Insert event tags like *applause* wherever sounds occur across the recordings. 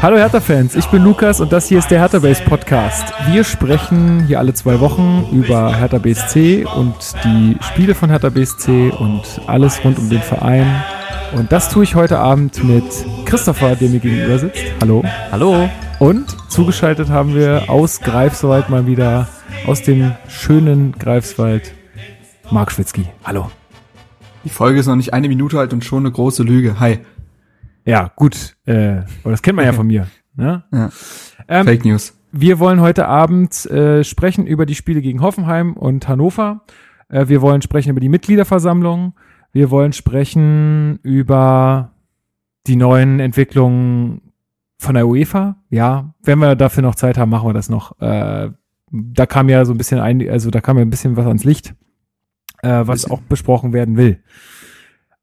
Hallo Hertha-Fans, ich bin Lukas und das hier ist der Hertha Base Podcast. Wir sprechen hier alle zwei Wochen über Hertha BSC und die Spiele von Hertha BSC und alles rund um den Verein. Und das tue ich heute Abend mit Christopher, der mir gegenüber sitzt. Hallo. Hallo. Und zugeschaltet haben wir aus Greifswald mal wieder, aus dem schönen Greifswald, Marc Schwitzky. Hallo. Die Folge ist noch nicht eine Minute alt und schon eine große Lüge. Hi. Ja, gut. Äh, aber das kennt man ja von mir. Ne? Ja. Ähm, Fake News. Wir wollen heute Abend äh, sprechen über die Spiele gegen Hoffenheim und Hannover. Äh, wir wollen sprechen über die Mitgliederversammlung. Wir wollen sprechen über die neuen Entwicklungen von der UEFA. Ja, wenn wir dafür noch Zeit haben, machen wir das noch. Äh, da kam ja so ein bisschen ein, also da kam ja ein bisschen was ans Licht, äh, was auch besprochen werden will.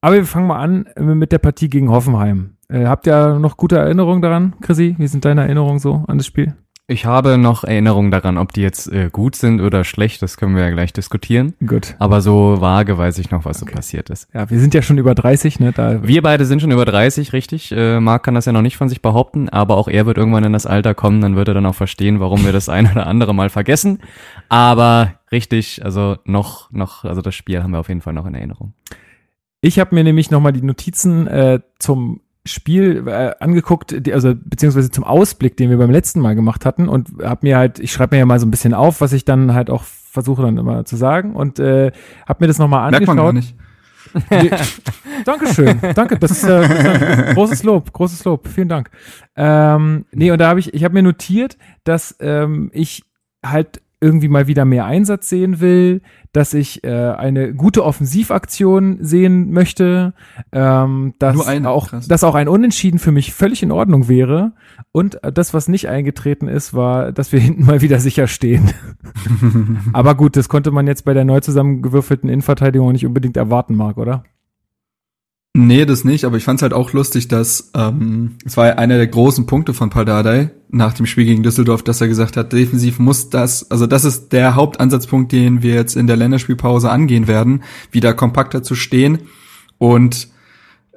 Aber wir fangen mal an mit der Partie gegen Hoffenheim. Äh, habt ihr noch gute Erinnerungen daran, Chrissy? Wie sind deine Erinnerungen so an das Spiel? Ich habe noch Erinnerungen daran, ob die jetzt äh, gut sind oder schlecht, das können wir ja gleich diskutieren. Gut. Aber so vage weiß ich noch, was okay. so passiert ist. Ja, wir sind ja schon über 30, ne? Da wir beide sind schon über 30, richtig. Äh, Marc kann das ja noch nicht von sich behaupten, aber auch er wird irgendwann in das Alter kommen, dann wird er dann auch verstehen, warum wir das *laughs* ein oder andere Mal vergessen. Aber richtig, also noch, noch, also das Spiel haben wir auf jeden Fall noch in Erinnerung. Ich habe mir nämlich nochmal die Notizen äh, zum Spiel äh, angeguckt, die, also beziehungsweise zum Ausblick, den wir beim letzten Mal gemacht hatten und habe mir halt, ich schreibe mir ja mal so ein bisschen auf, was ich dann halt auch versuche dann immer zu sagen und äh, habe mir das nochmal angeschaut. Merkt man gar nicht. *laughs* Dankeschön, danke, das ist äh, großes Lob, großes Lob, vielen Dank. Ähm, nee, und da habe ich, ich habe mir notiert, dass ähm, ich halt irgendwie mal wieder mehr Einsatz sehen will, dass ich äh, eine gute Offensivaktion sehen möchte, ähm, dass, eine, auch, dass auch ein Unentschieden für mich völlig in Ordnung wäre. Und das, was nicht eingetreten ist, war, dass wir *laughs* hinten mal wieder sicher stehen. *laughs* Aber gut, das konnte man jetzt bei der neu zusammengewürfelten Innenverteidigung nicht unbedingt erwarten, Marc, oder? Nee, das nicht, aber ich fand's halt auch lustig, dass ähm, es war einer der großen Punkte von Paldadei nach dem Spiel gegen Düsseldorf, dass er gesagt hat, defensiv muss das, also das ist der Hauptansatzpunkt, den wir jetzt in der Länderspielpause angehen werden, wieder kompakter zu stehen und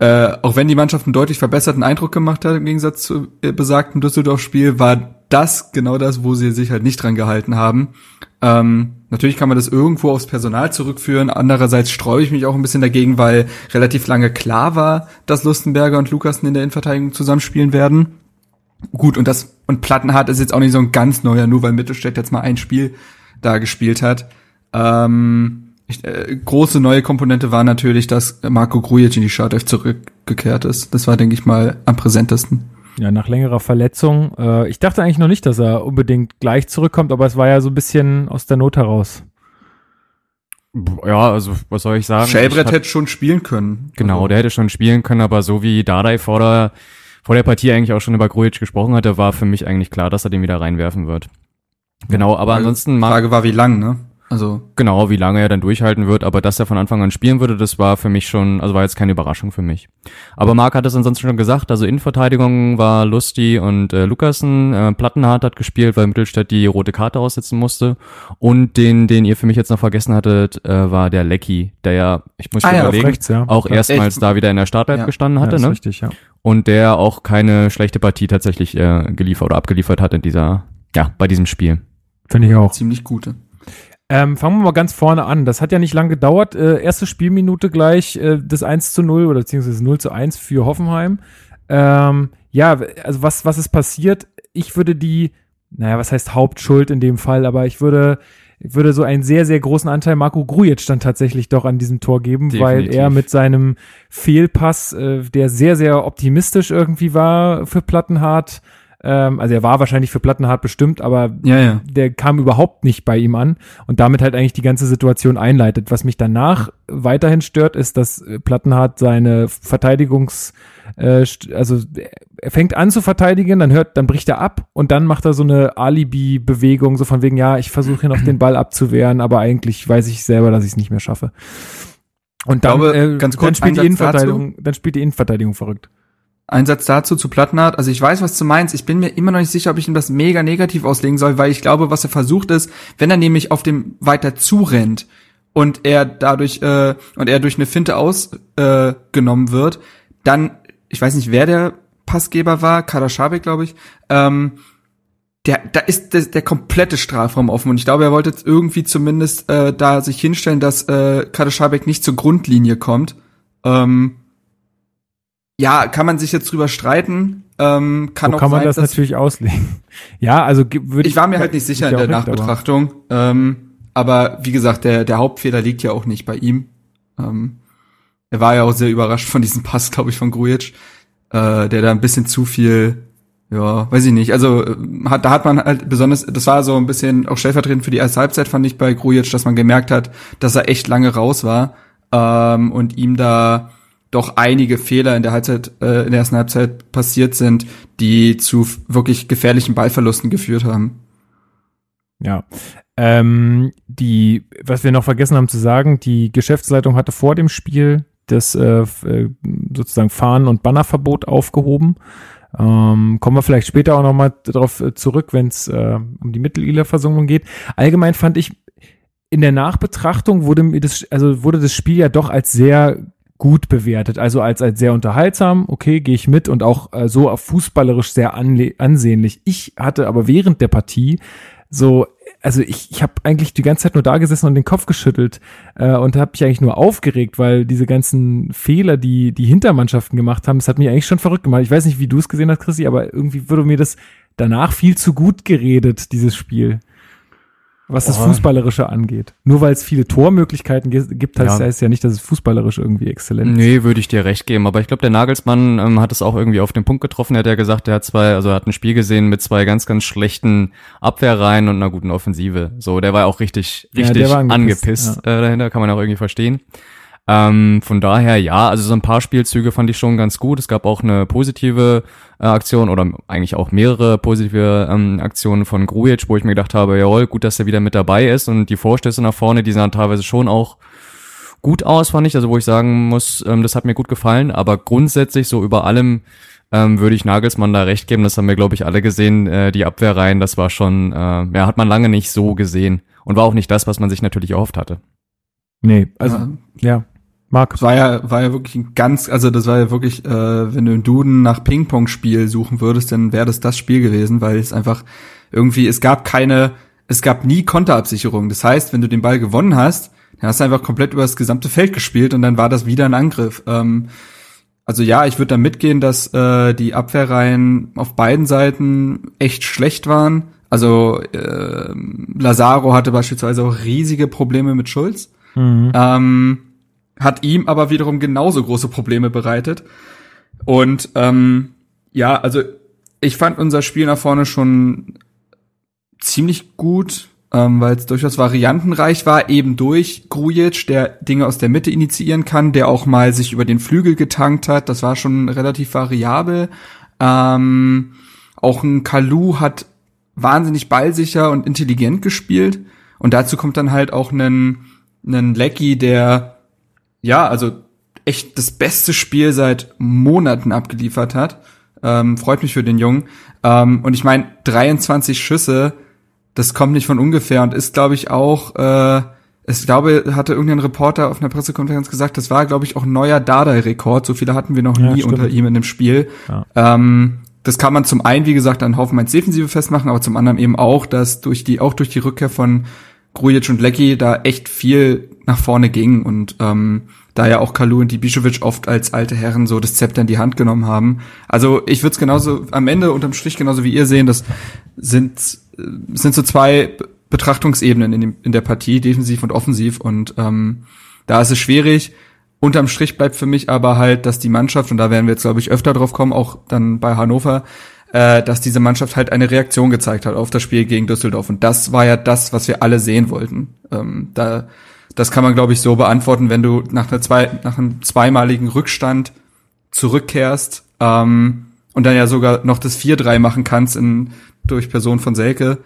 äh, auch wenn die Mannschaft einen deutlich verbesserten Eindruck gemacht hat im Gegensatz zu äh, besagten Düsseldorf-Spiel, war das genau das, wo sie sich halt nicht dran gehalten haben. Ähm, natürlich kann man das irgendwo aufs Personal zurückführen. Andererseits streue ich mich auch ein bisschen dagegen, weil relativ lange klar war, dass Lustenberger und Lukasen in der Innenverteidigung zusammenspielen werden. Gut, und das, und Plattenhardt ist jetzt auch nicht so ein ganz neuer, nur weil Mittelstädt jetzt mal ein Spiel da gespielt hat. Ähm, ich, äh, große neue Komponente war natürlich, dass Marco Grujic in die Startelf zurückgekehrt ist. Das war, denke ich mal, am präsentesten. Ja, nach längerer Verletzung. Äh, ich dachte eigentlich noch nicht, dass er unbedingt gleich zurückkommt, aber es war ja so ein bisschen aus der Not heraus. Ja, also was soll ich sagen? Schellbrett hätte schon spielen können. Genau, also. der hätte schon spielen können, aber so wie Dardai vor der, vor der Partie eigentlich auch schon über Grujic gesprochen hatte, war für mich eigentlich klar, dass er den wieder reinwerfen wird. Genau, aber ansonsten. Frage war, wie lang, ne? Also genau, wie lange er dann durchhalten wird, aber dass er von Anfang an spielen würde, das war für mich schon, also war jetzt keine Überraschung für mich. Aber Marc hat es ansonsten schon gesagt, also Innenverteidigung war Lusti und äh, Lukasen, äh, Plattenhardt hat gespielt, weil Mittelstädt die rote Karte aussetzen musste und den, den ihr für mich jetzt noch vergessen hattet, äh, war der Lecky, der ja, ich muss ah, ja, überlegen, rechts, ja. auch ja, erstmals echt? da wieder in der Startelf ja. gestanden hatte, ja, ne? Richtig, ja. Und der auch keine schlechte Partie tatsächlich äh, geliefert oder abgeliefert hat in dieser, ja, bei diesem Spiel. Finde ich auch. Ziemlich gute. Ähm, fangen wir mal ganz vorne an. Das hat ja nicht lange gedauert. Äh, erste Spielminute gleich äh, das 1 zu 0 oder beziehungsweise 0 zu 1 für Hoffenheim. Ähm, ja, also was, was ist passiert? Ich würde die, naja, was heißt Hauptschuld in dem Fall, aber ich würde, ich würde so einen sehr, sehr großen Anteil Marco Grujic dann tatsächlich doch an diesem Tor geben, Definitiv. weil er mit seinem Fehlpass, äh, der sehr, sehr optimistisch irgendwie war für Plattenhardt, ähm, also er war wahrscheinlich für Plattenhardt bestimmt, aber ja, ja. der kam überhaupt nicht bei ihm an und damit halt eigentlich die ganze Situation einleitet. Was mich danach weiterhin stört, ist, dass Plattenhardt seine Verteidigungs, äh, also er fängt an zu verteidigen, dann hört, dann bricht er ab und dann macht er so eine Alibi-Bewegung, so von wegen, ja, ich versuche hier noch den Ball abzuwehren, aber eigentlich weiß ich selber, dass ich es nicht mehr schaffe. Und dann, glaube, äh, ganz kurz, dann spielt die Innenverteidigung, dann spielt die Innenverteidigung verrückt. Ein Satz dazu zu Plattenhardt. Also ich weiß, was du meinst. Ich bin mir immer noch nicht sicher, ob ich ihm das mega negativ auslegen soll, weil ich glaube, was er versucht ist, wenn er nämlich auf dem weiter zurennt und er dadurch äh, und er durch eine Finte ausgenommen äh, wird, dann ich weiß nicht, wer der Passgeber war, Kadashabek, glaube ich, ähm, der, da ist der, der komplette Strafraum offen und ich glaube, er wollte jetzt irgendwie zumindest äh, da sich hinstellen, dass äh, Kadashabek nicht zur Grundlinie kommt. Ähm, ja, kann man sich jetzt drüber streiten. Ähm, kann so auch kann man sein, das dass, natürlich auslegen. *laughs* Ja, also würde ich war mir halt nicht sicher in der Nachbetrachtung. Ähm, aber wie gesagt, der, der Hauptfehler liegt ja auch nicht bei ihm. Ähm, er war ja auch sehr überrascht von diesem Pass, glaube ich, von Grujic, äh, der da ein bisschen zu viel, ja, weiß ich nicht. Also äh, hat, da hat man halt besonders, das war so ein bisschen auch stellvertretend für die erste Halbzeit, fand ich bei Grujic, dass man gemerkt hat, dass er echt lange raus war ähm, und ihm da doch einige Fehler in der Halbzeit, äh, in der ersten Halbzeit passiert sind, die zu wirklich gefährlichen Ballverlusten geführt haben. Ja. Ähm, die, was wir noch vergessen haben zu sagen, die Geschäftsleitung hatte vor dem Spiel das äh, äh sozusagen Fahnen- und Bannerverbot aufgehoben. Ähm, kommen wir vielleicht später auch nochmal darauf äh, zurück, wenn es äh, um die Mittelila-Versammlung geht. Allgemein fand ich, in der Nachbetrachtung wurde mir das, also wurde das Spiel ja doch als sehr gut bewertet, also als, als sehr unterhaltsam, okay, gehe ich mit und auch äh, so auf fußballerisch sehr ansehnlich. Ich hatte aber während der Partie so, also ich, ich habe eigentlich die ganze Zeit nur da gesessen und den Kopf geschüttelt äh, und habe mich eigentlich nur aufgeregt, weil diese ganzen Fehler, die die Hintermannschaften gemacht haben, das hat mich eigentlich schon verrückt gemacht. Ich weiß nicht, wie du es gesehen hast, Chrissy, aber irgendwie wurde mir das danach viel zu gut geredet, dieses Spiel was das Fußballerische angeht. Nur weil es viele Tormöglichkeiten gibt, heißt ja. heißt ja nicht, dass es fußballerisch irgendwie exzellent ist. Nee, würde ich dir recht geben. Aber ich glaube, der Nagelsmann ähm, hat es auch irgendwie auf den Punkt getroffen. Er hat ja gesagt, er hat zwei, also er hat ein Spiel gesehen mit zwei ganz, ganz schlechten Abwehrreihen und einer guten Offensive. So, der war auch richtig, richtig ja, angepisst, angepisst ja. äh, dahinter, kann man auch irgendwie verstehen. Ähm, von daher ja, also so ein paar Spielzüge fand ich schon ganz gut. Es gab auch eine positive äh, Aktion oder eigentlich auch mehrere positive ähm, Aktionen von Grujic, wo ich mir gedacht habe, jawohl, gut, dass er wieder mit dabei ist und die Vorstöße nach vorne, die sahen teilweise schon auch gut aus, fand ich, also wo ich sagen muss, ähm, das hat mir gut gefallen, aber grundsätzlich so über allem ähm, würde ich Nagelsmann da recht geben, das haben wir, glaube ich, alle gesehen, äh, die Abwehrreihen, das war schon, äh, ja, hat man lange nicht so gesehen und war auch nicht das, was man sich natürlich erhofft hatte. Nee, also, ja. ja. Marc. Das war ja, war ja wirklich ein ganz, also das war ja wirklich, äh, wenn du im Duden nach Ping-Pong-Spiel suchen würdest, dann wäre das das Spiel gewesen, weil es einfach irgendwie, es gab keine, es gab nie Konterabsicherung. Das heißt, wenn du den Ball gewonnen hast, dann hast du einfach komplett über das gesamte Feld gespielt und dann war das wieder ein Angriff. Ähm, also ja, ich würde da mitgehen, dass äh, die Abwehrreihen auf beiden Seiten echt schlecht waren. Also äh, Lazaro hatte beispielsweise auch riesige Probleme mit Schulz. Mhm. Ähm, hat ihm aber wiederum genauso große Probleme bereitet. Und ähm, ja, also ich fand unser Spiel nach vorne schon ziemlich gut, ähm, weil es durchaus variantenreich war, eben durch Grujic, der Dinge aus der Mitte initiieren kann, der auch mal sich über den Flügel getankt hat. Das war schon relativ variabel. Ähm, auch ein Kalu hat wahnsinnig ballsicher und intelligent gespielt. Und dazu kommt dann halt auch ein, ein Lecky, der ja, also echt das beste Spiel seit Monaten abgeliefert hat. Ähm, freut mich für den Jungen. Ähm, und ich meine, 23 Schüsse, das kommt nicht von ungefähr und ist, glaube ich, auch, äh, ich glaube, hatte irgendein Reporter auf einer Pressekonferenz gesagt, das war, glaube ich, auch ein neuer Dardai-Rekord. So viele hatten wir noch nie stimmt. unter ihm in dem Spiel. Ja. Ähm, das kann man zum einen, wie gesagt, an Hoffenheim's Defensive festmachen, aber zum anderen eben auch, dass durch die, auch durch die Rückkehr von Grujic und Lecky da echt viel nach vorne ging und ähm, da ja auch Kalu und Ibišević oft als alte Herren so das Zepter in die Hand genommen haben. Also ich würde es genauso am Ende unterm Strich genauso wie ihr sehen, das sind sind so zwei Betrachtungsebenen in, dem, in der Partie, defensiv und offensiv und ähm, da ist es schwierig. Unterm Strich bleibt für mich aber halt, dass die Mannschaft, und da werden wir jetzt, glaube ich, öfter drauf kommen, auch dann bei Hannover, äh, dass diese Mannschaft halt eine Reaktion gezeigt hat auf das Spiel gegen Düsseldorf. Und das war ja das, was wir alle sehen wollten. Ähm, da das kann man, glaube ich, so beantworten, wenn du nach, einer zwei, nach einem zweimaligen Rückstand zurückkehrst ähm, und dann ja sogar noch das 4-3 machen kannst in, durch Person von Selke,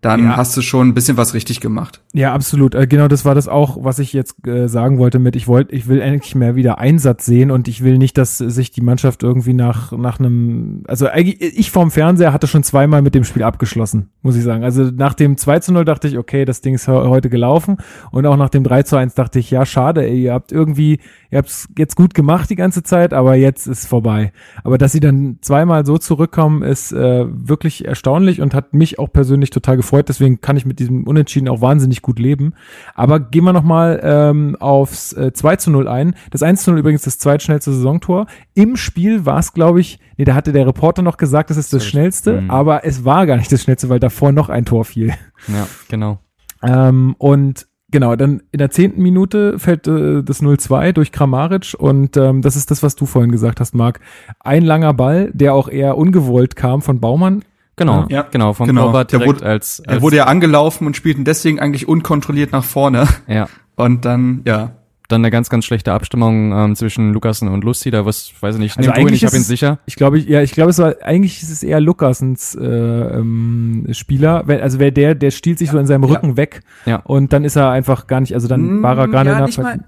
dann ja. hast du schon ein bisschen was richtig gemacht. Ja, absolut. Äh, genau, das war das auch, was ich jetzt äh, sagen wollte mit, ich wollte, ich will eigentlich mehr wieder Einsatz sehen und ich will nicht, dass sich die Mannschaft irgendwie nach, nach einem, also ich vorm Fernseher hatte schon zweimal mit dem Spiel abgeschlossen. muss ich sagen. Also nach dem 2 zu 0 dachte ich, okay, das Ding ist heute gelaufen. Und auch nach dem 3 zu 1 dachte ich, ja, schade, ey, ihr habt irgendwie, ihr habt es jetzt gut gemacht die ganze Zeit, aber jetzt ist vorbei. Aber dass sie dann zweimal so zurückkommen, ist äh, wirklich erstaunlich und hat mich auch persönlich total gefreut. Deswegen kann ich mit diesem Unentschieden auch wahnsinnig gut leben. Aber gehen wir nochmal ähm, aufs äh, 2 zu 0 ein. Das 1 zu 0 übrigens das zweitschnellste Saisontor. Im Spiel war es, glaube ich, nee, da hatte der Reporter noch gesagt, das ist das schnellste, mhm. aber es war gar nicht das schnellste, weil davor noch ein Tor fiel. Ja, genau. Ähm, und genau, dann in der zehnten Minute fällt äh, das 0-2 durch Kramaric und ähm, das ist das, was du vorhin gesagt hast, Marc. Ein langer Ball, der auch eher ungewollt kam von Baumann. Genau, ja, genau, von genau. Robert direkt wurde, als, als, Er wurde ja angelaufen und spielten deswegen eigentlich unkontrolliert nach vorne. Ja. Und dann, ja, dann eine ganz, ganz schlechte Abstimmung ähm, zwischen Lukassen und Lusti. Da was, weiß ich nicht, also ihn, ich habe ihn sicher. Ich glaube, ja, ich glaube, es war eigentlich ist es eher Lukassens äh, ähm, Spieler. Also wer der, der stiehlt sich ja, so in seinem Rücken ja. weg ja. und dann ist er einfach gar nicht, also dann mm, war er gar ja, nicht in der mal,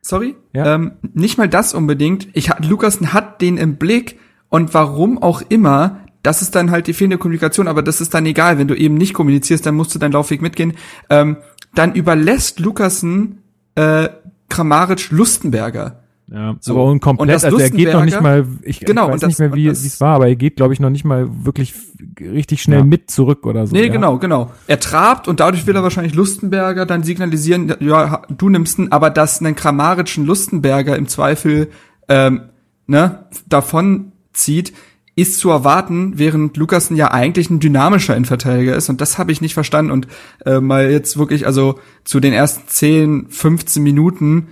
Sorry, ja? ähm, nicht mal das unbedingt. Ich Lukassen hat den im Blick und warum auch immer das ist dann halt die fehlende Kommunikation, aber das ist dann egal, wenn du eben nicht kommunizierst, dann musst du deinen Laufweg mitgehen. Ähm, dann überlässt Lukassen äh, Kramaric Lustenberger. Ja, so. aber unkomplett, also er geht noch nicht mal, ich, genau, ich weiß das, nicht mehr, wie es war, aber er geht, glaube ich, noch nicht mal wirklich richtig schnell ja. mit zurück oder so. Nee, ja. genau, genau. Er trabt und dadurch will er wahrscheinlich Lustenberger dann signalisieren, ja, du nimmst ihn, aber dass einen Kramarischen Lustenberger im Zweifel ähm, ne, davon zieht, ist zu erwarten, während Lukasen ja eigentlich ein dynamischer Innenverteidiger ist und das habe ich nicht verstanden und äh, mal jetzt wirklich, also zu den ersten 10, 15 Minuten,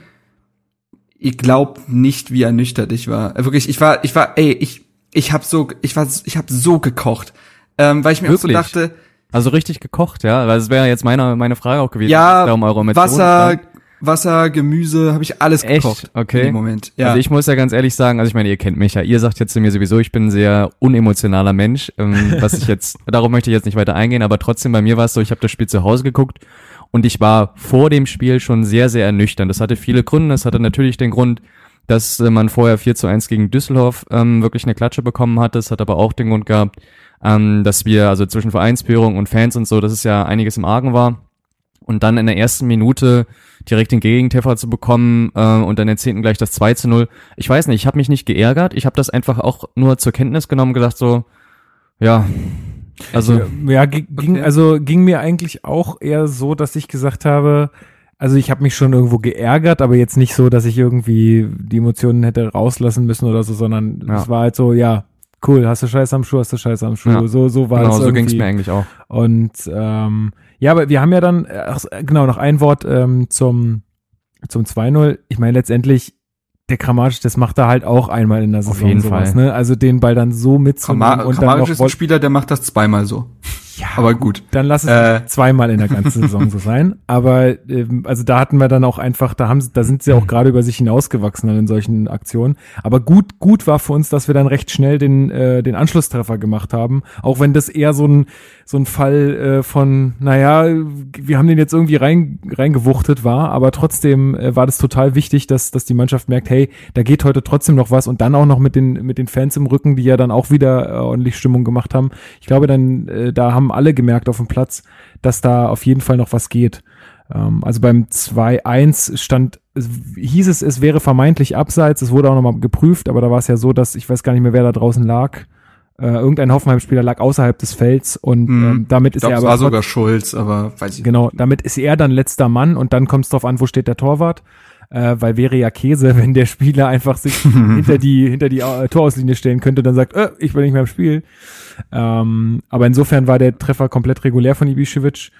ich glaub nicht, wie ernüchtert ich war. Äh, wirklich, ich war, ich war, ey, ich, ich hab so, ich war, ich hab so gekocht, ähm, weil ich mir wirklich? auch so dachte, also richtig gekocht, ja, weil es wäre jetzt meine meine Frage auch gewesen. Ja, um eure Wasser, Wasser, Gemüse, habe ich alles Echt? gekocht. Okay. Im Moment. Ja. Also ich muss ja ganz ehrlich sagen, also ich meine, ihr kennt mich ja. Ihr sagt jetzt zu mir sowieso, ich bin ein sehr unemotionaler Mensch. Ähm, *laughs* was ich jetzt, darauf möchte ich jetzt nicht weiter eingehen, aber trotzdem bei mir war es so, ich habe das Spiel zu Hause geguckt und ich war vor dem Spiel schon sehr, sehr ernüchternd. Das hatte viele Gründe. Das hatte natürlich den Grund, dass äh, man vorher 4 zu 1 gegen Düsseldorf ähm, wirklich eine Klatsche bekommen hat. Das hat aber auch den Grund gehabt, ähm, dass wir, also zwischen Vereinsführung und Fans und so, dass es ja einiges im Argen war und dann in der ersten Minute direkt den Gegentreffer zu bekommen äh, und dann den zehnten gleich das 2 zu 0. Ich weiß nicht, ich habe mich nicht geärgert, ich habe das einfach auch nur zur Kenntnis genommen, gedacht so, ja, also ja, ging, also ging mir eigentlich auch eher so, dass ich gesagt habe, also ich habe mich schon irgendwo geärgert, aber jetzt nicht so, dass ich irgendwie die Emotionen hätte rauslassen müssen oder so, sondern ja. es war halt so, ja, cool, hast du Scheiß am Schuh, hast du Scheiß am Schuh. Ja. So, so war genau, es. Genau, so ging es mir eigentlich auch. Und ähm, ja, aber wir haben ja dann, ach, genau, noch ein Wort ähm, zum, zum 2-0. Ich meine, letztendlich, der Kramaric, das macht er halt auch einmal in der Saison. Auf jeden sowas, Fall. Ne? Also den Ball dann so mitzunehmen. Kramar und Kramaric ist ein Spieler, der macht das zweimal so. Ja, aber gut. Dann lass es äh. zweimal in der ganzen Saison so sein. *laughs* Aber ähm, also da hatten wir dann auch einfach, da haben da sind sie auch gerade über sich hinausgewachsen in solchen Aktionen. Aber gut, gut war für uns, dass wir dann recht schnell den äh, den Anschlusstreffer gemacht haben, auch wenn das eher so ein so ein Fall äh, von, naja, wir haben den jetzt irgendwie rein reingewuchtet war, aber trotzdem äh, war das total wichtig, dass dass die Mannschaft merkt, hey, da geht heute trotzdem noch was und dann auch noch mit den mit den Fans im Rücken, die ja dann auch wieder äh, ordentlich Stimmung gemacht haben. Ich glaube, dann äh, da haben alle gemerkt auf dem Platz, dass da auf jeden Fall noch was geht. Ähm, also beim 2-1 stand, hieß es, es wäre vermeintlich abseits. Es wurde auch nochmal geprüft, aber da war es ja so, dass ich weiß gar nicht mehr, wer da draußen lag. Äh, irgendein Hoffenheim-Spieler lag außerhalb des Felds und mm, ähm, damit ist er aber. war sogar Schulz, aber weiß ich Genau, damit ist er dann letzter Mann und dann kommt es drauf an, wo steht der Torwart äh, weil wäre ja Käse, *laughs* wenn der Spieler einfach sich *laughs* hinter die hinter die äh, Torauslinie stellen könnte, dann sagt, äh, ich bin nicht mehr im Spiel. Ähm, aber insofern war der Treffer komplett regulär von Ibišević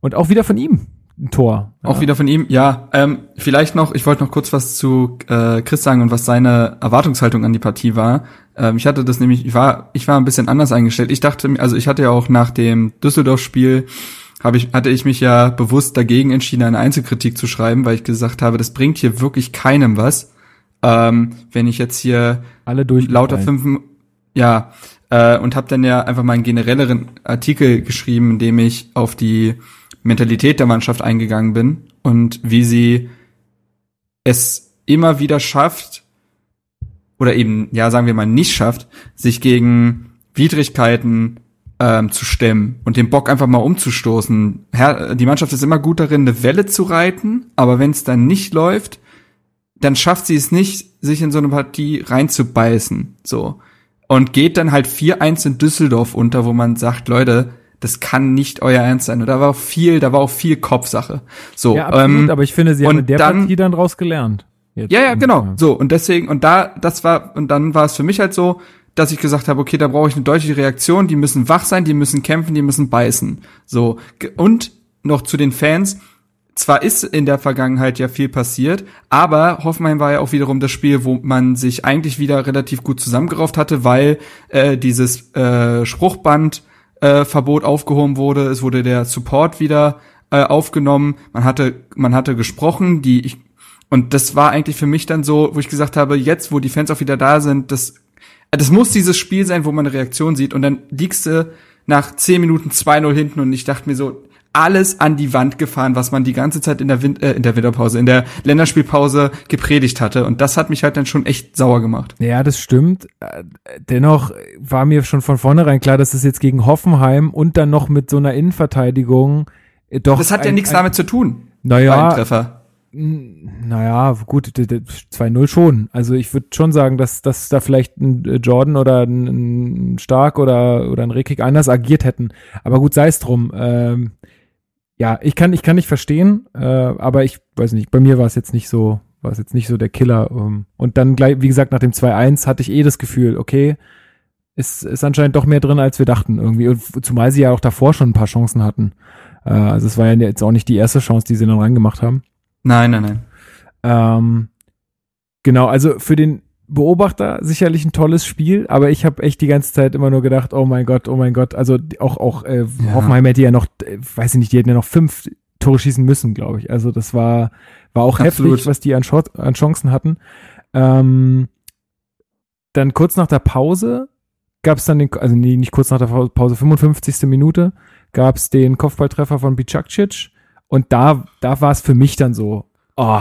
und auch wieder von ihm ein Tor. Auch ja. wieder von ihm, ja. Ähm, vielleicht noch, ich wollte noch kurz was zu äh, Chris sagen und was seine Erwartungshaltung an die Partie war. Ähm, ich hatte das nämlich, ich war, ich war ein bisschen anders eingestellt. Ich dachte, also ich hatte ja auch nach dem Düsseldorf-Spiel habe ich, hatte ich mich ja bewusst dagegen entschieden, eine Einzelkritik zu schreiben, weil ich gesagt habe, das bringt hier wirklich keinem was. Ähm, wenn ich jetzt hier alle durch lauter fünf, ja, äh, und habe dann ja einfach mal einen generelleren Artikel geschrieben, in dem ich auf die Mentalität der Mannschaft eingegangen bin und wie sie es immer wieder schafft oder eben, ja, sagen wir mal, nicht schafft, sich gegen Widrigkeiten ähm, zu stemmen und den Bock einfach mal umzustoßen. Her die Mannschaft ist immer gut darin, eine Welle zu reiten, aber wenn es dann nicht läuft, dann schafft sie es nicht, sich in so eine Partie reinzubeißen. So. Und geht dann halt 4-1 in Düsseldorf unter, wo man sagt, Leute, das kann nicht euer Ernst sein. Und da war auch viel, da war auch viel Kopfsache. So, ja, absolut, ähm, aber ich finde, sie haben in der dann- Partie dann draus gelernt. Jetzt. ja, ja, genau. So, und deswegen, und da, das war, und dann war es für mich halt so, dass ich gesagt habe, okay, da brauche ich eine deutliche Reaktion, die müssen wach sein, die müssen kämpfen, die müssen beißen. So, und noch zu den Fans, zwar ist in der Vergangenheit ja viel passiert, aber Hoffenheim war ja auch wiederum das Spiel, wo man sich eigentlich wieder relativ gut zusammengerauft hatte, weil äh, dieses äh, Spruchband äh, Verbot aufgehoben wurde, es wurde der Support wieder äh, aufgenommen, man hatte man hatte gesprochen, die ich und das war eigentlich für mich dann so, wo ich gesagt habe, jetzt, wo die Fans auch wieder da sind, das, das muss dieses Spiel sein, wo man eine Reaktion sieht. Und dann liegst du nach 10 Minuten 2-0 hinten und ich dachte mir so, alles an die Wand gefahren, was man die ganze Zeit in der, Win äh, in der Winterpause, in der Länderspielpause gepredigt hatte. Und das hat mich halt dann schon echt sauer gemacht. Ja, das stimmt. Äh, Dennoch war mir schon von vornherein klar, dass es jetzt gegen Hoffenheim und dann noch mit so einer Innenverteidigung äh, doch. Das hat ja ein- nichts ein- damit zu tun. Naja. Naja, gut, d- d- 2-0 schon. Also ich würde schon sagen, dass, dass da vielleicht ein äh, Jordan oder ein, Stark oder, oder ein Rekik anders agiert hätten. Aber gut, sei es drum. Ähm, ja, ich kann, ich kann nicht verstehen, äh, aber ich weiß nicht, bei mir war es jetzt nicht so, war es jetzt nicht so der Killer. Ähm, und dann gleich, wie gesagt, nach dem 2-1 hatte ich eh das Gefühl, okay, ist, ist anscheinend doch mehr drin, als wir dachten irgendwie. Und zumal sie ja auch davor schon ein paar Chancen hatten. Äh, also es war ja jetzt auch nicht die erste Chance, die sie dann reingemacht haben. Nein, nein, nein. Ähm, genau, also für den Beobachter sicherlich ein tolles Spiel, aber ich habe echt die ganze Zeit immer nur gedacht, oh mein Gott, oh mein Gott, also auch auch äh, Ja. Hoffenheim hätte ja noch, äh, weiß ich nicht, die hätten ja noch fünf Tore schießen müssen, glaube ich. Also das war war auch Absolut. heftig, was die an, Chance- an Chancen hatten. Ähm, dann kurz nach der Pause gab es dann den, also nee, nicht kurz nach der Pause, 55. Minute gab es den Kopfballtreffer von Bicakcic und da da war es für mich dann so, oh,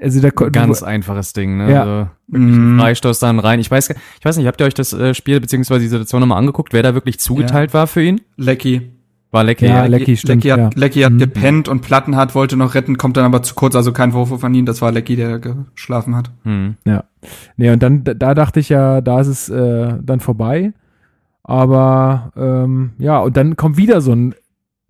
also da Ganz einfaches Ding, ne? Ja. Also, Mhm. Freistoß dann rein. Ich weiß, ich weiß nicht, habt ihr euch das äh, Spiel beziehungsweise die Situation nochmal angeguckt, wer da wirklich zugeteilt war für ihn? Lecky. War Lecky. Ja, Lecky, stimmt, Lecky hat, ja. Lecky hat Mhm. gepennt und Plattenhardt wollte noch retten, kommt dann aber zu kurz, also kein Vorwurf an ihn, das war Lecky, der geschlafen hat. Hm. Nee, und dann, da- da dachte ich ja, da ist es äh, dann vorbei. Aber ähm, ja, und dann kommt wieder so ein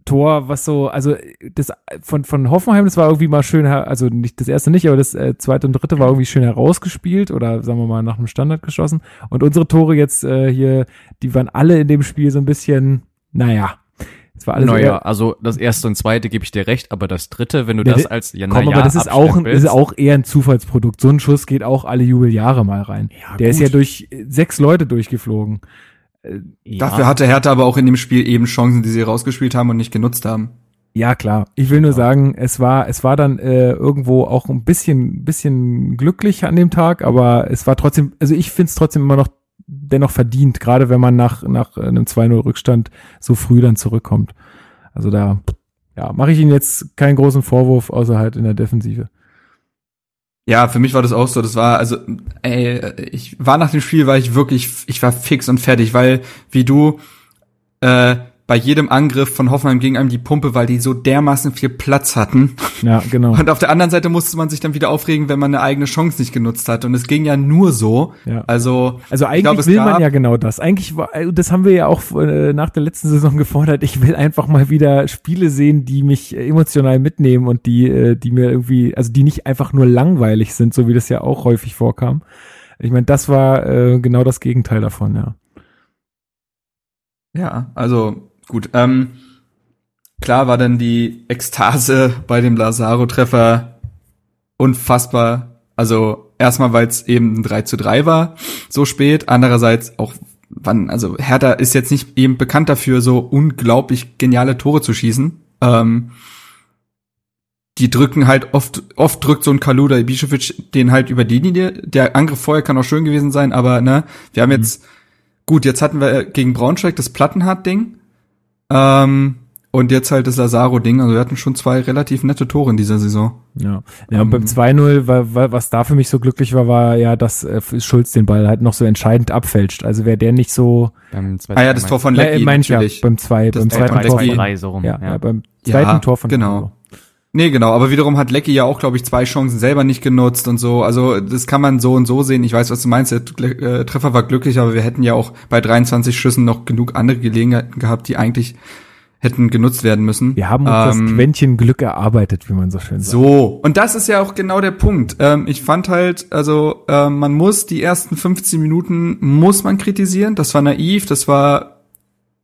Tor, was so, also das von, von Hoffenheim, das war irgendwie mal schön, also nicht das erste nicht, aber das äh, zweite und dritte war irgendwie schön herausgespielt oder sagen wir mal nach einem Standard geschossen. Und unsere Tore jetzt äh, hier, die waren alle in dem Spiel so ein bisschen, naja, es war alles naja, eher- also das erste und zweite gebe ich dir recht, aber das dritte, wenn du Ja, das als ja, Komm, na aber das ist auch, ein, ist auch eher ein Zufallsprodukt. So ein Schuss geht auch alle Jubeljahre mal rein. Ja, Der ist gut. ja durch sechs Leute durchgeflogen. Ja. Dafür hatte Hertha aber auch in dem Spiel eben Chancen, die sie rausgespielt haben und nicht genutzt haben. Ja, klar. Ich will nur sagen, es war, es war dann äh, irgendwo auch ein bisschen, bisschen glücklich an dem Tag, aber es war trotzdem, also ich finde es trotzdem immer noch dennoch verdient, gerade wenn man nach, nach einem 2-0 Rückstand so früh dann zurückkommt. Also da, ja, mache ich Ihnen jetzt keinen großen Vorwurf, außer halt in der Defensive. Ja, für mich war das auch so. Das war, also, ey, ich war nach dem Spiel, war ich wirklich, ich war fix und fertig, weil, wie du, äh, bei jedem Angriff von Hoffenheim ging einem die Pumpe, weil die so dermaßen viel Platz hatten. Ja, genau. Und auf der anderen Seite musste man sich dann wieder aufregen, wenn man eine eigene Chance nicht genutzt hat. Und es ging ja nur so. Ja. Also, Also ich eigentlich glaub, will man ja genau das. Eigentlich war, äh, das haben wir ja auch äh, nach der letzten Saison gefordert. Ich will einfach mal wieder Spiele sehen, die mich emotional mitnehmen und die, äh, die mir irgendwie, also die nicht einfach nur langweilig sind, so wie das ja auch häufig vorkam. Ich meine, das war äh, genau das Gegenteil davon, ja. Ja, also gut. Ähm, klar war dann die Ekstase bei dem Lazaro-Treffer unfassbar. Also erstmal, weil es eben ein 3 zu 3 war, so spät. Andererseits auch, wann, also Hertha ist jetzt nicht eben bekannt dafür, so unglaublich geniale Tore zu schießen. Ähm, die drücken halt oft, oft drückt so ein Kaluda Ibišević den halt über die Linie. Der Angriff vorher kann auch schön gewesen sein, aber ne, wir haben jetzt, gut, jetzt hatten wir gegen Braunschweig das Plattenhardt-Ding. Ähm, und jetzt halt das Lazaro-Ding. Also wir hatten schon zwei relativ nette Tore in dieser Saison. Ja, ja und beim 2-0, war, war, was da für mich so glücklich war, war ja, dass äh, Schulz den Ball halt noch so entscheidend abfälscht. Also wäre der nicht so. Beim zweiten ah ja, das Tor von Lecky, äh, mein ich ja, beim, zwei, beim zweiten Tor von, drei, so rum. Ja, ja. ja beim zweiten ja, Tor von genau. Ronaldo. Nee, genau, aber wiederum hat Lecky ja auch, glaube ich, zwei Chancen selber nicht genutzt und so. Also das kann man so und so sehen. Ich weiß, was du meinst. Der äh, Treffer war glücklich, aber wir hätten ja auch bei 23 Schüssen noch genug andere Gelegenheiten gehabt, die eigentlich hätten genutzt werden müssen. Wir haben uns ähm, das Quäntchen Glück erarbeitet, wie man so schön sagt. So, und das ist ja auch genau der Punkt. Ähm, ich fand halt, also äh, man muss die ersten 15 Minuten, muss man kritisieren. Das war naiv, das war,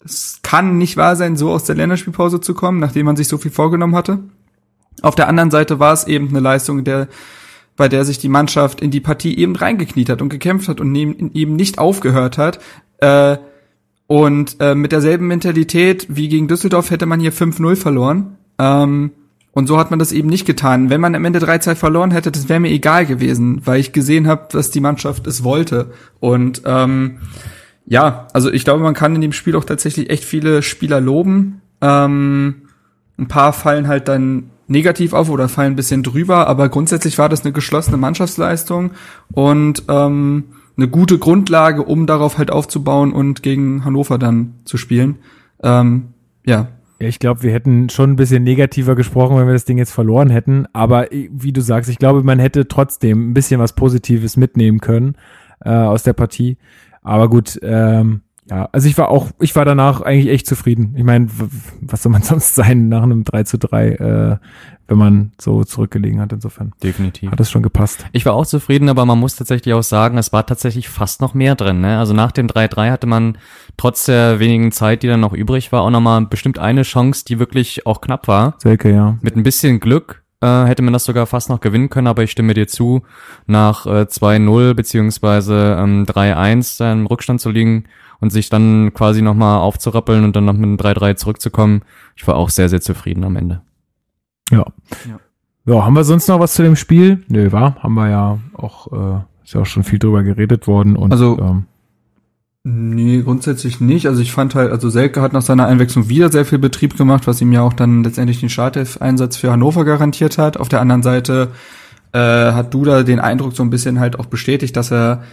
es kann nicht wahr sein, so aus der Länderspielpause zu kommen, nachdem man sich so viel vorgenommen hatte. Auf der anderen Seite war es eben eine Leistung, der, bei der sich die Mannschaft in die Partie eben reingekniet hat und gekämpft hat und eben nicht aufgehört hat. Äh, und äh, mit derselben Mentalität wie gegen Düsseldorf hätte man hier 5-0 verloren. Ähm, und so hat man das eben nicht getan. Wenn man am Ende 3-2 verloren hätte, das wäre mir egal gewesen, weil ich gesehen habe, dass die Mannschaft es wollte. Und ähm, ja, also ich glaube, man kann in dem Spiel auch tatsächlich echt viele Spieler loben. Ähm, ein paar fallen halt dann negativ auf oder fallen ein bisschen drüber, aber grundsätzlich war das eine geschlossene Mannschaftsleistung und ähm, eine gute Grundlage, um darauf halt aufzubauen und gegen Hannover dann zu spielen. Ähm, ja. Ja, ich glaube, wir hätten schon ein bisschen negativer gesprochen, wenn wir das Ding jetzt verloren hätten. Aber wie du sagst, ich glaube, man hätte trotzdem ein bisschen was Positives mitnehmen können äh, aus der Partie. Aber gut, ähm, ja, also ich war auch, ich war danach eigentlich echt zufrieden. Ich meine, was soll man *laughs* sonst sein nach einem 3 zu 3, äh, wenn man so zurückgelegen hat, insofern. Definitiv. Hat das schon gepasst. Ich war auch zufrieden, aber man muss tatsächlich auch sagen, es war tatsächlich fast noch mehr drin. Ne? Also nach dem 3-3 hatte man trotz der wenigen Zeit, die dann noch übrig war, auch nochmal bestimmt eine Chance, die wirklich auch knapp war. Selke, ja. Mit ein bisschen Glück äh, hätte man das sogar fast noch gewinnen können, aber ich stimme dir zu, nach äh, 2-0 beziehungsweise ähm, 3-1 im Rückstand zu liegen, und sich dann quasi nochmal aufzurappeln und dann noch mit einem 3-3 zurückzukommen. Ich war auch sehr, sehr zufrieden am Ende. Ja. ja. Ja, haben wir sonst noch was zu dem Spiel? Nö, war, haben wir ja auch, äh, ist ja auch schon viel drüber geredet worden und also, ähm, Nee, grundsätzlich nicht. Also ich fand halt, also Selke hat nach seiner Einwechslung wieder sehr viel Betrieb gemacht, was ihm ja auch dann letztendlich den Startelf-Einsatz für Hannover garantiert hat. Auf der anderen Seite äh, hat Duda den Eindruck so ein bisschen halt auch bestätigt, dass er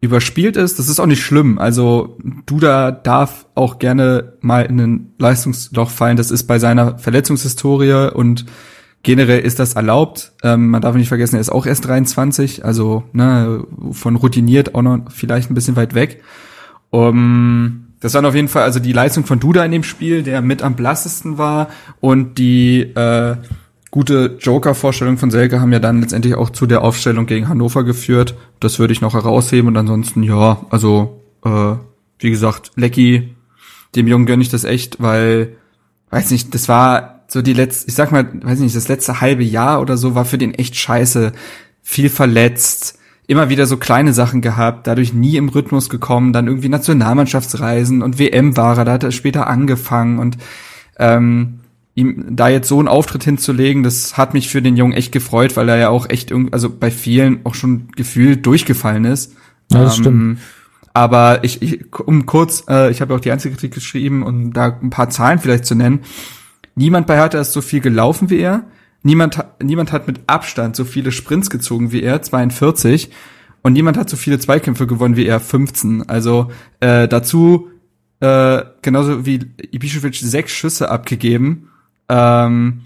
überspielt ist, das ist auch nicht schlimm. Also Duda darf auch gerne mal in ein Leistungsloch fallen. Das ist bei seiner Verletzungshistorie und generell ist das erlaubt. Ähm, man darf nicht vergessen, er ist auch erst 23, also ne, von routiniert auch noch vielleicht ein bisschen weit weg. Um, das waren auf jeden Fall also die Leistung von Duda in dem Spiel, der mit am blassesten war und die äh, gute Joker-Vorstellungen von Selke haben ja dann letztendlich auch zu der Aufstellung gegen Hannover geführt. Das würde ich noch herausheben und ansonsten, ja, also, äh, wie gesagt, Lecky, dem Jungen gönne ich das echt, weil, weiß nicht, das war so die letzte, ich sag mal, weiß nicht, das letzte halbe Jahr oder so war für den echt scheiße. Viel verletzt, immer wieder so kleine Sachen gehabt, dadurch nie im Rhythmus gekommen, dann irgendwie Nationalmannschaftsreisen und WM war er, da hat er später angefangen und ähm, ihm da jetzt so einen Auftritt hinzulegen, das hat mich für den Jungen echt gefreut, weil er ja auch echt irgendwie, also bei vielen auch schon gefühlt durchgefallen ist. Ja, das ähm, stimmt. Aber ich, ich um kurz, äh, ich habe auch die Einzelkritik geschrieben, um da ein paar Zahlen vielleicht zu nennen. Niemand bei Hertha ist so viel gelaufen wie er. Niemand, niemand hat mit Abstand so viele Sprints gezogen wie er, 42. Und niemand hat so viele Zweikämpfe gewonnen wie er, 15. Also äh, dazu äh, genauso wie Ibišević sechs Schüsse abgegeben ähm,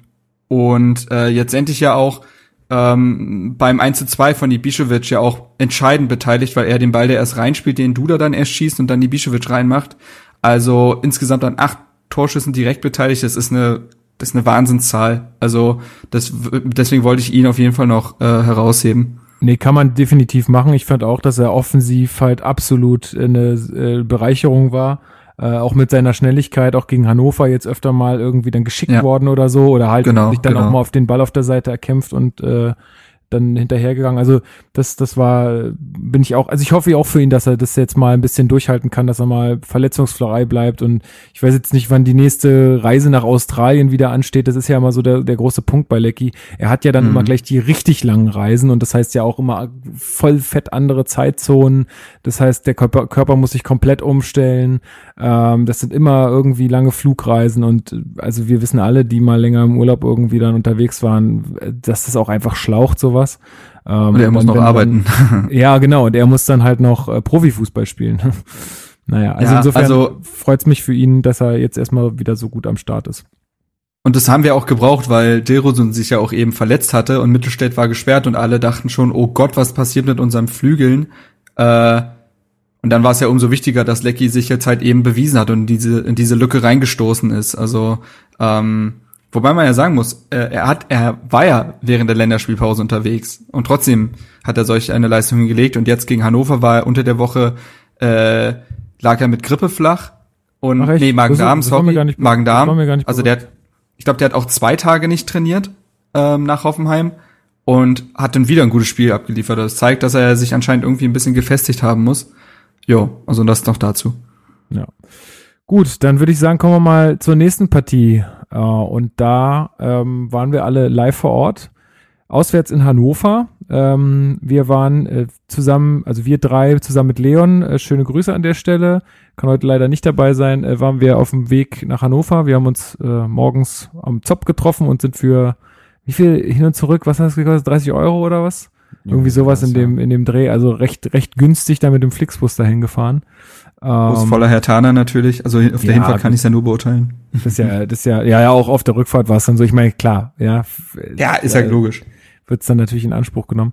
und äh, jetzt endlich ja auch ähm, beim 1 zu 2 von Ibišević ja auch entscheidend beteiligt, weil er den Ball, der erst reinspielt, den Duda dann erst schießt und dann Ibišević reinmacht. Also insgesamt an acht Torschüssen direkt beteiligt. Das ist eine, das ist eine Wahnsinnszahl. Also das, deswegen wollte ich ihn auf jeden Fall noch äh, herausheben. Nee, kann man definitiv machen. Ich fand auch, dass er offensiv halt absolut eine äh, Bereicherung war äh, auch mit seiner Schnelligkeit auch gegen Hannover jetzt öfter mal irgendwie dann geschickt ja. worden oder so oder halt genau, sich dann genau. auch mal auf den Ball auf der Seite erkämpft und äh, dann hinterhergegangen. Also das, das war, bin ich auch, also ich hoffe auch für ihn, dass er das jetzt mal ein bisschen durchhalten kann, dass er mal verletzungsfrei bleibt und ich weiß jetzt nicht, wann die nächste Reise nach Australien wieder ansteht. Das ist ja immer so der, der große Punkt bei Lecky. Er hat ja dann mhm. immer gleich die richtig langen Reisen und das heißt ja auch immer voll fett andere Zeitzonen. Das heißt, der Körper, Körper muss sich komplett umstellen. Ähm, das sind immer irgendwie lange Flugreisen und also wir wissen alle, die mal länger im Urlaub irgendwie dann unterwegs waren, dass das auch einfach schlaucht sowas. Ähm, und er muss noch arbeiten. Dann, *laughs* ja, genau. Und er muss dann halt noch äh, Profifußball spielen. *laughs* naja, also ja, insofern also, freut es mich für ihn, dass er jetzt erstmal wieder so gut am Start ist. Und das haben wir auch gebraucht, weil Dilrosun sich ja auch eben verletzt hatte und Mittelstädt war gesperrt und alle dachten schon, oh Gott, was passiert mit unseren Flügeln? Äh, und dann war es ja umso wichtiger, dass Lecky sich jetzt halt eben bewiesen hat und diese, in diese Lücke reingestoßen ist. Also, ähm, wobei man ja sagen muss, äh, er hat, er war ja während der Länderspielpause unterwegs und trotzdem hat er solch eine Leistung hingelegt und jetzt gegen Hannover war er unter der Woche, äh, lag er mit Grippe flach und, Ach, nee, Magen-Darm, sorry, Magen-Darm, also der hat, ich glaube, der hat auch zwei Tage nicht trainiert, ähm, nach Hoffenheim und hat dann wieder ein gutes Spiel abgeliefert. Das zeigt, dass er sich anscheinend irgendwie ein bisschen gefestigt haben muss. Jo, also das noch dazu. Ja. Gut, dann würde ich sagen, kommen wir mal zur nächsten Partie. Äh, und da ähm, waren wir alle live vor Ort. Auswärts in Hannover. Ähm, wir waren äh, zusammen, also wir drei zusammen mit Leon. Äh, schöne Grüße an der Stelle. Kann heute leider nicht dabei sein. Äh, waren wir auf dem Weg nach Hannover. Wir haben uns äh, morgens am Zopf getroffen und sind für wie viel hin und zurück? Was hat das gekostet? 30 Euro oder was? Irgendwie sowas in dem, in dem Dreh, also recht, recht günstig da mit dem Flixbus dahin gefahren. Bus ähm, voller Herr Hertaner natürlich, also auf der ja, Hinfahrt kann ich es ja nur beurteilen. Das ist ja, das ist ja, ja, ja, auch auf der Rückfahrt war es dann so, ich meine, klar, ja. Ja, ist ja äh, logisch. Wird es dann natürlich in Anspruch genommen.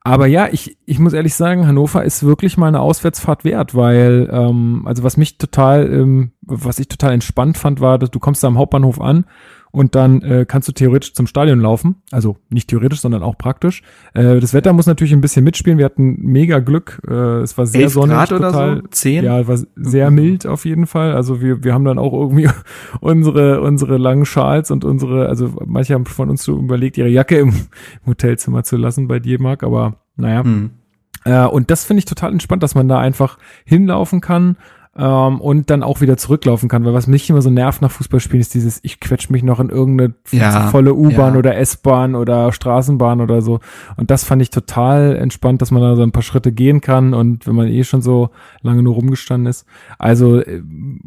Aber ja, ich, ich muss ehrlich sagen, Hannover ist wirklich mal eine Auswärtsfahrt wert, weil, ähm, also was mich total, ähm, was ich total entspannt fand, war, dass du kommst da am Hauptbahnhof an und dann äh, kannst du theoretisch zum Stadion laufen. Also nicht theoretisch, sondern auch praktisch. Äh, das Wetter muss natürlich ein bisschen mitspielen. Wir hatten mega Glück. Äh, es war sehr sonnig. Grad total, oder so? Zehn? Ja, war sehr mhm. mild auf jeden Fall. Also wir, wir haben dann auch irgendwie *laughs* unsere, unsere langen Schals und unsere, also manche haben von uns so überlegt, ihre Jacke im, *laughs* Hotelzimmer zu lassen bei dir, Marc, aber naja. Mhm. Äh, und das finde ich total entspannt, dass man da einfach hinlaufen kann ähm, und dann auch wieder zurücklaufen kann. Weil was mich immer so nervt nach Fußballspielen ist dieses, ich quetsch mich noch in irgendeine ja, volle U-Bahn ja. oder S-Bahn oder Straßenbahn oder so. Und das fand ich total entspannt, dass man da so ein paar Schritte gehen kann und wenn man eh schon so lange nur rumgestanden ist. Also, äh,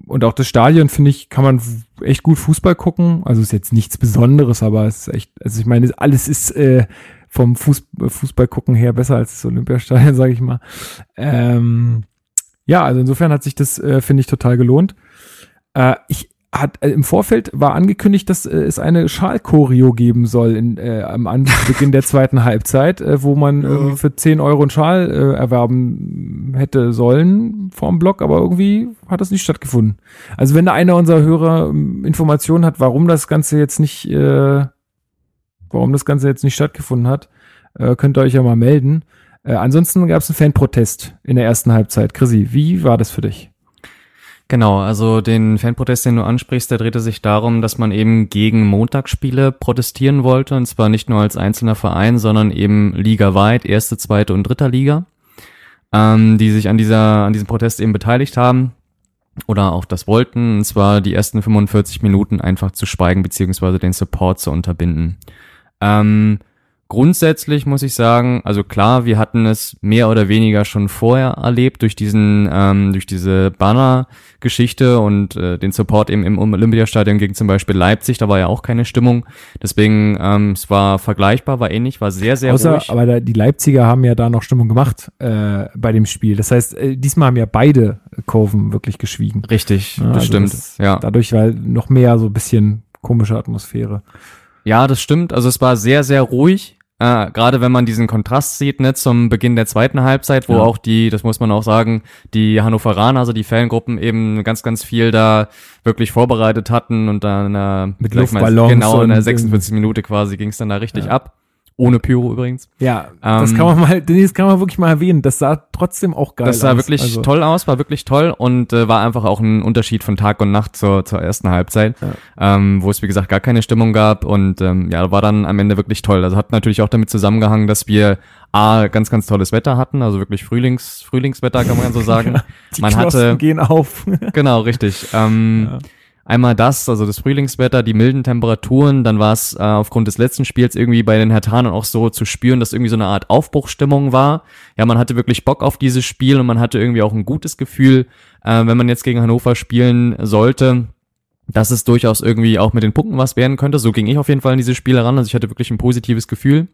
und auch das Stadion, finde ich, kann man echt gut Fußball gucken. Also ist jetzt nichts Besonderes, aber es ist echt, also ich meine, alles ist äh, vom Fuß, Fußball gucken her besser als das Olympiastadion, *laughs* sage ich mal. Ähm, ja, also insofern hat sich das, äh, finde ich, total gelohnt. Äh, ich hat äh, im Vorfeld war angekündigt, dass äh, es eine Schalchoreo geben soll in, äh, am Beginn der zweiten Halbzeit, äh, wo man ja. irgendwie für 10 Euro einen Schal äh, erwerben hätte sollen vorm Blog, aber irgendwie hat das nicht stattgefunden. Also wenn da einer unserer Hörer ähm, Informationen hat, warum das Ganze jetzt nicht, äh, warum das Ganze jetzt nicht stattgefunden hat, äh, könnt ihr euch ja mal melden. Äh, ansonsten gab es einen Fanprotest in der ersten Halbzeit. Chrissy, wie war das für dich? Genau, also den Fanprotest, den du ansprichst, der drehte sich darum, dass man eben gegen Montagsspiele protestieren wollte, und zwar nicht nur als einzelner Verein, sondern eben ligaweit, erste, zweite und dritter Liga, ähm, die sich an dieser, an diesem Protest eben beteiligt haben oder auch das wollten, und zwar die ersten 45 Minuten einfach zu schweigen beziehungsweise den Support zu unterbinden. Ähm, Grundsätzlich muss ich sagen, also klar, wir hatten es mehr oder weniger schon vorher erlebt durch diesen, ähm, durch diese Banner-Geschichte und äh, den Support eben im Olympiastadion gegen zum Beispiel Leipzig, da war ja auch keine Stimmung. Deswegen, ähm, es war vergleichbar, war ähnlich, war sehr, sehr Außer, ruhig. Aber da, die Leipziger haben ja da noch Stimmung gemacht äh, bei dem Spiel. Das heißt, äh, diesmal haben ja beide Kurven wirklich geschwiegen. Richtig, ja, das also stimmt. Das, ja. Dadurch war noch mehr so ein bisschen komische Atmosphäre. Ja, das stimmt. Also es war sehr, sehr ruhig. Äh, Gerade wenn man diesen Kontrast sieht, ne, zum Beginn der zweiten Halbzeit, wo ja. auch die, das muss man auch sagen, die Hannoveraner, also die Fangruppen eben ganz, ganz viel da wirklich vorbereitet hatten und dann äh, mit Luftballons genau in der 46 Minute quasi ging es dann da richtig ja. ab. Ohne Pyro übrigens. Ja, das Ähm, kann man mal, das kann man wirklich mal erwähnen. Das sah trotzdem auch geil Das sah aus. wirklich Also, toll aus, war wirklich toll und äh, war einfach auch ein Unterschied von Tag und Nacht zur, zur ersten Halbzeit, ähm, wo es wie gesagt gar keine Stimmung gab und ähm, ja, war dann am Ende wirklich toll. Also hat natürlich auch damit zusammengehangen, dass wir A, ganz, ganz tolles Wetter hatten, also wirklich Frühlings, Frühlingswetter kann man so sagen. *laughs* Die man Knospen hatte, gehen auf. genau, richtig. Ähm, Ja. Einmal das, also das Frühlingswetter, die milden Temperaturen, dann war es äh, aufgrund des letzten Spiels irgendwie bei den Hertanern auch so zu spüren, dass irgendwie so eine Art Aufbruchstimmung war. Ja, man hatte wirklich Bock auf dieses Spiel und man hatte irgendwie auch ein gutes Gefühl, äh, wenn man jetzt gegen Hannover spielen sollte, dass es durchaus irgendwie auch mit den Punkten was werden könnte. So ging ich auf jeden Fall in diese Spiele ran, also ich hatte wirklich ein positives Gefühl.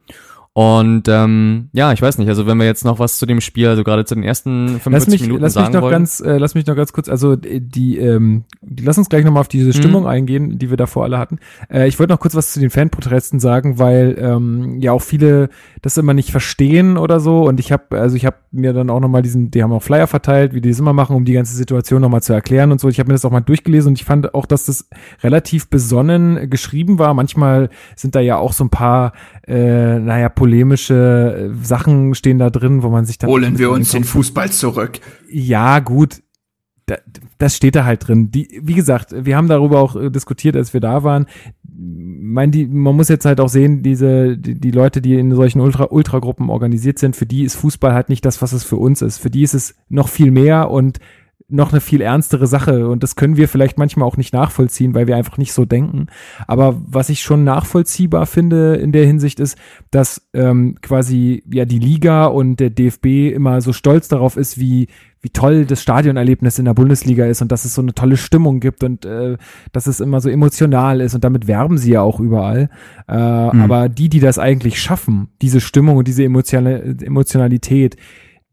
Und ähm, ja, ich weiß nicht, also wenn wir jetzt noch was zu dem Spiel, also gerade zu den ersten 45 Lass mich, Minuten lass mich sagen noch wollen. ganz, äh, lass mich noch ganz kurz, also äh, die, ähm, die lass uns gleich nochmal auf Mhm. diese Stimmung eingehen, die wir davor alle hatten. Äh, ich wollte noch kurz was zu den Fanprotesten sagen, weil ähm, ja auch viele das immer nicht verstehen oder so. Und ich habe, also ich habe mir dann auch nochmal diesen, die haben auch Flyer verteilt, wie die das immer machen, um die ganze Situation nochmal zu erklären und so. Ich habe mir das auch mal durchgelesen und ich fand auch, dass das relativ besonnen geschrieben war. Manchmal sind da ja auch so ein paar, äh, naja, polemische äh, Sachen stehen da drin, wo man sich dann Holen wir uns den Fußball zurück. ja, gut. Da, das steht da halt drin. Die, wie gesagt, wir haben darüber auch äh, diskutiert, als wir da waren. Mein, die, man muss jetzt halt auch sehen, diese, die, die Leute, die in solchen Ultra, Ultragruppen organisiert sind, für die ist Fußball halt nicht das, was es für uns ist. Für die ist es noch viel mehr und noch eine viel ernstere Sache und das können wir vielleicht manchmal auch nicht nachvollziehen, weil wir einfach nicht so denken. Aber was ich schon nachvollziehbar finde in der Hinsicht ist, dass ähm, quasi ja die Liga und der DFB immer so stolz darauf ist, wie wie toll das Stadionerlebnis in der Bundesliga ist und dass es so eine tolle Stimmung gibt und äh, dass es immer so emotional ist und damit werben sie ja auch überall. Äh, Aber die, die das eigentlich schaffen, diese Stimmung und diese emotionale, Emotionalität,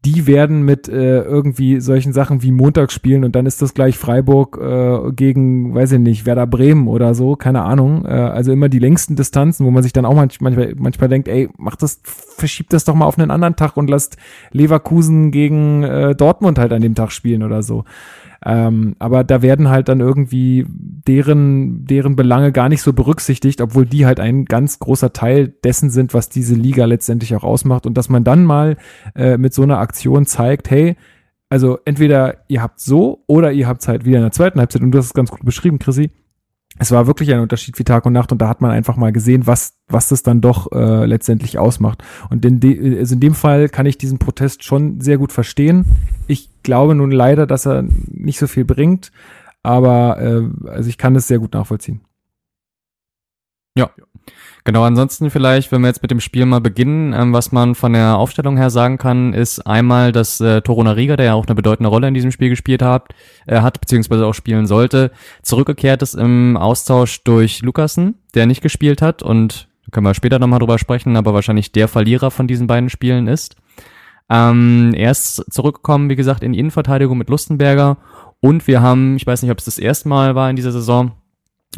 die werden mit äh, irgendwie solchen Sachen wie Montag spielen und dann ist das gleich Freiburg äh, gegen, weiß ich nicht, Werder Bremen oder so, keine Ahnung. Äh, also immer die längsten Distanzen, wo man sich dann auch manch, manchmal, manchmal denkt, ey, mach das, verschiebt das doch mal auf einen anderen Tag und lasst Leverkusen gegen äh, Dortmund halt an dem Tag spielen oder so. Ähm, aber da werden halt dann irgendwie deren, deren Belange gar nicht so berücksichtigt, obwohl die halt ein ganz großer Teil dessen sind, was diese Liga letztendlich auch ausmacht. Und dass man dann mal äh, mit so einer Aktion zeigt, hey, also entweder ihr habt so oder ihr habt halt wieder in der zweiten Halbzeit, und du hast es ganz gut beschrieben, Chrissy, es war wirklich ein Unterschied wie Tag und Nacht und da hat man einfach mal gesehen, was, was das dann doch äh, letztendlich ausmacht. Und in, de, also in dem Fall kann ich diesen Protest schon sehr gut verstehen. Ich glaube nun leider, dass er nicht so viel bringt, aber äh, also ich kann das sehr gut nachvollziehen. Genau, ansonsten vielleicht, wenn wir jetzt mit dem Spiel mal beginnen, ähm, was man von der Aufstellung her sagen kann, ist einmal, dass äh, Toruna Riga, der ja auch eine bedeutende Rolle in diesem Spiel gespielt hat, äh, hat beziehungsweise auch spielen sollte, zurückgekehrt ist im Austausch durch Lukasen, der nicht gespielt hat und können wir später nochmal drüber sprechen, aber wahrscheinlich der Verlierer von diesen beiden Spielen ist. Ähm, er ist zurückgekommen, wie gesagt, in die Innenverteidigung mit Lustenberger und wir haben, ich weiß nicht, ob es das erste Mal war in dieser Saison,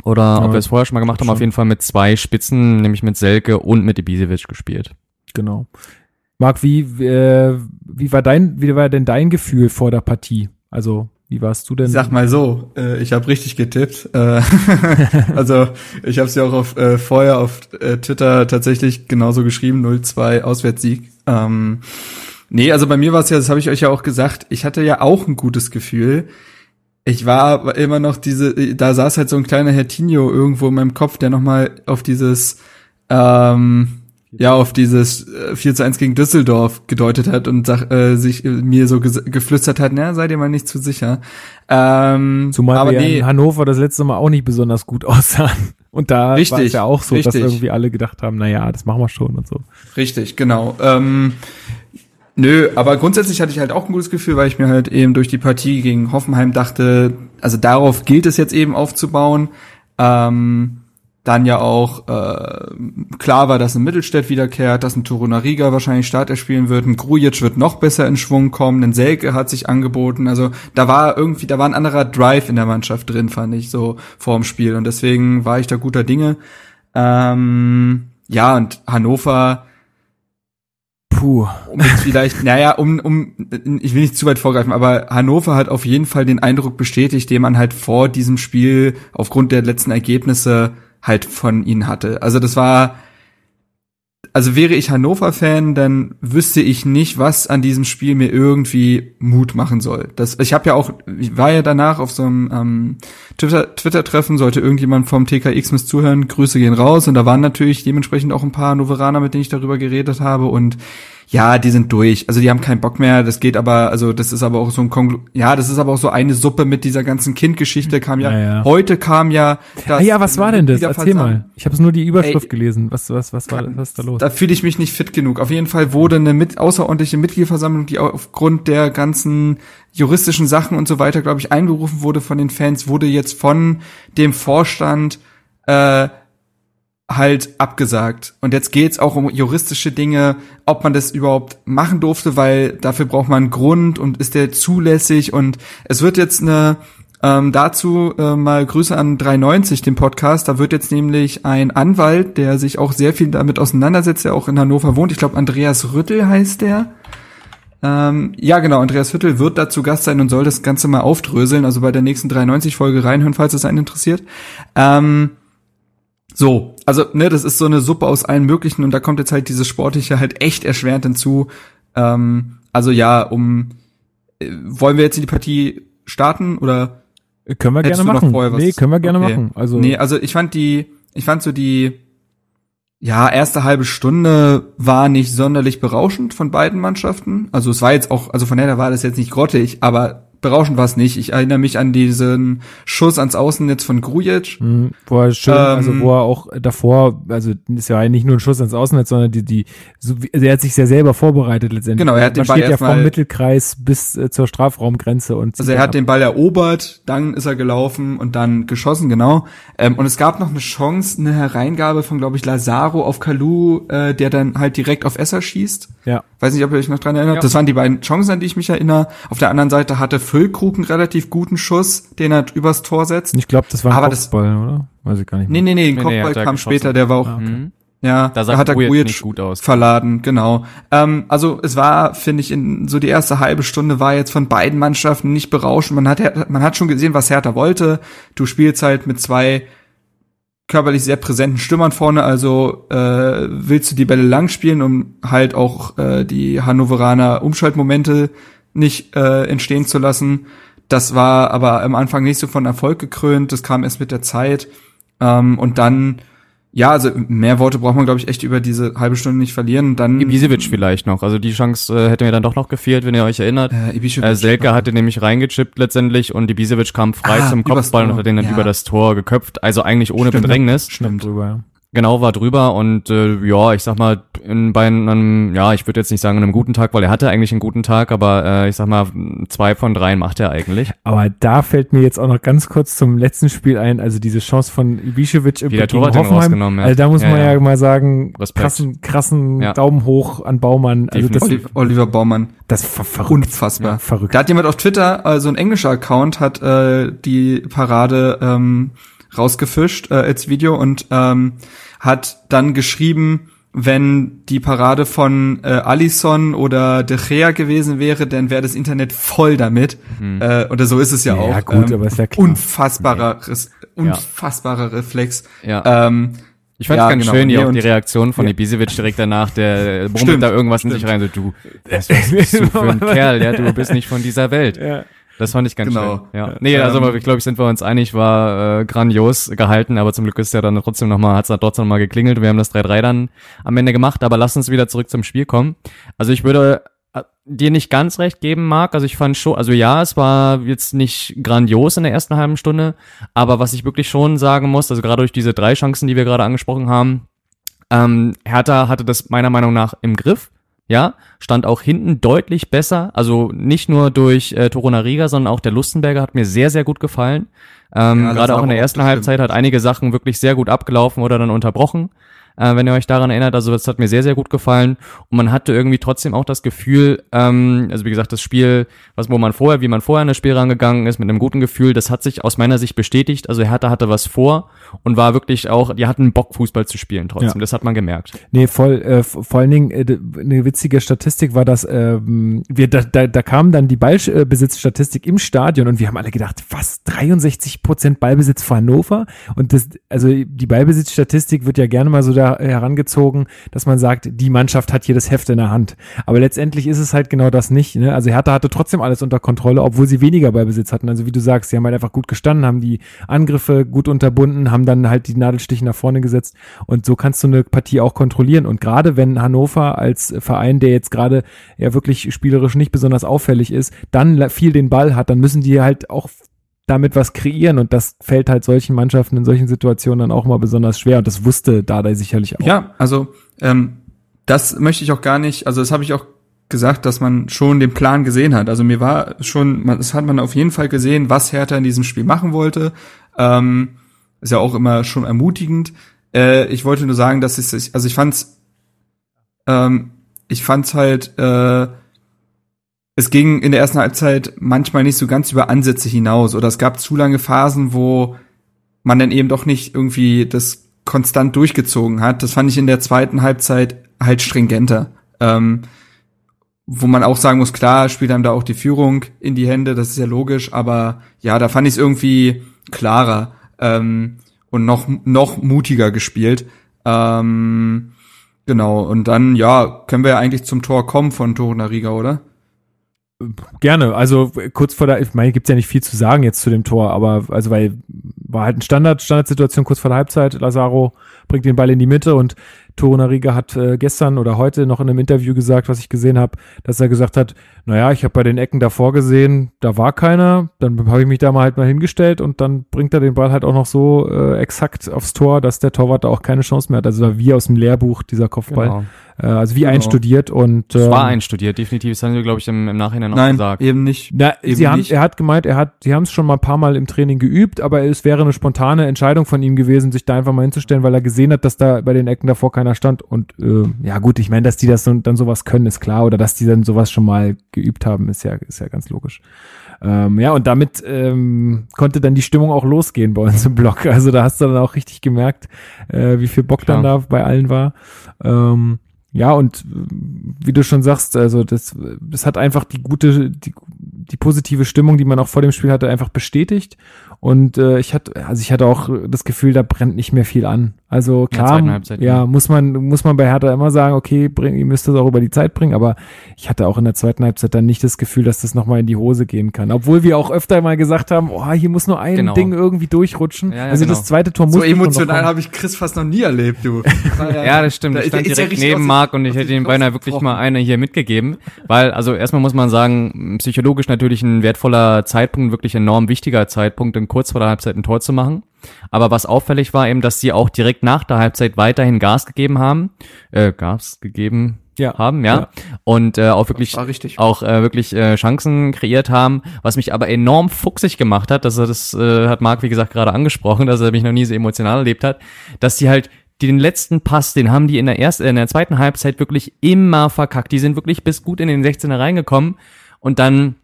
oder ob wir es vorher schon mal gemacht haben, schon. auf jeden Fall mit zwei Spitzen, nämlich mit Selke und mit Ibisevic gespielt. Genau. Marc, wie, äh, wie war dein, wie war denn dein Gefühl vor der Partie? Also, wie warst du denn? Ich sag mal so, äh, ich habe richtig getippt. Äh, *laughs* also ich habe es ja auch auf, äh, vorher auf äh, Twitter tatsächlich genauso geschrieben, 0-2 Auswärtssieg. Ähm, nee, also bei mir war es ja, das habe ich euch ja auch gesagt, ich hatte ja auch ein gutes Gefühl. Ich war immer noch diese, da saß halt so ein kleiner Hertinho irgendwo in meinem Kopf, der nochmal auf dieses, ähm, ja, auf dieses äh, 4 zu 1 gegen Düsseldorf gedeutet hat und sag, äh, sich äh, mir so geflüstert hat, na, seid ihr mal nicht zu sicher. Ähm, Zumal aber wir nee, in Hannover das letzte Mal auch nicht besonders gut *laughs* aussahen. Und da war es ja auch so, dass richtig. irgendwie alle gedacht haben, na ja, das machen wir schon und so. Richtig, genau. Ähm, nö, aber grundsätzlich hatte ich halt auch ein gutes Gefühl, weil ich mir halt eben durch die Partie gegen Hoffenheim dachte, also darauf gilt es jetzt eben aufzubauen. Ähm, dann ja auch äh, klar war, dass ein Mittelstädt wiederkehrt, dass ein Toruna Riga wahrscheinlich Starter spielen wird, ein Grujic wird noch besser in Schwung kommen, ein Selke hat sich angeboten, also da war irgendwie, da war ein anderer Drive in der Mannschaft drin, fand ich so vorm Spiel und deswegen war ich da guter Dinge. Ähm, ja, und Hannover, Puh. um jetzt vielleicht, naja, um, um, ich will nicht zu weit vorgreifen, aber Hannover hat auf jeden Fall den Eindruck bestätigt, den man halt vor diesem Spiel aufgrund der letzten Ergebnisse halt von ihnen hatte. Also das war, also wäre ich Hannover-Fan, dann wüsste ich nicht, was an diesem Spiel mir irgendwie Mut machen soll. Das, ich habe ja auch, ich war ja danach auf so einem ähm, Twitter- Twitter-Treffen, sollte irgendjemand vom TKX mis zuhören, Grüße gehen raus. Und da waren natürlich dementsprechend auch ein paar Hannoveraner, mit denen ich darüber geredet habe. Und ja, die sind durch. Also die haben keinen Bock mehr. Das geht aber, also das ist aber auch so ein Kongl ja, das ist aber auch so eine Suppe mit dieser ganzen Kindgeschichte. Kam ja, Ja, ja. heute kam ja. Das ah ja, was war denn das? Erzähl mal. Ich habe nur die Überschrift Ey, gelesen. Was, was, was war, was ist da los? Da fühle ich mich nicht fit genug. Auf jeden Fall wurde eine mit, außerordentliche Mitgliederversammlung, die aufgrund der ganzen juristischen Sachen und so weiter, glaube ich, einberufen wurde von den Fans, wurde jetzt von dem Vorstand äh, halt abgesagt. Und jetzt geht's auch um juristische Dinge, ob man das überhaupt machen durfte, weil dafür braucht man einen Grund und ist der zulässig. Und es wird jetzt eine ähm, dazu äh, mal Grüße an 390, den Podcast. Da wird jetzt nämlich ein Anwalt, der sich auch sehr viel damit auseinandersetzt, der auch in Hannover wohnt. Ich glaube, Andreas Rüttel heißt der. Ähm, ja, genau, Andreas Hüttel wird dazu Gast sein und soll das Ganze mal aufdröseln, also bei der nächsten 390-Folge reinhören, falls es einen interessiert. Ähm, so, also, ne, das ist so eine Suppe aus allen möglichen und da kommt jetzt halt dieses Sportliche halt echt erschwerend hinzu. Ähm, also ja, um äh, wollen wir jetzt in die Partie starten oder können wir gerne machen. Nee, können wir gerne Okay. machen. Also, Nee, also ich fand die, ich fand so die, ja, erste halbe Stunde war nicht sonderlich berauschend von beiden Mannschaften. Also es war jetzt auch, also von daher war das jetzt nicht grottig, aber berauschend war es nicht. Ich erinnere mich an diesen Schuss ans Außennetz von Grujic. mh, wo er schön, Ähm, also wo er auch davor, also ist ja nicht nur ein Schuss ans Außennetz, sondern die, die, so, wie- also er hat sich sehr selber vorbereitet letztendlich. Genau, er hat den Man Ball steht ja erstmal- vom Mittelkreis bis äh, zur Strafraumgrenze und Also er hat den Ball erobert, dann ist er gelaufen und dann geschossen, genau. Ähm, und es gab noch eine Chance, eine Hereingabe von, glaube ich, Lazaro auf Kalu, äh, der dann halt direkt auf Esser schießt. ja. Weiß nicht, ob ihr euch noch dran erinnert. Ja. Das waren die beiden Chancen, an die ich mich erinnere. Auf der anderen Seite hatte Füllkrug einen relativ guten Schuss, den er übers Tor setzt. Ich glaube, das war ein Aber das- Kopfball, oder? Weiß ich gar nicht. Nee, nee, nee, den Nee, nee, Kopfball er kam später, der war auch, Mhm. ja, Da sah hat er nicht gut aus. verladen, genau. Ähm, also es war, finde ich, in so die erste halbe Stunde war jetzt von beiden Mannschaften nicht berauschend. Man hat, man hat schon gesehen, was Hertha wollte. Du spielst halt mit zwei körperlich sehr präsenten Stürmern vorne, also äh, willst du die Bälle lang spielen, um halt auch äh, die Hannoveraner Umschaltmomente nicht äh, entstehen zu lassen. Das war aber am Anfang nicht so von Erfolg gekrönt, das kam erst mit der Zeit. Ähm, und dann, ja, also mehr Worte braucht man, glaube ich, echt über diese halbe Stunde nicht verlieren. Dann Ibisevic vielleicht noch. Also die Chance äh, hätte mir dann doch noch gefehlt, wenn ihr euch erinnert. äh, Ibišević. Äh, Selke hatte nämlich reingechippt letztendlich und Ibisevic kam frei Ah, zum Kopfball und hat den dann Ja. über das Tor geköpft. Also eigentlich ohne Stimmt. Bedrängnis. Stimmt drüber, ja. Genau, war drüber und äh, ja, ich sag mal, in, bei einem, ja, ich würde jetzt nicht sagen einem guten Tag, weil er hatte eigentlich einen guten Tag, aber äh, ich sag mal, zwei von dreien macht er eigentlich. Aber da fällt mir jetzt auch noch ganz kurz zum letzten Spiel ein, also diese Chance von Ibišević der gegen Hoffenheim. rausgenommen, ja. Also da muss Ja, man ja, ja. mal sagen, Respekt. krassen, krassen Ja. Daumen hoch an Baumann. Also das, Definitiv. Oliver, Oliver Baumann. das ver verrückt. Unfassbar. Ja, verrückt. Da hat jemand auf Twitter, also ein englischer Account, hat äh, die Parade ähm, rausgefischt äh, als Video und ähm, hat dann geschrieben, wenn die Parade von äh, Alisson oder De Gea gewesen wäre, dann wäre das Internet voll damit. Äh, oder so ist es ja, Ja, auch. Ähm, gut, aber ist ja klar. Unfassbarer, Res- unfassbarer Reflex. Ja. Ähm, Ich fand Ja, ganz genau. schön, Nee, hier auch die Reaktion von Ibisevic direkt danach, der brummelt Stimmt, da irgendwas in sich rein, so du, was bist du für ein *laughs* Kerl, ja, du bist nicht von dieser Welt. Ja. Das fand ich ganz Genau. schön. Ja. Nee, also Ähm, ich glaube, sind wir uns einig, war äh, grandios gehalten, aber zum Glück ist ja dann trotzdem nochmal, hat es dann trotzdem nochmal geklingelt. Wir haben das 3-3 dann am Ende gemacht, aber lass uns wieder zurück zum Spiel kommen. Also ich würde äh, dir nicht ganz recht geben, Marc. Also ich fand schon, also ja, es war jetzt nicht grandios in der ersten halben Stunde, aber was ich wirklich schon sagen muss, also gerade durch diese drei Chancen, die wir gerade angesprochen haben, ähm, Hertha hatte das meiner Meinung nach im Griff. Ja, stand auch hinten deutlich besser. Also nicht nur durch äh, Torunariga, sondern auch der Lustenberger hat mir sehr, sehr gut gefallen. Ähm, Ja, Gerade auch in der ersten das Halbzeit hat einige Sachen wirklich sehr gut abgelaufen oder dann unterbrochen. Äh, wenn ihr euch daran erinnert, also das hat mir sehr, sehr gut gefallen. Und man hatte irgendwie trotzdem auch das Gefühl, ähm, also wie gesagt, das Spiel, was wo man vorher, wie man vorher an das Spiel rangegangen ist, mit einem guten Gefühl, das hat sich aus meiner Sicht bestätigt. Also Hertha hatte was vor und war wirklich auch, die hatten Bock, Fußball zu spielen trotzdem. Ja. Das hat man gemerkt. Nee, voll, äh, vor allen Dingen, äh, eine witzige Statistik war, dass ähm, wir, da, da, da kam dann die Ballbesitzstatistik im Stadion und wir haben alle gedacht, was, 63 Prozent Ballbesitz für Hannover? Und das, also die Ballbesitzstatistik wird ja gerne mal so da herangezogen, dass man sagt, die Mannschaft hat hier das Heft in der Hand. Aber letztendlich ist es halt genau das nicht. Ne? Also Hertha hatte trotzdem alles unter Kontrolle, obwohl sie weniger bei Besitz hatten. Also wie du sagst, sie haben halt einfach gut gestanden, haben die Angriffe gut unterbunden, haben dann halt die Nadelstiche nach vorne gesetzt und so kannst du eine Partie auch kontrollieren. Und gerade wenn Hannover als Verein, der jetzt gerade ja wirklich spielerisch nicht besonders auffällig ist, dann viel den Ball hat, dann müssen die halt auch damit was kreieren und das fällt halt solchen Mannschaften in solchen Situationen dann auch mal besonders schwer und das wusste Dada sicherlich auch. Ja, also ähm, das möchte ich auch gar nicht, also das habe ich auch gesagt, dass man schon den Plan gesehen hat. Also mir war schon, das hat man auf jeden Fall gesehen, was Hertha in diesem Spiel machen wollte. Ähm, ist ja auch immer schon ermutigend. Äh, ich wollte nur sagen, dass es, also ich fand's, ähm, ich fand's halt äh, es ging in der ersten Halbzeit manchmal nicht so ganz über Ansätze hinaus oder es gab zu lange Phasen, wo man dann eben doch nicht irgendwie das konstant durchgezogen hat. Das fand ich in der zweiten Halbzeit halt stringenter. Ähm, wo man auch sagen muss, klar, spielt einem da auch die Führung in die Hände, das ist ja logisch, aber ja, da fand ich es irgendwie klarer ähm, und noch, noch mutiger gespielt. Ähm, genau, und dann, ja, können wir ja eigentlich zum Tor kommen von Torunariga, oder? Gerne, also kurz vor der, ich meine, gibt's ja nicht viel zu sagen jetzt zu dem Tor, aber also weil war halt ein Standard, Standardsituation kurz vor der Halbzeit, Lazaro bringt den Ball in die Mitte und Torunariga hat äh, gestern oder heute noch in einem Interview gesagt, was ich gesehen habe, dass er gesagt hat, naja, ich habe bei den Ecken davor gesehen, da war keiner, dann habe ich mich da mal halt mal hingestellt und dann bringt er den Ball halt auch noch so äh, exakt aufs Tor, dass der Torwart da auch keine Chance mehr hat. Also wie aus dem Lehrbuch dieser Kopfball. Genau. Äh, also wie genau. einstudiert und ähm, es war einstudiert, definitiv. Das haben wir, glaube ich, im, im Nachhinein auch Nein, gesagt. eben nicht. Na, eben sie haben, nicht. er hat gemeint, er hat, sie haben es schon mal ein paar Mal im Training geübt, aber es wäre eine spontane Entscheidung von ihm gewesen, sich da einfach mal hinzustellen, weil er gesehen hat, dass da bei den Ecken davor keiner stand. Und äh, ja gut, ich meine, dass die das so, dann sowas können, ist klar, oder dass die dann sowas schon mal geübt haben, ist ja, ist ja ganz logisch. Ähm, ja, und damit ähm, konnte dann die Stimmung auch losgehen bei uns im Blog. Also da hast du dann auch richtig gemerkt, äh, wie viel Bock Klar. dann da bei allen war. Ähm, ja, und äh, wie du schon sagst, also das, das hat einfach die gute, die, die positive Stimmung, die man auch vor dem Spiel hatte, einfach bestätigt. Und äh, ich hatte, also ich hatte auch das Gefühl, da brennt nicht mehr viel an. Also klar, ja, muss man, muss man bei Hertha immer sagen, okay, bring, ihr müsst das auch über die Zeit bringen, aber ich hatte auch in der zweiten Halbzeit dann nicht das Gefühl, dass das nochmal in die Hose gehen kann. Obwohl wir auch öfter mal gesagt haben, oh, hier muss nur ein genau. Ding irgendwie durchrutschen. Ja, ja, also genau. das zweite Tor muss So emotional habe ich Chris fast noch nie erlebt, du. *laughs* ja, das stimmt. Da, ich stand direkt neben Marc und ich hätte ihm beinahe wirklich mal eine hier mitgegeben, weil, also erstmal muss man sagen, psychologisch natürlich ein wertvoller Zeitpunkt, wirklich enorm wichtiger Zeitpunkt, in kurz vor der Halbzeit ein Tor zu machen. Aber was auffällig war eben, dass sie auch direkt nach der Halbzeit weiterhin Gas gegeben haben, äh, Gas gegeben ja. haben, ja, ja. und äh, auch wirklich auch äh, wirklich äh, Chancen kreiert haben, was mich aber enorm fuchsig gemacht hat, dass er das äh, hat Marc wie gesagt gerade angesprochen, dass er mich noch nie so emotional erlebt hat, dass sie halt den letzten Pass, den haben die in der ersten, in der zweiten Halbzeit wirklich immer verkackt. Die sind wirklich bis gut in den 16er reingekommen und dann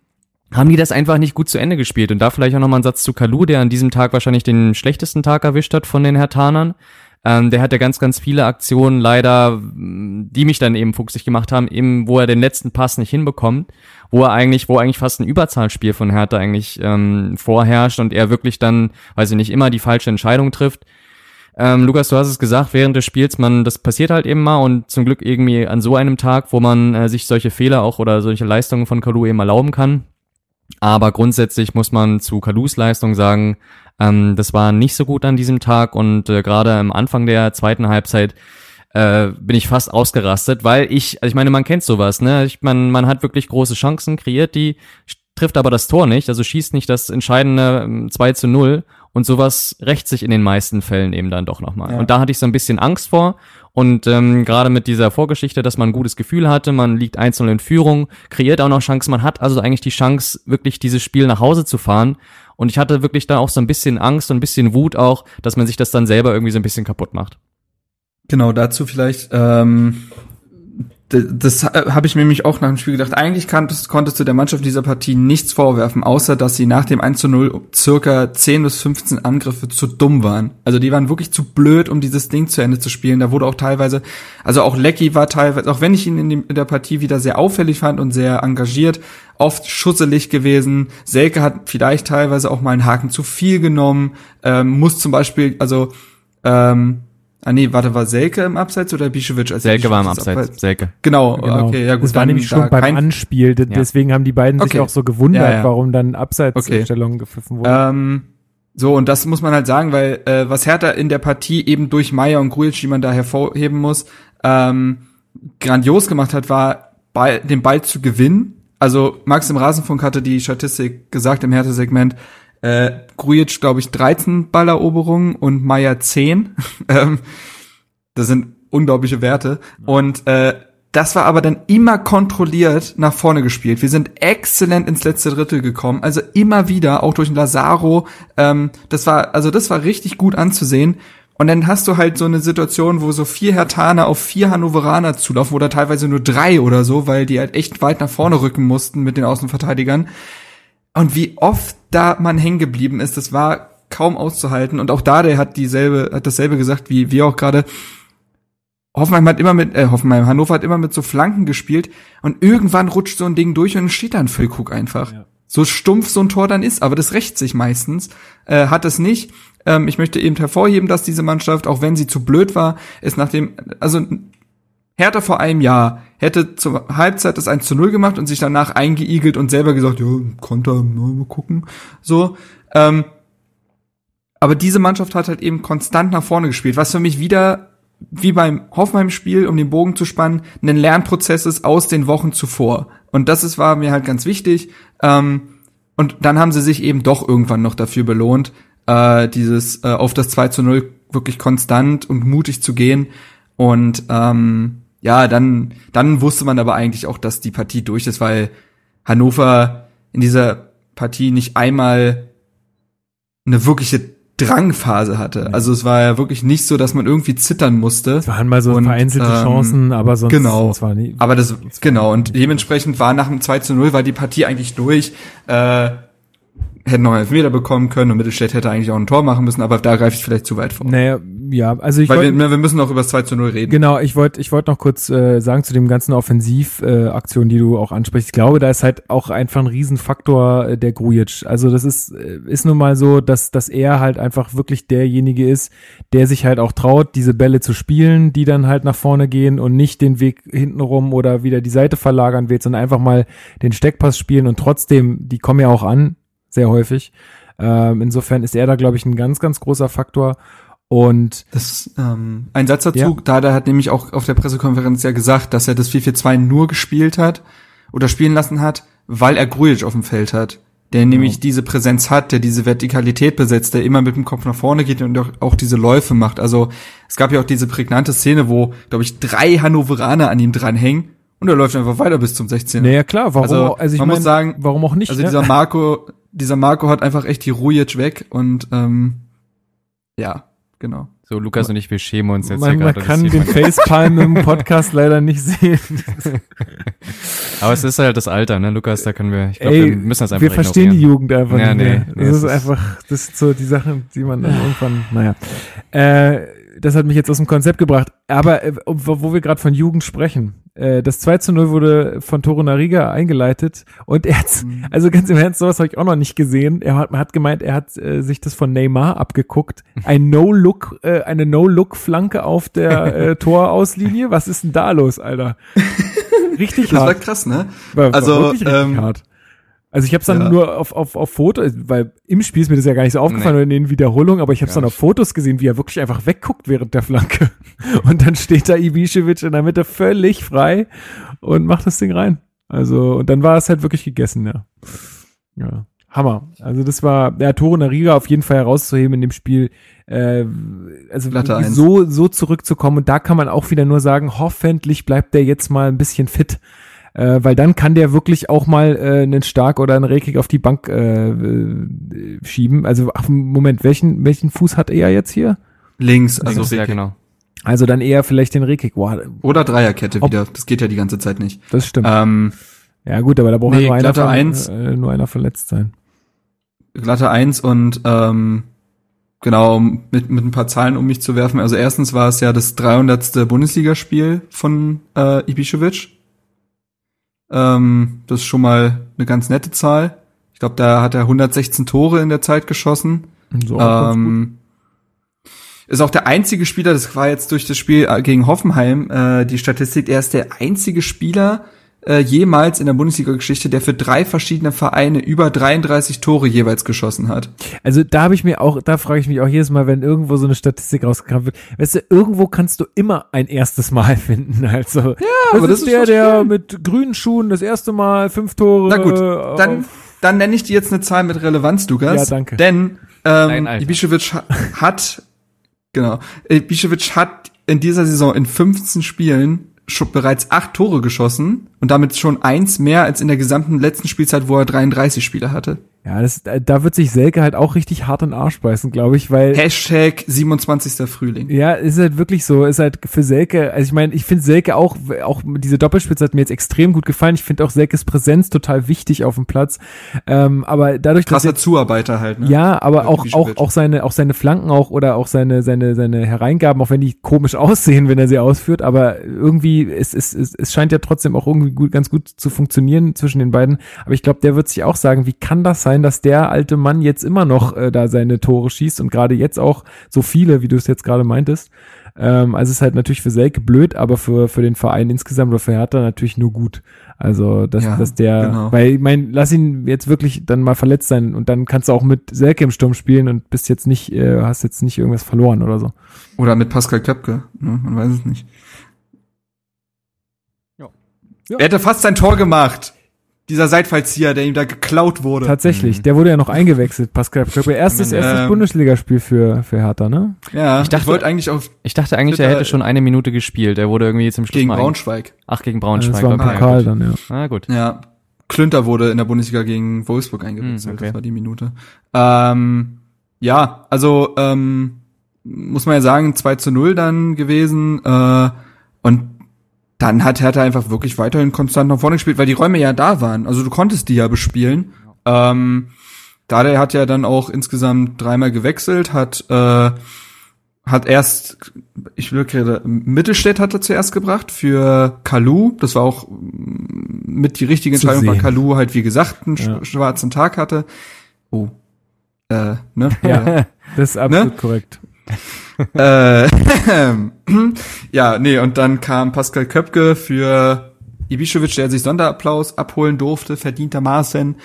haben die das einfach nicht gut zu Ende gespielt. Und da vielleicht auch nochmal ein Satz zu Kalu, der an diesem Tag wahrscheinlich den schlechtesten Tag erwischt hat von den Hertanern. Ähm, der hatte ganz, ganz viele Aktionen leider, die mich dann eben fuchsig gemacht haben, eben wo er den letzten Pass nicht hinbekommt, wo er eigentlich, wo eigentlich fast ein Überzahlspiel von Hertha eigentlich ähm, vorherrscht und er wirklich dann, weiß ich nicht, immer die falsche Entscheidung trifft. Ähm, Lukas, du hast es gesagt, während des Spiels, man, das passiert halt eben mal und zum Glück irgendwie an so einem Tag, wo man äh, sich solche Fehler auch oder solche Leistungen von Kalu eben erlauben kann. Aber grundsätzlich muss man zu Kalus Leistung sagen, ähm, das war nicht so gut an diesem Tag und äh, gerade am Anfang der zweiten Halbzeit äh, bin ich fast ausgerastet, weil ich, also ich meine, man kennt sowas, ne? Ich, man, man hat wirklich große Chancen, kreiert die, trifft aber das Tor nicht, also schießt nicht das entscheidende 2 ähm, zu 0 und sowas rächt sich in den meisten Fällen eben dann doch nochmal. Ja. Und da hatte ich so ein bisschen Angst vor. Und ähm, gerade mit dieser Vorgeschichte, dass man ein gutes Gefühl hatte, man liegt einzeln in Führung, kreiert auch noch Chancen, man hat also eigentlich die Chance, wirklich dieses Spiel nach Hause zu fahren. Und ich hatte wirklich da auch so ein bisschen Angst und ein bisschen Wut auch, dass man sich das dann selber irgendwie so ein bisschen kaputt macht. Genau, dazu vielleicht ähm, das habe ich mir nämlich auch nach dem Spiel gedacht. Eigentlich konntest, konntest du der Mannschaft dieser Partie nichts vorwerfen, außer dass sie nach dem 1 zu 0 circa 10 bis 15 Angriffe zu dumm waren. Also die waren wirklich zu blöd, um dieses Ding zu Ende zu spielen. Da wurde auch teilweise, also auch Lecky war teilweise, auch wenn ich ihn in, dem, in der Partie wieder sehr auffällig fand und sehr engagiert, oft schusselig gewesen. Selke hat vielleicht teilweise auch mal einen Haken zu viel genommen, ähm, muss zum Beispiel, also ähm, Ah nee, warte, war Selke im Abseits oder Bischewitsch? Als Selke war im das Abseits. Selke. Genau, Genau. okay, ja gut. das war nämlich schon beim kein- Anspiel, Ja. deswegen haben die beiden sich Okay. auch so gewundert, Ja, ja. warum dann Abseitsstellungen gepfiffen wurden. Ähm, so, und das muss man halt sagen, weil äh, was Hertha in der Partie eben durch Meier und Grujic, die man da hervorheben muss, ähm, grandios gemacht hat, war Ball, den Ball zu gewinnen. Also Max im Rasenfunk hatte die Statistik gesagt im Hertha-Segment, äh, Grujic, glaube ich, 13 Balleroberungen und Meier 10. *laughs* ähm, das sind unglaubliche Werte. Und äh, das war aber dann immer kontrolliert nach vorne gespielt. Wir sind exzellent ins letzte Drittel gekommen. Also immer wieder, auch durch den Lazaro. Ähm, das war, also das war richtig gut anzusehen. Und dann hast du halt so eine Situation, wo so vier Hertaner auf vier Hannoveraner zulaufen oder teilweise nur drei oder so, weil die halt echt weit nach vorne rücken mussten mit den Außenverteidigern. Und wie oft da man hängen geblieben ist, das war kaum auszuhalten. Und auch da, der hat dieselbe, hat dasselbe gesagt wie wir auch gerade. Hoffenheim hat immer mit, äh, Hoffenheim, Hannover hat immer mit so Flanken gespielt und irgendwann rutscht so ein Ding durch und dann steht da ein Füllkrug einfach. Ja. So stumpf so ein Tor dann ist, aber das rächt sich meistens, äh, hat es nicht. Ähm, ich möchte eben hervorheben, dass diese Mannschaft, auch wenn sie zu blöd war, ist nach dem, also Hertha vor einem Jahr hätte zur Halbzeit das 1 zu 0 gemacht und sich danach eingeigelt und selber gesagt, ja, Konter, mal gucken. So. Ähm, aber diese Mannschaft hat halt eben konstant nach vorne gespielt, was für mich wieder, wie beim Hoffenheim-Spiel, um den Bogen zu spannen, ein Lernprozess ist aus den Wochen zuvor. Und das ist, war mir halt ganz wichtig. Ähm, und dann haben sie sich eben doch irgendwann noch dafür belohnt, äh, dieses äh, auf das 2 zu 0 wirklich konstant und mutig zu gehen. Und ähm, ja, dann, dann wusste man aber eigentlich auch, dass die Partie durch ist, weil Hannover in dieser Partie nicht einmal eine wirkliche Drangphase hatte. Also es war ja wirklich nicht so, dass man irgendwie zittern musste. Es waren mal so Und, vereinzelte ähm, Chancen, aber sonst, genau. war nie, Aber das, genau, und dementsprechend war nach dem 2 zu 0 war die Partie eigentlich durch. Äh, hätten noch einen Elfmeter bekommen können und Mittelstädt hätte eigentlich auch ein Tor machen müssen, aber da greife ich vielleicht zu weit vor. Naja, ja, also ich Weil wollte, wir, wir müssen noch über das 2 zu 0 reden. Genau, ich wollte ich wollte noch kurz äh, sagen zu dem ganzen Offensivaktionen, äh, die du auch ansprichst. Ich glaube, da ist halt auch einfach ein Riesenfaktor äh, der Grujic. Also das ist äh, ist nun mal so, dass dass er halt einfach wirklich derjenige ist, der sich halt auch traut, diese Bälle zu spielen, die dann halt nach vorne gehen und nicht den Weg hintenrum oder wieder die Seite verlagern will, sondern einfach mal den Steckpass spielen und trotzdem, die kommen ja auch an, sehr häufig. Ähm, insofern ist er da, glaube ich, ein ganz, ganz großer Faktor. Und Das, ähm, ein Satz dazu, Ja. Dada hat nämlich auch auf der Pressekonferenz ja gesagt, dass er das 4-4-2 nur gespielt hat oder spielen lassen hat, weil er Grujic auf dem Feld hat. Der nämlich diese Präsenz hat, der diese Vertikalität besetzt, der immer mit dem Kopf nach vorne geht und auch, diese Läufe macht. Also es gab ja auch diese prägnante Szene, wo, glaube ich, drei Hannoveraner an ihm dranhängen und er läuft einfach weiter bis zum 16. naja, klar, warum, Also, auch- also ich man mein, muss sagen, warum auch nicht? Also ne? dieser Marco, dieser Marco hat einfach echt die Rujic weg und ähm, ja, genau. So, Lukas und ich, wir schämen uns jetzt man, hier man gerade. kann den Facepalm im *laughs* Podcast leider nicht sehen. *laughs* Aber es ist halt das Alter, ne, Lukas, da können wir, ich glaube, wir müssen das einfach wir verstehen die. Jugend einfach Ja, nicht mehr. nee, nee, das es ist ist- einfach, das sind so die Sachen, die man dann irgendwann, naja. Äh, das hat mich jetzt aus dem Konzept gebracht. Aber äh, wo, wir gerade von Jugend sprechen, äh, das 2 zu 0 wurde von Toro Nariga eingeleitet und er hat, Mhm. also ganz im Ernst, sowas habe ich auch noch nicht gesehen. Er hat, man hat gemeint, er hat äh, sich das von Neymar abgeguckt. Ein No-Look, äh, eine No-Look-Flanke auf der äh, *laughs* Torauslinie. Was ist denn da los, Alter? Richtig Das war hart. krass, ne? War, Also, war wirklich richtig ähm, hart. Also ich habe es dann ja. nur auf, auf, auf Fotos, weil im Spiel ist mir das ja gar nicht so aufgefallen Nee. oder in den Wiederholungen, aber ich habe es dann auf Fotos gesehen, wie er wirklich einfach wegguckt während der Flanke. *laughs* Und dann steht da Ibišević in der Mitte völlig frei und macht das Ding rein. Also, und dann war es halt wirklich gegessen, ja. Ja. Hammer. Also das war, ja, Tore Nariga auf jeden Fall herauszuheben in dem Spiel. Äh, also so, so zurückzukommen. Und da kann man auch wieder nur sagen, hoffentlich bleibt der jetzt mal ein bisschen fit. Äh, weil dann kann der wirklich auch mal äh, einen Stark oder einen Rekik auf die Bank äh, äh, schieben. Also, ach, Moment, welchen, welchen Fuß hat er jetzt hier? Links, also ja, Rekik. genau. Also dann eher vielleicht den Rekik. Boah, Oder Dreierkette Ob- wieder. Das geht ja die ganze Zeit nicht. das stimmt. Ähm, ja gut, aber da braucht nee, nur einer, glatte ver- Eins. äh, nur einer verletzt sein. glatte Eins und ähm, genau, um mit, mit ein paar Zahlen um mich zu werfen. Also erstens war es ja das 300. Bundesligaspiel von äh, Ibišević. Ähm, das ist schon mal eine ganz nette Zahl. Ich glaube, da hat er 116 Tore in der Zeit geschossen. So. Ähm, ist auch der einzige Spieler, das war jetzt durch das Spiel gegen Hoffenheim, äh, die Statistik, er ist der einzige Spieler äh, jemals in der Bundesliga-Geschichte, der für drei verschiedene Vereine über 33 Tore jeweils geschossen hat. Also da habe ich mir auch, da frage ich mich auch jedes Mal, wenn irgendwo so eine Statistik rausgekramt wird. Weißt du, irgendwo kannst du immer ein erstes Mal *laughs* finden. Also ja, das aber das ist der, der mit grünen Schuhen das erste Mal fünf Tore. Na gut, dann, dann nenne ich dir jetzt eine Zahl mit Relevanz, Lukas. Ja, danke. Denn ähm, Ibišević hat Genau. Ibišević hat in dieser Saison in 15 Spielen schon bereits acht Tore geschossen und damit schon eins mehr als in der gesamten letzten Spielzeit, wo er 33 Spiele hatte. Ja, das, da wird sich Selke halt auch richtig hart in den Arsch beißen, glaube ich, weil. Hashtag 27. Frühling. Ja, ist halt wirklich so. Ist halt für Selke, also ich meine, ich finde Selke auch, auch diese Doppelspitze hat mir jetzt extrem gut gefallen. Ich finde auch Selkes Präsenz total wichtig auf dem Platz. Ähm, aber dadurch, Krasser dass. Zuarbeiter halt, ne? Ja, aber auch, auch, auch seine, auch seine Flanken auch oder auch seine, seine, seine Hereingaben, auch wenn die komisch *laughs* aussehen, wenn er sie ausführt, aber irgendwie, es, es, es, es scheint ja trotzdem auch irgendwie gut, ganz gut zu funktionieren zwischen den beiden. Aber ich glaube, der wird sich auch sagen, wie kann das sein, dass der alte Mann jetzt immer noch äh, da seine Tore schießt und gerade jetzt auch so viele, wie du es jetzt gerade meintest. Ähm, also es ist halt natürlich für Selke blöd, aber für, für den Verein insgesamt oder für Hertha natürlich nur gut. Also, dass, ja, dass der, genau. weil ich meine, lass ihn jetzt wirklich dann mal verletzt sein und dann kannst du auch mit Selke im Sturm spielen und bist jetzt nicht, äh, hast jetzt nicht irgendwas verloren oder so. Oder mit Pascal Köpke, ne? man weiß es nicht. Ja. Er hätte fast sein Tor gemacht dieser Seitfallzieher, der ihm da geklaut wurde. Tatsächlich, mhm. der wurde ja noch eingewechselt, Pascal Köpke. Erstes, erstes ähm, Bundesligaspiel für, für Hertha, ne? Ja, ich dachte, ich eigentlich auf. Ich dachte eigentlich, er hätte schon eine Minute gespielt. Er wurde irgendwie jetzt im Schluss Gegen Braunschweig. Ach, gegen Braunschweig. Das war ein Pokal dann, ja. Ah, gut. Ja. Klünter wurde in der Bundesliga gegen Wolfsburg eingewechselt. Mhm, okay. Das war die Minute. Ähm, ja, also, ähm, muss man ja sagen, 2 zu 0 dann gewesen. Äh, und dann hat Hertha einfach wirklich weiterhin konstant nach vorne gespielt, weil die Räume ja da waren. Also du konntest die ja bespielen. Ähm, Dade hat ja dann auch insgesamt dreimal gewechselt, hat äh, hat erst, ich will gerade, Mittelstädt hat er zuerst gebracht für Kalu. Das war auch mit die richtige Entscheidung, weil Kalu halt wie gesagt einen ja. schwarzen Tag hatte. Oh. Äh, ne? *laughs* Ja, das ist absolut ne? korrekt *laughs* äh, *clears throat* ja, nee, und dann kam Pascal Köpke für Ibišević, der sich Sonderapplaus abholen durfte, verdientermaßen.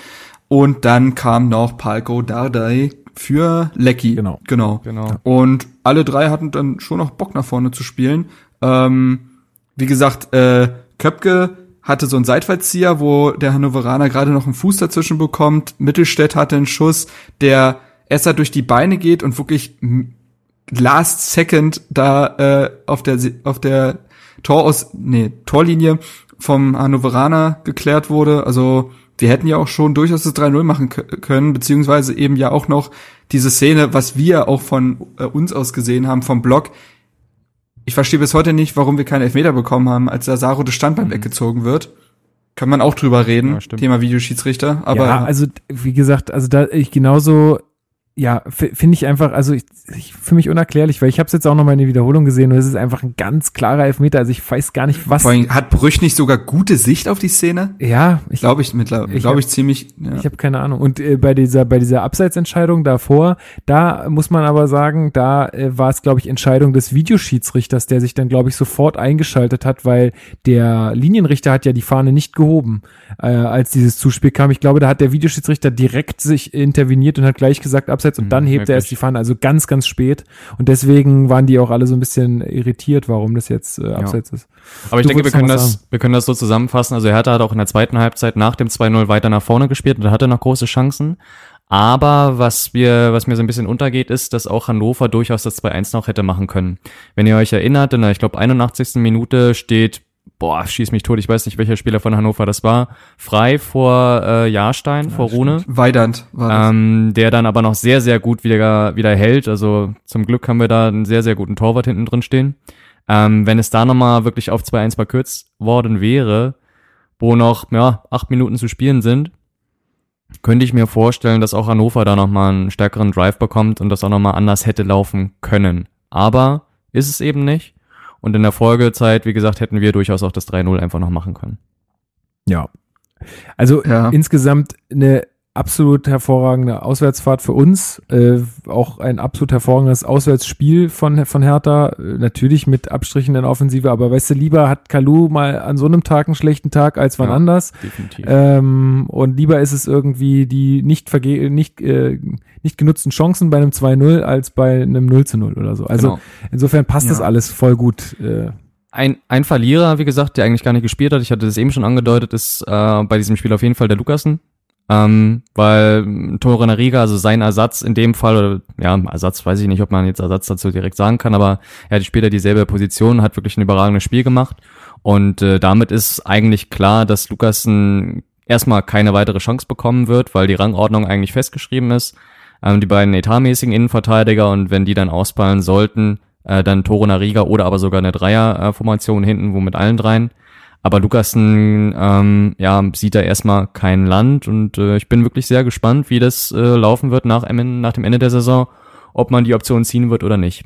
Und dann kam noch Palko Dardai für Lecky. Genau. Genau. genau. Und alle drei hatten dann schon noch Bock nach vorne zu spielen. Ähm, wie gesagt, äh, Köpke hatte so einen Seitfallzieher, wo der Hannoveraner gerade noch einen Fuß dazwischen bekommt. Mittelstädt hatte einen Schuss, der erst durch die Beine geht und wirklich last second da äh, auf der auf der Tor aus nee Torlinie vom Hannoveraner geklärt wurde. Also wir hätten ja auch schon durchaus das 3-0 machen können, beziehungsweise eben ja auch noch diese Szene, was wir auch von äh, uns aus gesehen haben vom Block. Ich verstehe bis heute nicht, warum wir keinen Elfmeter bekommen haben, als der Saro das Standbein mhm. weggezogen wird. Kann man auch drüber reden, ja, Thema Videoschiedsrichter. Aber ja, also wie gesagt, also da ich genauso ja, finde ich einfach, also ich, ich, für mich unerklärlich, weil ich habe es jetzt auch noch mal in der Wiederholung gesehen und es ist einfach ein ganz klarer Elfmeter. Also ich weiß gar nicht, was. Vor allem, hat Brüch nicht sogar gute Sicht auf die Szene? Ja, ich glaube ich mittlerweile, glaube ich ziemlich. Ja. Ich habe keine Ahnung. Und äh, bei dieser bei dieser Abseitsentscheidung davor, da muss man aber sagen, da äh, war es glaube ich Entscheidung des Videoschiedsrichters, der sich dann glaube ich sofort eingeschaltet hat, weil der Linienrichter hat ja die Fahne nicht gehoben, äh, als dieses Zuspiel kam. Ich glaube, da hat der Videoschiedsrichter direkt sich interveniert und hat gleich gesagt, abseits und dann hm, hebt er erst die Fahne, also ganz, ganz spät. Und deswegen waren die auch alle so ein bisschen irritiert, warum das jetzt äh, abseits ja. ist. Aber ich du denke, wir können das, wir können das so zusammenfassen. Also Hertha hat auch in der zweiten Halbzeit nach dem 2-0 weiter nach vorne gespielt und hatte noch große Chancen. Aber was wir, was mir so ein bisschen untergeht, ist, dass auch Hannover durchaus das 2-1 noch hätte machen können. Wenn ihr euch erinnert, in der, ich glaube, 81. Minute steht boah, schieß mich tot, ich weiß nicht, welcher Spieler von Hannover das war, frei vor äh, Jahrstein, ja, vor Rune. Weidand war das. Ähm, der dann aber noch sehr, sehr gut wieder, wieder hält. Also zum Glück haben wir da einen sehr, sehr guten Torwart hinten drin stehen. Ähm, wenn es da nochmal wirklich auf 2-1 verkürzt worden wäre, wo noch ja, acht Minuten zu spielen sind, könnte ich mir vorstellen, dass auch Hannover da nochmal einen stärkeren Drive bekommt und das auch nochmal anders hätte laufen können. Aber ist es eben nicht. Und in der Folgezeit, wie gesagt, hätten wir durchaus auch das 3-0 einfach noch machen können. Ja. Also ja. insgesamt eine absolut hervorragende Auswärtsfahrt für uns, äh, auch ein absolut hervorragendes Auswärtsspiel von, von Hertha, äh, natürlich mit Abstrichen in der Offensive, aber weißt du, lieber hat Kalu mal an so einem Tag einen schlechten Tag als wann Ja, anders. Definitiv. Ähm, und lieber ist es irgendwie die nicht verge nicht, äh, nicht genutzten Chancen bei einem 2-0 als bei einem 0 zu 0 oder so. Also Genau. insofern passt das Ja. alles voll gut. Äh, Ein, ein Verlierer, wie gesagt, der eigentlich gar nicht gespielt hat, ich hatte das eben schon angedeutet, ist äh, bei diesem Spiel auf jeden Fall der Lukasen. Ähm, weil Tore Nariga, also sein Ersatz in dem Fall, oder ja, Ersatz weiß ich nicht, ob man jetzt Ersatz dazu direkt sagen kann, aber er hat später dieselbe Position, hat wirklich ein überragendes Spiel gemacht. Und äh, damit ist eigentlich klar, dass Lukasen erstmal keine weitere Chance bekommen wird, weil die Rangordnung eigentlich festgeschrieben ist. Ähm, die beiden etatmäßigen Innenverteidiger und wenn die dann ausfallen sollten, äh, dann Toro Nariga oder aber sogar eine Dreier-Formation hinten, wo mit allen dreien. Aber Lukasen ähm, ja, sieht da erstmal kein Land und äh, ich bin wirklich sehr gespannt, wie das äh, laufen wird nach, nach dem Ende der Saison, ob man die Option ziehen wird oder nicht.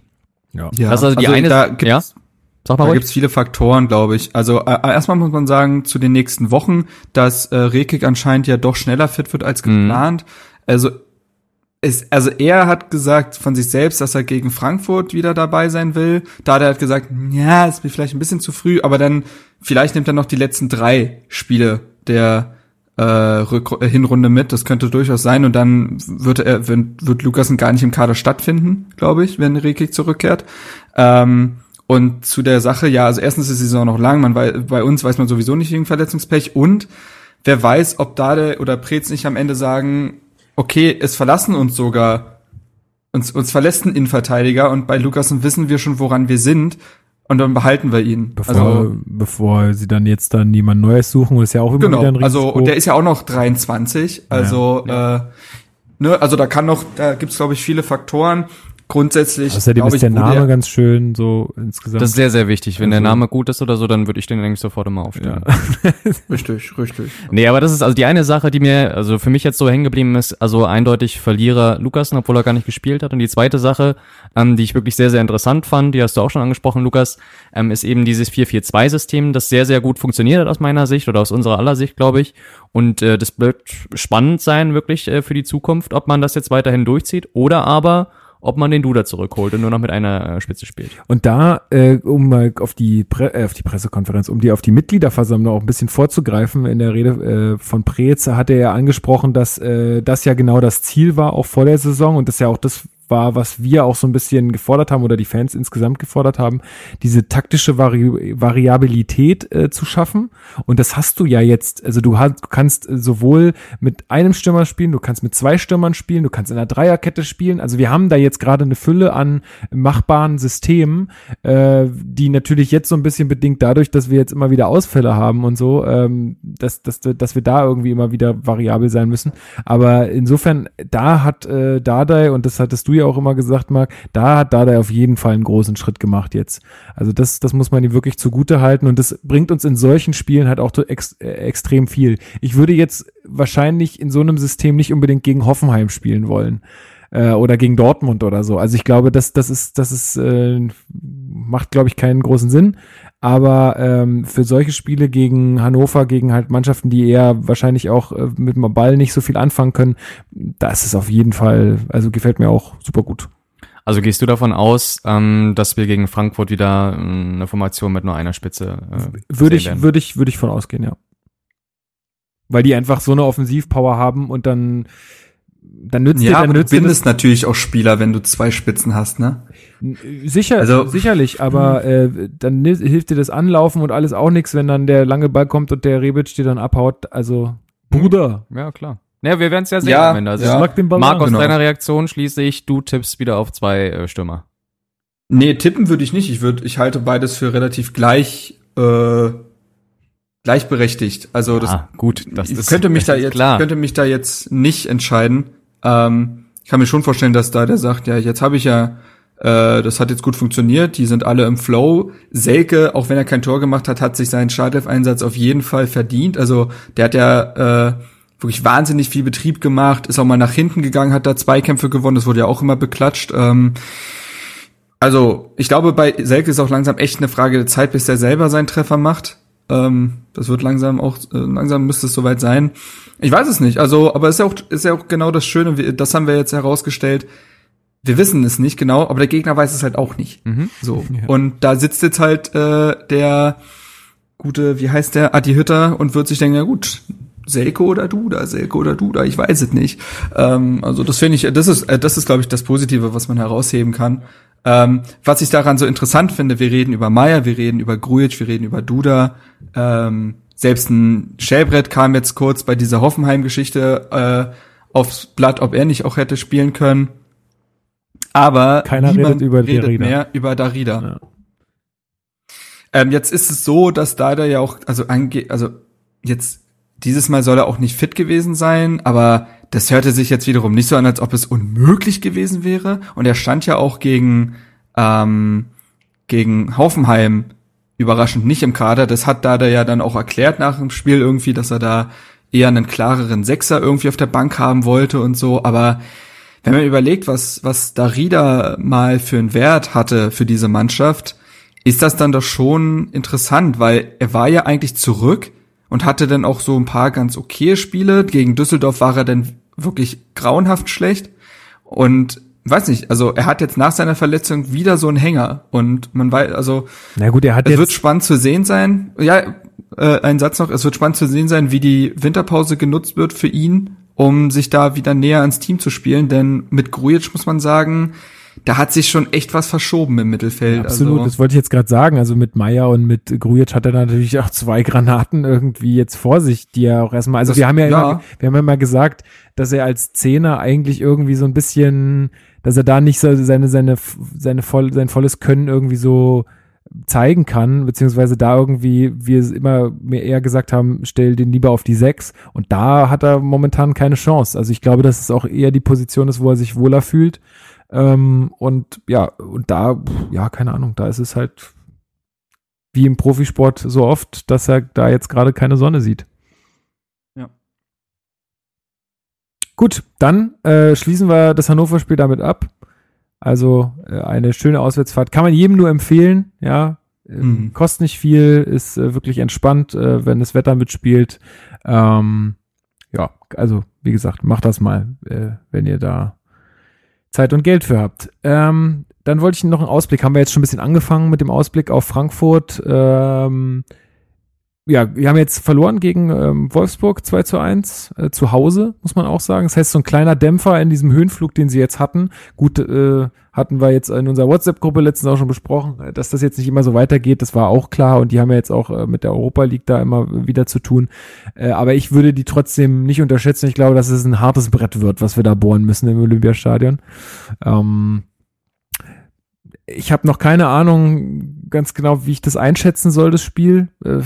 ja. Ja, Das ist also die eine- da gibt's, ja? Sag mal Da ruhig. gibt's viele Faktoren, glaube ich. Also äh, erstmal muss man sagen, zu den nächsten Wochen, dass äh, Rekik anscheinend ja doch schneller fit wird als Mhm. geplant. Also es, also er hat gesagt von sich selbst, dass er gegen Frankfurt wieder dabei sein will. Da hat er gesagt, ja, ist mir vielleicht ein bisschen zu früh, aber dann vielleicht nimmt er noch die letzten drei Spiele der äh, Rück äh, Hinrunde mit. Das könnte durchaus sein und dann wird er wird, wird Lukasen gar nicht im Kader stattfinden, glaube ich, wenn Rekik zurückkehrt. Ähm, und zu der Sache, ja, also erstens ist die Saison noch lang, man wei bei uns weiß man sowieso nicht wegen Verletzungspech und wer weiß, ob Dade oder Preetz nicht am Ende sagen, okay, es verlassen uns sogar, uns, uns verlässt ein Innenverteidiger und bei Lukasen wissen wir schon, woran wir sind und dann behalten wir ihn. Bevor, also, bevor sie dann jetzt dann jemand Neues suchen, ist ja auch immer genau, wieder ein Risiko. also, und der ist ja auch noch 23, also, Äh, ne, also da kann noch, da gibt's glaube ich viele Faktoren. Grundsätzlich, Außerdem ist ich, der Name er- ganz schön, so insgesamt. Das ist sehr, sehr wichtig. Wenn der Also- Name gut ist oder so, dann würde ich den eigentlich sofort immer aufstellen. ja. *laughs* Richtig, richtig. Nee, aber das ist also die eine Sache, die mir, also für mich jetzt so hängen geblieben ist, also eindeutig Verlierer Lukasen, obwohl er gar nicht gespielt hat. Und die zweite Sache, ähm, die ich wirklich sehr, sehr interessant fand, die hast du auch schon angesprochen, Lukas, ähm, ist eben dieses 4-4-2-System, das sehr, sehr gut funktioniert hat aus meiner Sicht oder aus unserer aller Sicht, glaube ich. Und äh, das wird spannend sein, wirklich äh, für die Zukunft, ob man das jetzt weiterhin durchzieht oder aber ob man den Duda zurückholt und nur noch mit einer äh, Spitze spielt. Und da, äh, um mal auf die, Pre äh, auf die Pressekonferenz, um die auf die Mitgliederversammlung auch ein bisschen vorzugreifen, in der Rede äh, von Preetz hat er ja angesprochen, dass äh, das ja genau das Ziel war, auch vor der Saison und das ja auch das war, was wir auch so ein bisschen gefordert haben oder die Fans insgesamt gefordert haben, diese taktische Vari Variabilität äh, zu schaffen. Und das hast du ja jetzt, also du hast, kannst äh, sowohl mit einem Stürmer spielen, du kannst mit zwei Stürmern spielen, du kannst in einer Dreierkette spielen. Also wir haben da jetzt gerade eine Fülle an machbaren Systemen, äh, die natürlich jetzt so ein bisschen bedingt dadurch, dass wir jetzt immer wieder Ausfälle haben und so, ähm, dass, dass, dass wir da irgendwie immer wieder variabel sein müssen. Aber insofern, da hat äh, Dardai, und das hattest du ja auch immer gesagt, Marc, da hat Dardai auf jeden Fall einen großen Schritt gemacht jetzt. Also das, das muss man ihm wirklich zugute halten und das bringt uns in solchen Spielen halt auch ex, äh, extrem viel. Ich würde jetzt wahrscheinlich in so einem System nicht unbedingt gegen Hoffenheim spielen wollen äh, oder gegen Dortmund oder so. Also ich glaube, das, das ist, das ist, äh, macht, glaube ich, keinen großen Sinn. Aber ähm, für solche Spiele gegen Hannover, gegen halt Mannschaften, die eher wahrscheinlich auch äh, mit dem Ball nicht so viel anfangen können, das ist auf jeden Fall, also gefällt mir auch super gut. Also gehst du davon aus, ähm, dass wir gegen Frankfurt wieder ähm, eine Formation mit nur einer Spitze äh, Würde ich, würde ich, würde ich von ausgehen, ja. Weil die einfach so eine Offensivpower haben und dann, dann nützt dir, Ja, dann aber du nützt dir das bindest natürlich auch Spieler, wenn du zwei Spitzen hast, ne? Sicher, Also- sicherlich, aber äh, dann hilft dir das Anlaufen und alles auch nichts, wenn dann der lange Ball kommt und der Rebic dir dann abhaut. Also, Bruder, Ja, klar. Ja, wir werden es ja sehen Ja, am Ende. Also ja. schlag den Ball Marc, aus Genau. deiner Reaktion schließe ich, du tippst wieder auf zwei äh, Stürmer. Nee, tippen würde ich nicht. Ich würde, ich halte beides für relativ gleich, äh, gleichberechtigt. Also das ah, gut, das ich ist könnte mich das da *laughs* jetzt, klar. könnte mich da jetzt nicht entscheiden. Ähm, ich kann mir schon vorstellen, dass da der sagt, ja, jetzt habe ich ja, äh, das hat jetzt gut funktioniert, die sind alle im Flow. Selke, auch wenn er kein Tor gemacht hat, hat sich seinen Startelf-Einsatz auf jeden Fall verdient. Also der hat ja äh, wirklich wahnsinnig viel Betrieb gemacht, ist auch mal nach hinten gegangen, hat da Zweikämpfe gewonnen, das wurde ja auch immer beklatscht. Ähm, also, ich glaube, bei Selke ist auch langsam echt eine Frage der Zeit, bis der selber seinen Treffer macht. Ähm, das wird langsam auch, äh, langsam müsste es soweit sein. Ich weiß es nicht. Also, aber ist ja auch, ist ja auch genau das Schöne. Das haben wir jetzt herausgestellt. Wir wissen es nicht genau, aber der Gegner weiß es halt auch nicht. Mhm. So. *laughs* Ja. Und da sitzt jetzt halt äh, der gute, wie heißt der, Adi Hütter und wird sich denken, ja gut, Selko oder Duda, Selko oder Duda, ich weiß es nicht. Ähm, also das finde ich, das ist, äh, das ist, glaube ich, das Positive, was man herausheben kann. Ähm, was ich daran so interessant finde, wir reden über Meier, wir reden über Grujic, wir reden über Duda. Ähm, selbst ein Schellbrett kam jetzt kurz bei dieser Hoffenheim-Geschichte äh, aufs Blatt, ob er nicht auch hätte spielen können. Aber Keiner redet über redet Darida. mehr über Darida. Ja. Ähm, jetzt ist es so, dass Dada ja auch, also ange also jetzt dieses Mal soll er auch nicht fit gewesen sein, aber das hörte sich jetzt wiederum nicht so an, als ob es unmöglich gewesen wäre. Und er stand ja auch gegen ähm, gegen Hoffenheim überraschend nicht im Kader. Das hat Dada ja dann auch erklärt nach dem Spiel irgendwie, dass er da eher einen klareren Sechser irgendwie auf der Bank haben wollte und so. Aber wenn man überlegt, was, was Darida mal für einen Wert hatte für diese Mannschaft, ist das dann doch schon interessant, weil er war ja eigentlich zurück und hatte dann auch so ein paar ganz okay Spiele. Gegen Düsseldorf war er dann wirklich grauenhaft schlecht. Und weiß nicht, also er hat jetzt nach seiner Verletzung wieder so einen Hänger. Und man weiß, also Na gut, er hat es wird jetzt, spannend zu sehen sein. Ja, äh, ein Satz noch. Es wird spannend zu sehen sein, wie die Winterpause genutzt wird für ihn, um sich da wieder näher ans Team zu spielen. Denn mit Grujic muss man sagen, da hat sich schon echt was verschoben im Mittelfeld. absolut, Also, das wollte ich jetzt gerade sagen. Also mit Meier und mit Grujic hat er natürlich auch zwei Granaten irgendwie jetzt vor sich, die er auch erstmal, also Das- wir haben ja, ja. Immer, wir haben ja immer gesagt, dass er als Zehner eigentlich irgendwie so ein bisschen, dass er da nicht so seine, seine, seine voll, sein volles Können irgendwie so zeigen kann, beziehungsweise da irgendwie wir es immer mehr eher gesagt haben, stell den lieber auf die Sechs und da hat er momentan keine Chance. Also ich glaube, dass es auch eher die Position ist, wo er sich wohler fühlt. Ähm, und ja, und da, ja, keine Ahnung, da ist es halt wie im Profisport so oft, dass er da jetzt gerade keine Sonne sieht. Ja. Gut, dann äh, schließen wir das Hannover-Spiel damit ab. Also äh, eine schöne Auswärtsfahrt. Kann man jedem nur empfehlen, ja. Ähm, Mhm. Kostet nicht viel, ist äh, wirklich entspannt, äh, wenn das Wetter mitspielt. Ähm, ja, also wie gesagt, macht das mal, äh, wenn ihr da Zeit und Geld für habt. Ähm, dann wollte ich noch einen Ausblick, haben wir jetzt schon ein bisschen angefangen mit dem Ausblick auf Frankfurt. Ähm, ja, wir haben jetzt verloren gegen ähm, Wolfsburg 2 zu 1 äh, zu Hause, muss man auch sagen. Das heißt, so ein kleiner Dämpfer in diesem Höhenflug, den sie jetzt hatten. Gut, äh, hatten wir jetzt in unserer WhatsApp-Gruppe letztens auch schon besprochen, äh, dass das jetzt nicht immer so weitergeht. Das war auch klar und die haben ja jetzt auch äh, mit der Europa League da immer wieder zu tun. Äh, aber ich würde die trotzdem nicht unterschätzen. Ich glaube, dass es ein hartes Brett wird, was wir da bohren müssen im Olympiastadion. Ähm, ich habe noch keine Ahnung ganz genau, wie ich das einschätzen soll, das Spiel. Äh,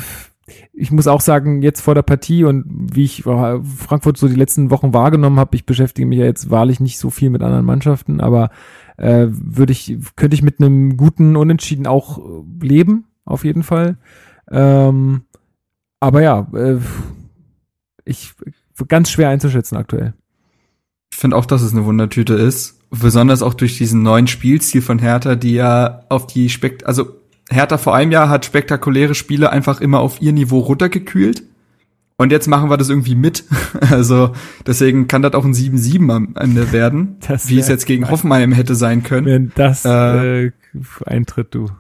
ich muss auch sagen, jetzt vor der Partie und wie ich äh, Frankfurt so die letzten Wochen wahrgenommen habe, ich beschäftige mich ja jetzt wahrlich nicht so viel mit anderen Mannschaften, aber äh, würde ich, könnte ich mit einem guten Unentschieden auch äh, leben, auf jeden Fall. Ähm, aber ja, äh, ich ganz schwer einzuschätzen aktuell. Ich finde auch, dass es eine Wundertüte ist. Besonders auch durch diesen neuen Spielstil von Hertha, die ja auf die Spekt also Hertha vor einem Jahr hat spektakuläre Spiele einfach immer auf ihr Niveau runtergekühlt. Und jetzt machen wir das irgendwie mit. *laughs* Also deswegen kann das auch ein 7-7 am Ende werden, *laughs* Das wie es jetzt gegen. Hoffenheim hätte sein können. Wenn das Äh, äh, eintritt, du.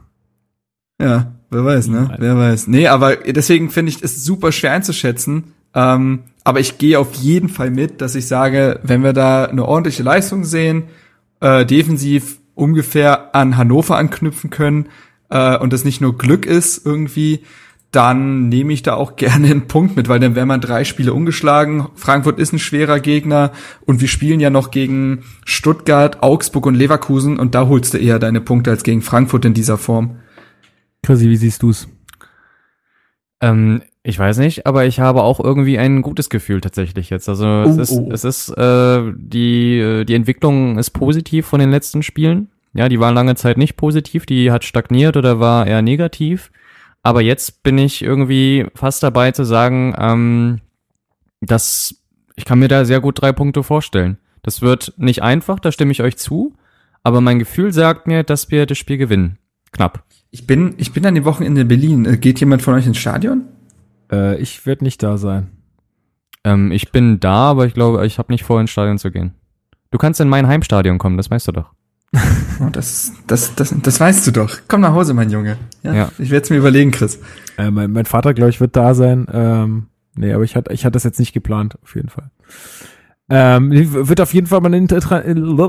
Ja, wer weiß, ne? Alter. Wer weiß. Nee, aber deswegen finde ich es super schwer einzuschätzen. Ähm, aber ich gehe auf jeden Fall mit, dass ich sage, wenn wir da eine ordentliche Leistung sehen, äh, defensiv ungefähr an Hannover anknüpfen können äh, und das nicht nur Glück ist irgendwie, dann nehme ich da auch *laughs* gerne einen Punkt mit, weil dann wäre man drei Spiele ungeschlagen. Frankfurt ist ein schwerer Gegner und wir spielen ja noch gegen Stuttgart, Augsburg und Leverkusen und da holst du eher deine Punkte als gegen Frankfurt in dieser Form. Chrissy, wie siehst du's? Ähm, ich weiß nicht, aber ich habe auch irgendwie ein gutes Gefühl tatsächlich jetzt. Also es Oh, ist, oh. es ist äh, die äh, die Entwicklung ist positiv von den letzten Spielen. Ja, die war lange Zeit nicht positiv, die hat stagniert oder war eher negativ. Aber jetzt bin ich irgendwie fast dabei zu sagen, ähm, dass ich kann mir da sehr gut drei Punkte vorstellen. Das wird nicht einfach, da stimme ich euch zu. Aber mein Gefühl sagt mir, dass wir das Spiel gewinnen. knapp. Ich bin, ich bin an den Wochenende in Berlin. Äh, Geht jemand von euch ins Stadion? Äh, ich werde nicht da sein. Ähm, ich bin da, aber ich glaube, ich habe nicht vor, ins Stadion zu gehen. Du kannst in mein Heimstadion kommen, das weißt du doch. Oh, das, das, das, das weißt du doch. Komm nach Hause, mein Junge. Ja. Ja. Ich werde es mir überlegen, Chris. Äh, mein, mein Vater, glaube ich, wird da sein. Ähm, nee, aber ich hatte, ich hatte das jetzt nicht geplant, auf jeden Fall. Ähm, wird auf jeden Fall mal eine inter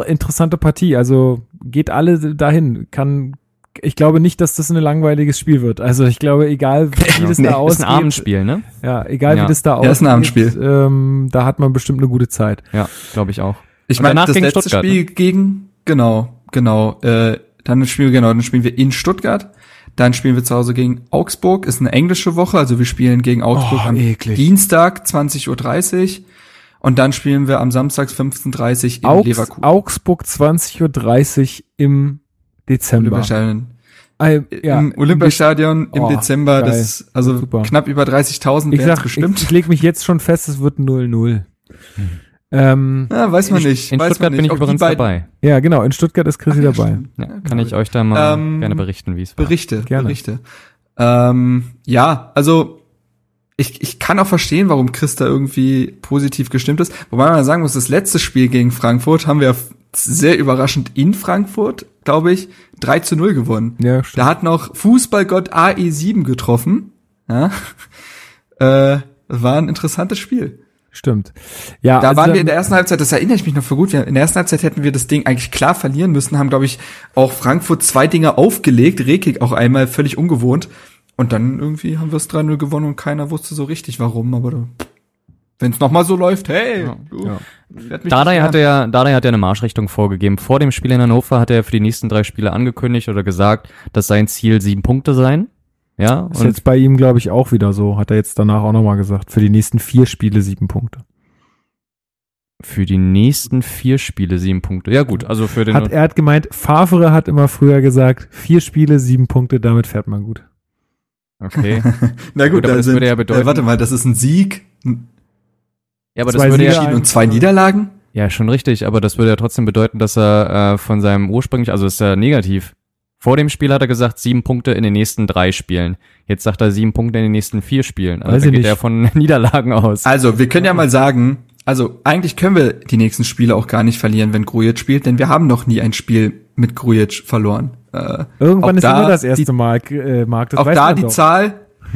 interessante Partie. Also geht alle dahin. Kann, ich glaube nicht, dass das ein langweiliges Spiel wird. Also ich glaube, egal wie das Nee, da ist ausgeht. Ist ein Abendspiel, ne? Ja, egal Ja. wie das da aussieht. Ja, ist ein Abendspiel. Ähm, da hat man bestimmt eine gute Zeit. Ja, glaube ich auch. Ich meine, danach das gegen letzte Stuttgart, Spiel gegen, genau, genau, äh, dann spielen wir, genau, dann spielen wir in Stuttgart. Dann spielen wir zu Hause gegen Augsburg. Ist eine englische Woche, also wir spielen gegen Augsburg Oh, am eklig. Dienstag 20.30 Uhr. Und dann spielen wir am Samstag 15.30 Uhr in Augs Leverkusen. Augsburg 20.30 Uhr im Dezember. Olympiastadion. Äh, ja, Im Olympiastadion im Oh, Dezember, geil. das, also Super. knapp über 30.000 Ich wären es sag, ich, bestimmt. ich leg mich jetzt schon fest, es wird 0-0. Ähm, ja, weiß man nicht. In weiß Stuttgart man bin nicht. ich Auch die übrigens dabei. ja, genau, in Stuttgart ist Chrissy Ach ja, dabei. Ja, Ja, kann ich euch da mal Ähm, gerne berichten, wie es war. Berichte, Gerne. Berichte. Ähm, ja, also ich, ich kann auch verstehen, warum Chris da irgendwie positiv gestimmt ist. Wobei man sagen muss, das letzte Spiel gegen Frankfurt haben wir sehr überraschend in Frankfurt, glaube ich, 3 zu 0 gewonnen. Ja, stimmt. Da hat noch Fußballgott AE7 getroffen. Ja. *laughs* Äh, war ein interessantes Spiel. Stimmt. Ja, Da also waren wir in der ersten Halbzeit, das erinnere ich mich noch für gut, wir, in der ersten Halbzeit hätten wir das Ding eigentlich klar verlieren müssen, haben, glaube ich, auch Frankfurt zwei Dinge aufgelegt, Rekik auch einmal völlig ungewohnt. Und dann irgendwie haben wir es 3-0 gewonnen und keiner wusste so richtig warum, aber wenn es nochmal so läuft, hey, Ja, du, ja. Dardai nicht hatte ja, Dardai hat ja eine Marschrichtung vorgegeben. Vor dem Spiel in Hannover hat er für die nächsten drei Spiele angekündigt oder gesagt, dass sein Ziel sieben Punkte seien. Ja, ist und jetzt bei ihm, glaube ich, auch wieder so. Hat er jetzt danach auch nochmal gesagt. Für die nächsten vier Spiele sieben Punkte. für die nächsten vier Spiele sieben Punkte. Ja gut, also für den Hat, er hat gemeint, Favre hat immer früher gesagt, vier Spiele, sieben Punkte, damit fährt man gut. okay. *laughs* Na gut, Gut, aber da das sind, würde ja bedeuten- äh, warte mal, das ist ein Sieg, Ja, aber Zwei das würde Siege, ja, und zwei Niederlagen. ja schon richtig, aber das würde ja trotzdem bedeuten, dass er äh, von seinem ursprünglich, also ist ja negativ. Vor dem Spiel hat er gesagt, sieben Punkte in den nächsten drei Spielen. Jetzt sagt er sieben Punkte in den nächsten vier Spielen. Also Weiß da ich geht nicht. er von *laughs* Niederlagen aus. Also, wir können ja mal sagen, also eigentlich können wir die nächsten Spiele auch gar nicht verlieren, wenn Grujic spielt, denn wir haben noch nie ein Spiel mit Grujic verloren. Äh, Irgendwann ist da immer das erste die- Mal, äh, Marc. Das auch weiß da man die doch. Zahl,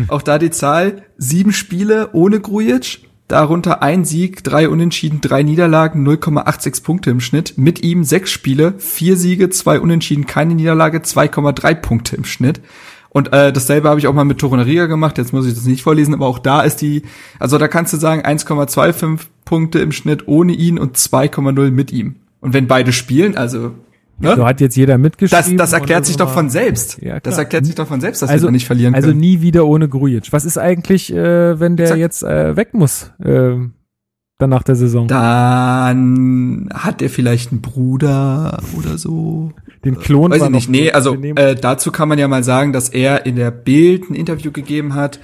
auch da die Zahl, sieben Spiele ohne Grujic, darunter ein Sieg, drei Unentschieden, drei Niederlagen, 0,86 Punkte im Schnitt. Mit ihm sechs Spiele, vier Siege, zwei Unentschieden, keine Niederlage, 2,3 Punkte im Schnitt. Und äh, dasselbe habe ich auch mal mit Torunariga gemacht, jetzt muss ich das nicht vorlesen, aber auch da ist die, also da kannst du sagen 1,25 Punkte im Schnitt ohne ihn und 2,0 mit ihm. Und wenn beide spielen, also ne? So hat jetzt jeder das, mitgeschrieben. das erklärt und sich doch von selbst. Ja, das erklärt sich doch von selbst, dass Also- wir nicht verlieren Also können. nie wieder ohne Grujic. Was ist eigentlich, äh, wenn der Exakt. jetzt äh, weg muss, äh, dann nach der Saison? Dann hat er vielleicht einen Bruder oder so. Den Klon Weiß ich nicht. Nee, also äh, dazu kann man ja mal sagen, dass er in der Bild ein Interview gegeben hat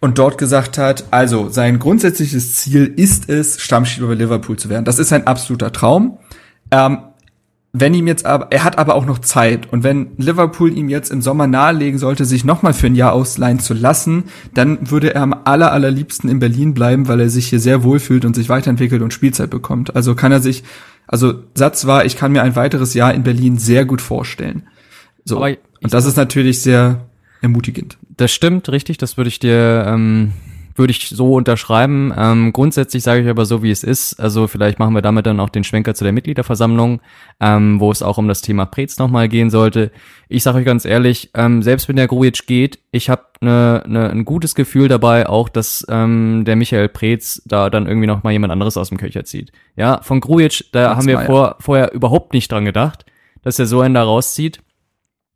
und dort gesagt hat, also sein grundsätzliches Ziel ist es, Stammspieler bei Liverpool zu werden. Das ist ein absoluter Traum. Ähm, wenn ihm jetzt aber, er hat aber auch noch Zeit und wenn Liverpool ihm jetzt im Sommer nahelegen sollte, sich nochmal für ein Jahr ausleihen zu lassen, dann würde er am aller, allerliebsten in Berlin bleiben, weil er sich hier sehr wohlfühlt und sich weiterentwickelt und Spielzeit bekommt. Also kann er sich, also Satz war, ich kann mir ein weiteres Jahr in Berlin sehr gut vorstellen. So. Und das ist natürlich sehr ermutigend. Das stimmt, richtig, das würde ich dir, ähm, würde ich so unterschreiben. Ähm, grundsätzlich sage ich aber so, wie es ist. Also vielleicht machen wir damit dann auch den Schwenker zu der Mitgliederversammlung, ähm, wo es auch um das Thema Prez nochmal gehen sollte. Ich sage euch ganz ehrlich, ähm, selbst wenn der Grujic geht, ich habe ne, ne, ein gutes Gefühl dabei, auch dass ähm, der Michael Preetz da dann irgendwie noch mal jemand anderes aus dem Köcher zieht. Ja, von Grujic, da Mats haben wir vor, vorher überhaupt nicht dran gedacht, dass er so einen da rauszieht.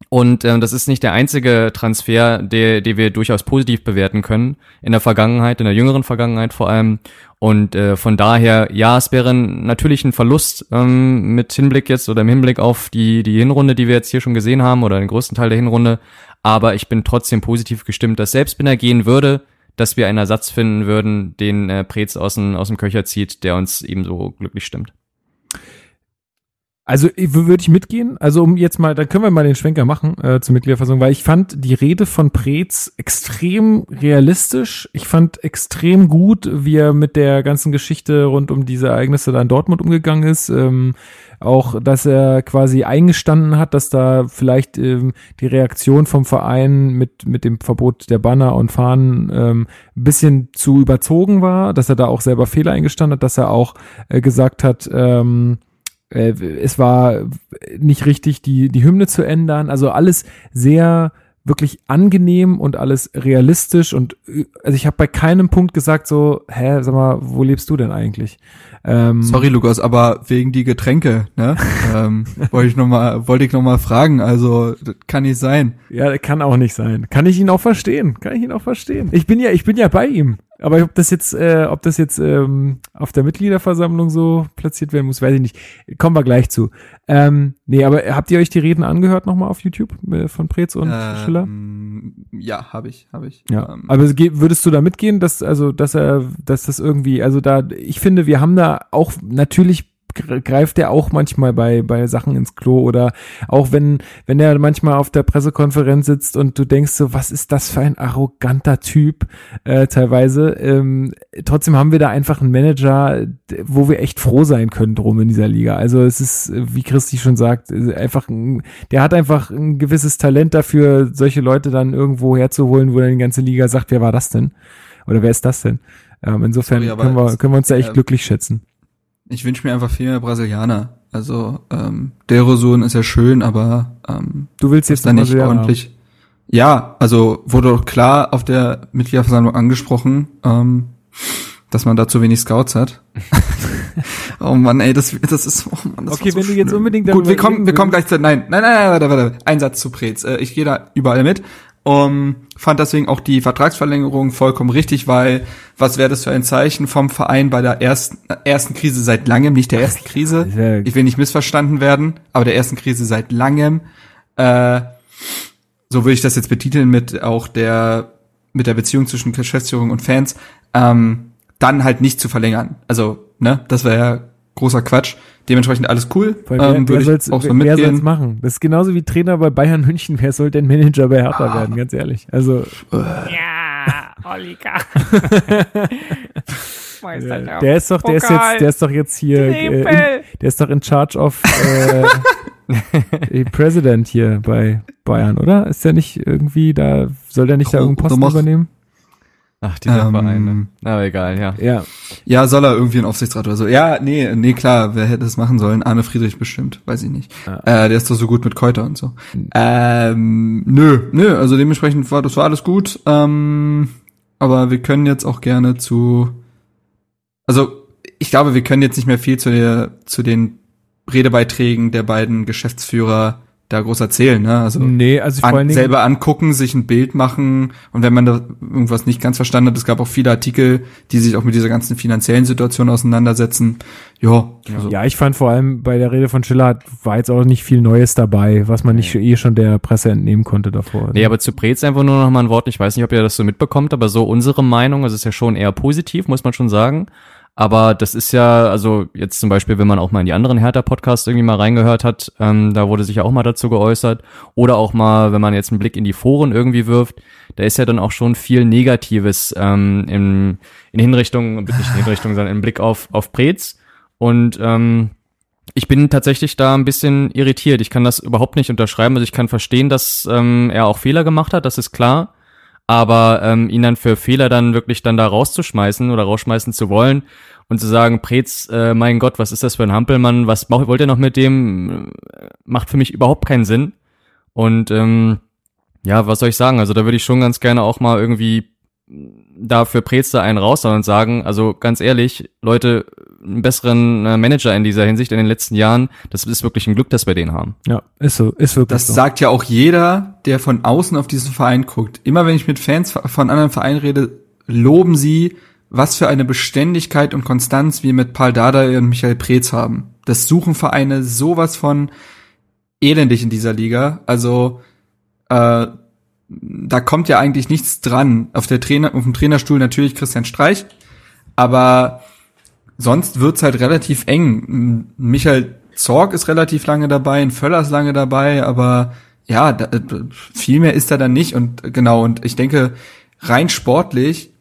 Und ähm, das ist nicht der einzige Transfer, der, den wir durchaus positiv bewerten können. In der Vergangenheit, in der jüngeren Vergangenheit vor allem. Und äh, von daher, ja, es wäre natürlich ein Verlust ähm, mit Hinblick jetzt oder im Hinblick auf die, die Hinrunde, die wir jetzt hier schon gesehen haben oder den größten Teil der Hinrunde. Aber ich bin trotzdem positiv gestimmt, dass selbst wenn er gehen würde, dass wir einen Ersatz finden würden, den äh, Preetz aus dem, aus dem Köcher zieht, der uns ebenso glücklich stimmt. Also würde ich mitgehen. Also um jetzt mal, dann können wir mal den Schwenker machen äh, zur Mitgliederversammlung, weil ich fand die Rede von Preetz extrem realistisch. Ich fand extrem gut, wie er mit der ganzen Geschichte rund um diese Ereignisse da in Dortmund umgegangen ist. Ähm, auch, dass er quasi eingestanden hat, dass da vielleicht ähm, die Reaktion vom Verein mit, mit dem Verbot der Banner und Fahnen ähm, ein bisschen zu überzogen war, dass er da auch selber Fehler eingestanden hat, dass er auch äh, gesagt hat, ähm, äh, es war nicht richtig, die, die Hymne zu ändern. Also alles sehr wirklich angenehm und alles realistisch und also ich habe bei keinem Punkt gesagt so, hä, sag mal, wo lebst du denn eigentlich? Ähm, Sorry, Lukas, aber wegen die Getränke, ne? *laughs* ähm, wollte ich noch mal, wollte ich noch mal fragen. Also das kann nicht sein. Ja, kann auch nicht sein. Kann ich ihn auch verstehen? Kann ich ihn auch verstehen? Ich bin ja, ich bin ja bei ihm. Aber ob das jetzt, äh, ob das jetzt ähm, auf der Mitgliederversammlung so platziert werden muss, weiß ich nicht. Kommen wir gleich zu. Ähm, nee, aber habt ihr euch die Reden angehört nochmal auf YouTube äh, von Preetz und ähm, Schiller? Ja, habe ich, habe ich. Ja. Ähm, aber würdest du da mitgehen, dass also, dass er, dass das irgendwie, also da, ich finde, wir haben da auch natürlich greift er auch manchmal bei, bei Sachen ins Klo oder auch wenn, wenn er manchmal auf der Pressekonferenz sitzt und du denkst so, was ist das für ein arroganter Typ, äh, teilweise. Ähm, trotzdem haben wir da einfach einen Manager, wo wir echt froh sein können drum in dieser Liga. Also es ist, wie Christi schon sagt, einfach, ein, der hat einfach ein gewisses Talent dafür, solche Leute dann irgendwo herzuholen, wo dann die ganze Liga sagt, wer war das denn? Oder wer ist das denn? Ähm, insofern Sorry, können, wir, können wir uns da echt äh, glücklich schätzen. Ich wünsche mir einfach viel mehr Brasilianer. Also ähm, Derosun ist ja schön, aber ähm, du willst jetzt da nicht ordentlich. Ja, also wurde doch klar auf der Mitgliederversammlung angesprochen, ähm, dass man da zu wenig Scouts hat. *laughs* oh Mann, ey, das, das ist, oh Mann, das Okay, so wenn du jetzt unbedingt Gut, wir kommen, wir kommen gleich zu, nein, nein, nein, nein, warte, warte, ein Satz zu Prez. Äh, ich gehe da überall mit. Um, fand deswegen auch die Vertragsverlängerung vollkommen richtig, weil was wäre das für ein Zeichen vom Verein bei der ersten, ersten Krise seit langem, nicht der ersten Krise, *laughs* ich will nicht missverstanden werden, aber der ersten Krise seit langem. Äh, so würde ich das jetzt betiteln mit auch der mit der Beziehung zwischen Geschäftsführung und Fans, ähm, dann halt nicht zu verlängern. Also, ne, das wäre ja großer Quatsch. Dementsprechend alles cool. Wer, ähm, wer soll's, auch so wer soll's machen? Das ist genauso wie Trainer bei Bayern München. Wer soll denn Manager bei Hertha ah. werden? Ganz ehrlich. Also. Ja, Olika. *laughs* der ist doch, der ist jetzt, der ist doch jetzt hier, äh, in, der ist doch in charge of äh, *laughs* President hier bei Bayern, oder? Ist der nicht irgendwie da, soll der nicht da irgendeinen Posten übernehmen? Ach, diese ähm, Vereine. Aber egal, ja. Ja. Ja, soll er irgendwie ein Aufsichtsrat oder so. Ja, nee, nee, klar, wer hätte das machen sollen? Arne Friedrich bestimmt, weiß ich nicht. Ja. Äh, der ist doch so gut mit Kräuter und so. Ähm, nö, nö, also dementsprechend war das war alles gut. Ähm, aber wir können jetzt auch gerne zu also ich glaube, wir können jetzt nicht mehr viel zu der zu den Redebeiträgen der beiden Geschäftsführer da groß erzählen, ne? Also, nee, also an, selber angucken, sich ein Bild machen und wenn man da irgendwas nicht ganz verstanden hat, es gab auch viele Artikel, die sich auch mit dieser ganzen finanziellen Situation auseinandersetzen. Ja, also. ja, ich fand vor allem bei der Rede von Schiller war jetzt auch nicht viel Neues dabei, was man nicht eh schon der Presse entnehmen konnte davor. Nee, aber zu Brez einfach nur noch mal ein Wort. Ich weiß nicht, ob ihr das so mitbekommt, aber so unsere Meinung, also ist ja schon eher positiv, muss man schon sagen. Aber das ist ja, also jetzt zum Beispiel, wenn man auch mal in die anderen Hertha-Podcasts irgendwie mal reingehört hat, ähm, da wurde sich ja auch mal dazu geäußert. Oder auch mal, wenn man jetzt einen Blick in die Foren irgendwie wirft, da ist ja dann auch schon viel Negatives ähm, in, in Hinrichtung, nicht in Hinrichtung, sondern im Blick auf, auf Prez. Und ähm, ich bin tatsächlich da ein bisschen irritiert. Ich kann das überhaupt nicht unterschreiben. Also ich kann verstehen, dass ähm, er auch Fehler gemacht hat, das ist klar aber ähm, ihn dann für Fehler dann wirklich dann da rauszuschmeißen oder rausschmeißen zu wollen und zu sagen, Prez, äh, mein Gott, was ist das für ein Hampelmann, was wollt ihr noch mit dem, macht für mich überhaupt keinen Sinn. Und ähm, ja, was soll ich sagen? Also da würde ich schon ganz gerne auch mal irgendwie da für Prez da einen raushauen und sagen, also ganz ehrlich, Leute, einen besseren äh, Manager in dieser Hinsicht in den letzten Jahren. Das ist wirklich ein Glück, dass wir den haben. Ja, ist so, ist wirklich Das so. sagt ja auch jeder, der von außen auf diesen Verein guckt. Immer wenn ich mit Fans von anderen Vereinen rede, loben sie, was für eine Beständigkeit und Konstanz wir mit Paul Dardai und Michael Preetz haben. Das suchen Vereine sowas von elendig in dieser Liga. Also äh, da kommt ja eigentlich nichts dran. Auf der Trainer, auf dem Trainerstuhl natürlich Christian Streich, aber sonst wird's halt relativ eng. Michael Zorg ist relativ lange dabei, ein Völler ist lange dabei, aber ja, da, viel mehr ist da dann nicht und genau, und ich denke, rein sportlich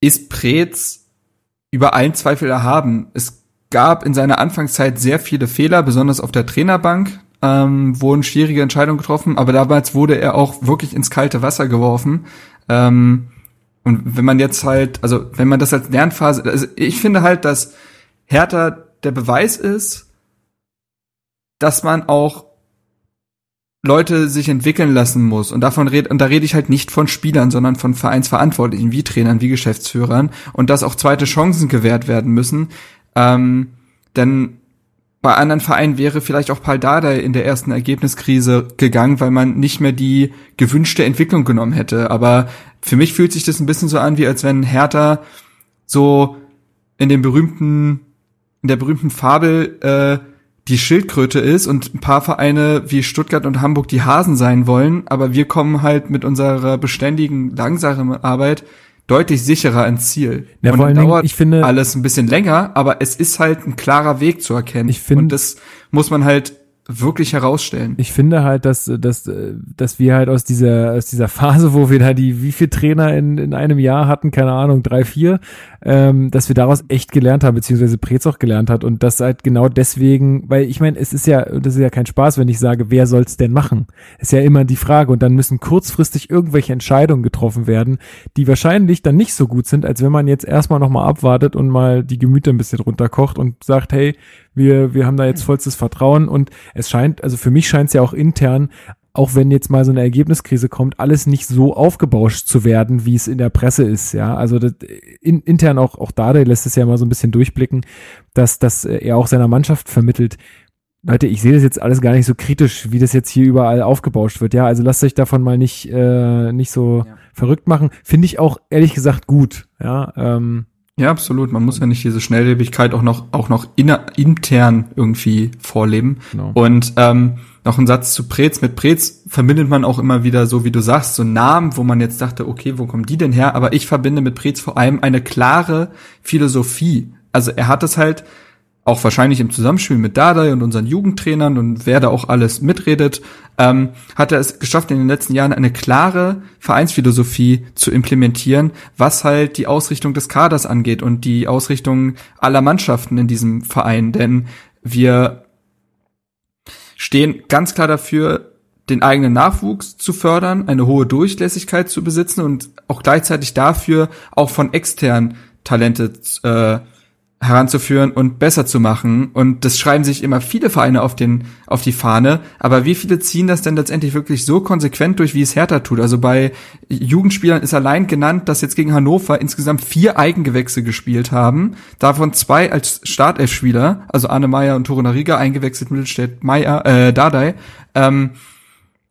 ist Preetz über allen Zweifel erhaben. Es gab in seiner Anfangszeit sehr viele Fehler, besonders auf der Trainerbank ähm, wurden schwierige Entscheidungen getroffen, aber damals wurde er auch wirklich ins kalte Wasser geworfen. Ähm, und wenn man jetzt halt, also wenn man das als Lernphase, also ich finde halt, dass Hertha der Beweis ist, dass man auch Leute sich entwickeln lassen muss. Und davon red, und da rede ich halt nicht von Spielern, sondern von Vereinsverantwortlichen, wie Trainern, wie Geschäftsführern. Und dass auch zweite Chancen gewährt werden müssen. Ähm, denn bei anderen Vereinen wäre vielleicht auch Paul Dardai in der ersten Ergebniskrise gegangen, weil man nicht mehr die gewünschte Entwicklung genommen hätte. Aber für mich fühlt sich das ein bisschen so an, wie als wenn Hertha so in dem berühmten, in der berühmten Fabel äh, die Schildkröte ist und ein paar Vereine wie Stuttgart und Hamburg die Hasen sein wollen, aber wir kommen halt mit unserer beständigen, langsamen Arbeit deutlich sicherer ins Ziel. Ja, und vor allen dann Dingen, dauert ich finde- alles ein bisschen länger, aber es ist halt ein klarer Weg zu erkennen. Ich finde- und das muss man halt wirklich herausstellen. Ich finde halt, dass, dass, dass wir halt aus dieser, aus dieser Phase, wo wir da die, wie viele Trainer in, in einem Jahr hatten, keine Ahnung, drei, vier, ähm, dass wir daraus echt gelernt haben, beziehungsweise Prez auch gelernt hat und das halt genau deswegen, weil ich meine, es ist ja, das ist ja kein Spaß, wenn ich sage, wer soll's denn machen? Ist ja immer die Frage und dann müssen kurzfristig irgendwelche Entscheidungen getroffen werden, die wahrscheinlich dann nicht so gut sind, als wenn man jetzt erstmal nochmal abwartet und mal die Gemüter ein bisschen runterkocht und sagt, hey, wir, wir haben da jetzt vollstes Vertrauen und es scheint, also für mich scheint es ja auch intern, auch wenn jetzt mal so eine Ergebniskrise kommt, alles nicht so aufgebauscht zu werden, wie es in der Presse ist, ja. Also das, in, intern auch, auch Dade lässt es ja mal so ein bisschen durchblicken, dass, dass er auch seiner Mannschaft vermittelt, Leute, ich sehe das jetzt alles gar nicht so kritisch, wie das jetzt hier überall aufgebauscht wird, ja. Also lasst euch davon mal nicht, äh, nicht so Ja. verrückt machen. Finde ich auch ehrlich gesagt gut, ja. Ähm, Ja, absolut. Man muss ja nicht diese Schnelllebigkeit auch noch, auch noch inner, intern irgendwie vorleben. Genau. Und ähm, noch ein Satz zu Preetz. Mit Preetz verbindet man auch immer wieder, so wie du sagst, so Namen, wo man jetzt dachte, okay, wo kommen die denn her? Aber ich verbinde mit Preetz vor allem eine klare Philosophie. Also er hat es halt auch wahrscheinlich im Zusammenspiel mit Dardai und unseren Jugendtrainern und wer da auch alles mitredet, ähm, hat er es geschafft, in den letzten Jahren eine klare Vereinsphilosophie zu implementieren, was halt die Ausrichtung des Kaders angeht und die Ausrichtung aller Mannschaften in diesem Verein. Denn wir stehen ganz klar dafür, den eigenen Nachwuchs zu fördern, eine hohe Durchlässigkeit zu besitzen und auch gleichzeitig dafür auch von extern Talente äh, heranzuführen und besser zu machen. Und das schreiben sich immer viele Vereine auf den, auf die Fahne. Aber wie viele ziehen das denn letztendlich wirklich so konsequent durch, wie es Hertha tut? Also bei Jugendspielern ist allein genannt, dass jetzt gegen Hannover insgesamt vier Eigengewächse gespielt haben. Davon zwei als Startelfspieler, also Arne Meyer und Tore Nariga eingewechselt, Mittelstädt, Meyer, äh, Dardai. Ähm,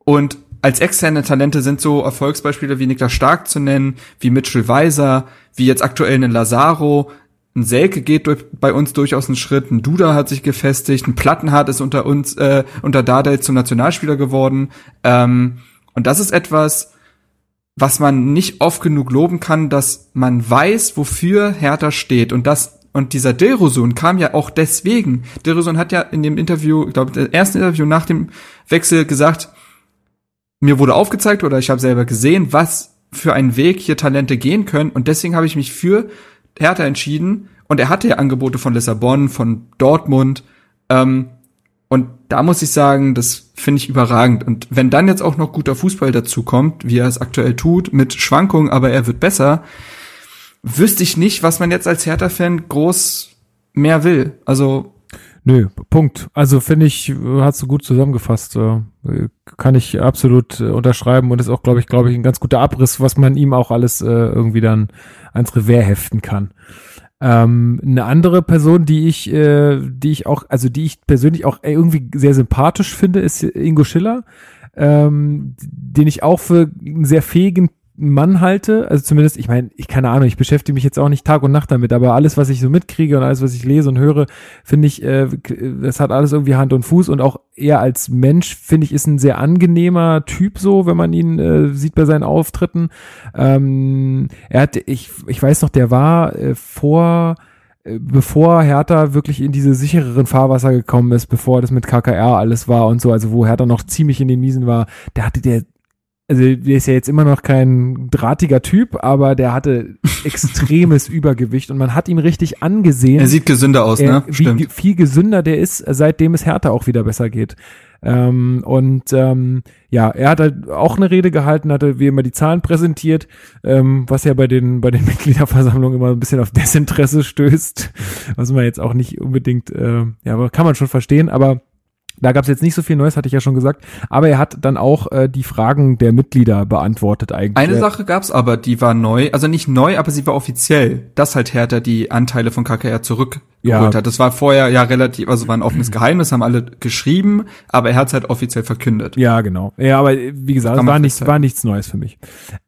und als externe Talente sind so Erfolgsbeispiele wie Niklas Stark zu nennen, wie Mitchell Weiser, wie jetzt aktuell ein Lazaro, ein Selke geht durch, bei uns durchaus einen Schritt, ein Duda hat sich gefestigt, ein Plattenhardt ist unter uns, äh, unter Dardai zum Nationalspieler geworden. Ähm, und das ist etwas, was man nicht oft genug loben kann, dass man weiß, wofür Hertha steht. Und das und dieser Dilrosun kam ja auch deswegen. Dilrosun hat ja in dem Interview, ich glaube, im ersten Interview nach dem Wechsel gesagt, mir wurde aufgezeigt oder ich habe selber gesehen, was für einen Weg hier Talente gehen können und deswegen habe ich mich für Hertha entschieden und er hatte ja Angebote von Lissabon, von Dortmund ähm, und da muss ich sagen, das finde ich überragend und wenn dann jetzt auch noch guter Fußball dazu kommt, wie er es aktuell tut, mit Schwankungen, aber er wird besser, wüsste ich nicht, was man jetzt als Hertha-Fan groß mehr will. Also Nö, Punkt. Also finde ich, hast du gut zusammengefasst. äh, Kann ich absolut äh, unterschreiben und ist auch, glaube ich, glaube ich, ein ganz guter Abriss, was man ihm auch alles äh, irgendwie dann ans Revers heften kann. Ähm, eine andere Person, die ich, äh, die ich auch, also die ich persönlich auch irgendwie sehr sympathisch finde, ist Ingo Schiller, ähm, den ich auch für einen sehr fähigen Mann halte. Also zumindest, ich meine, ich keine Ahnung, ich beschäftige mich jetzt auch nicht Tag und Nacht damit, aber alles, was ich so mitkriege und alles, was ich lese und höre, finde ich, äh, das hat alles irgendwie Hand und Fuß und auch er als Mensch, finde ich, ist ein sehr angenehmer Typ so, wenn man ihn äh, sieht bei seinen Auftritten. Ähm, er hat, ich, ich weiß noch, der war äh, vor äh, bevor Hertha wirklich in diese sichereren Fahrwasser gekommen ist, bevor das mit KKR alles war und so, also wo Hertha noch ziemlich in den Miesen war, der hatte der also der ist ja jetzt immer noch kein drahtiger Typ, aber der hatte *laughs* extremes Übergewicht und man hat ihm richtig angesehen. Er sieht gesünder aus, er, ne? Wie Stimmt. viel gesünder der ist, seitdem es Hertha auch wieder besser geht. Ähm, und ähm, ja, er hat halt auch eine Rede gehalten, hatte wie immer die Zahlen präsentiert, ähm, was ja bei den bei den *laughs* Mitgliederversammlungen immer ein bisschen auf Desinteresse stößt, was man jetzt auch nicht unbedingt, äh, ja, kann man schon verstehen, aber da gab es jetzt nicht so viel Neues, hatte ich ja schon gesagt. Aber er hat dann auch äh, die Fragen der Mitglieder beantwortet eigentlich. Eine Sache gab's aber, die war neu. Also nicht neu, aber sie war offiziell, dass halt Hertha die Anteile von KKR zurückgeholt ja. hat. Das war vorher ja relativ, also war ein offenes Geheimnis, haben alle geschrieben, aber er hat's halt offiziell verkündet. Ja, genau. Ja, aber wie gesagt, es war, nichts, war nichts Neues für mich.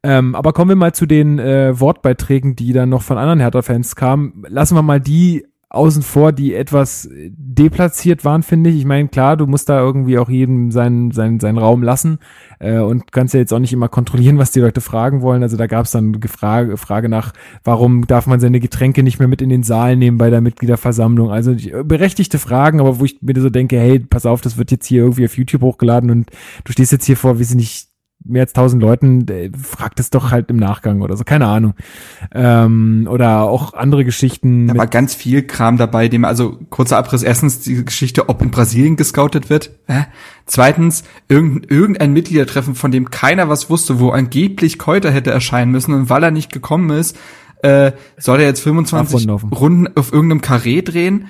Ähm, aber kommen wir mal zu den äh, Wortbeiträgen, die dann noch von anderen Hertha-Fans kamen. Lassen wir mal die außen vor, die etwas deplatziert waren, finde ich. Ich meine, klar, du musst da irgendwie auch jedem seinen, seinen, seinen Raum lassen äh, und kannst ja jetzt auch nicht immer kontrollieren, was die Leute fragen wollen. Also da gab es dann Frage, Frage nach, warum darf man seine Getränke nicht mehr mit in den Saal nehmen bei der Mitgliederversammlung. Also berechtigte Fragen, aber wo ich mir so denke, hey, pass auf, das wird jetzt hier irgendwie auf YouTube hochgeladen und du stehst jetzt hier vor, wie sie nicht mehr als tausend Leuten, fragt es doch halt im Nachgang oder so, keine Ahnung. Ähm, oder auch andere Geschichten. Da war ganz viel Kram dabei, dem, also kurzer Abriss, erstens die Geschichte, ob in Brasilien gescoutet wird. Äh? Zweitens, irgendein, irgendein Mitgliedertreffen, von dem keiner was wusste, wo angeblich Keuter hätte erscheinen müssen und weil er nicht gekommen ist, äh, soll er jetzt 25 Runden auf irgendeinem Karree drehen.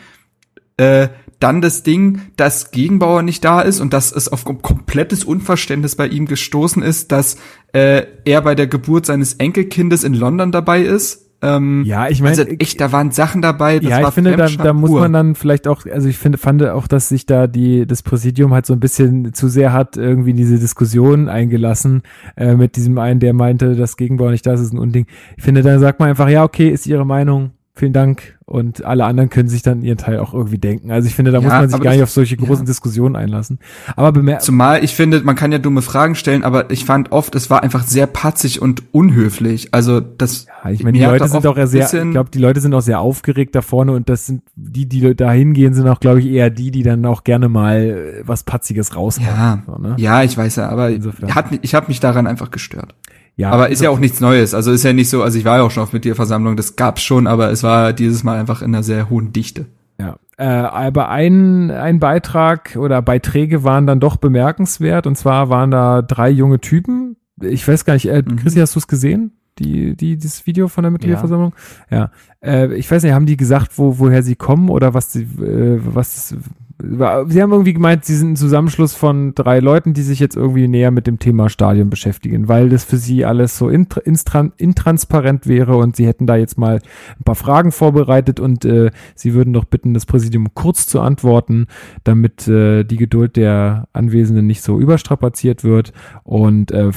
Äh, dann das Ding, dass Gegenbauer nicht da ist und dass es auf komplettes Unverständnis bei ihm gestoßen ist, dass äh, er bei der Geburt seines Enkelkindes in London dabei ist. Ähm, ja, ich meine, also echt, da waren Sachen dabei. Das ja, ich finde, da, da muss man dann vielleicht auch, also ich finde, fand auch, dass sich da die das Präsidium halt so ein bisschen zu sehr hat irgendwie diese Diskussion eingelassen äh, mit diesem einen, der meinte, dass Gegenbauer nicht da ist, ist ein Unding. Ich finde, dann sagt man einfach, ja, okay, ist Ihre Meinung, vielen Dank. Und alle anderen können sich dann ihren Teil auch irgendwie denken. Also ich finde, da ja, muss man sich gar nicht auf solche großen ja. Diskussionen einlassen. Aber bemerkt. Zumal ich finde, man kann ja dumme Fragen stellen, aber ich fand oft, es war einfach sehr patzig und unhöflich. Also das. Ja, ich meine, die Leute sind auch sehr, ich glaube, die Leute sind auch sehr aufgeregt da vorne und das sind die, die da hingehen, sind auch, glaube ich, eher die, die dann auch gerne mal was Patziges raushauen. Ja, so, ne? ja ich weiß ja, aber hat, ich habe mich daran einfach gestört. Ja, aber ist ja auch nichts Neues. Also ist ja nicht so, also ich war ja auch schon auf Mitgliederversammlung, das gab's schon, aber es war dieses Mal einfach in einer sehr hohen Dichte. Ja, äh, aber ein, ein Beitrag oder Beiträge waren dann doch bemerkenswert und zwar waren da drei junge Typen. Ich weiß gar nicht, äh, mhm. Chrissy, hast du es gesehen? Die, die, dieses Video von der Mitgliederversammlung? Ja. ja. Äh, ich weiß nicht, haben die gesagt, wo, woher sie kommen oder was sie, äh, was, Sie haben irgendwie gemeint, sie sind ein Zusammenschluss von drei Leuten, die sich jetzt irgendwie näher mit dem Thema Stadion beschäftigen, weil das für sie alles so intransparent wäre und sie hätten da jetzt mal ein paar Fragen vorbereitet und äh, sie würden doch bitten, das Präsidium kurz zu antworten, damit äh, die Geduld der Anwesenden nicht so überstrapaziert wird. Und äh,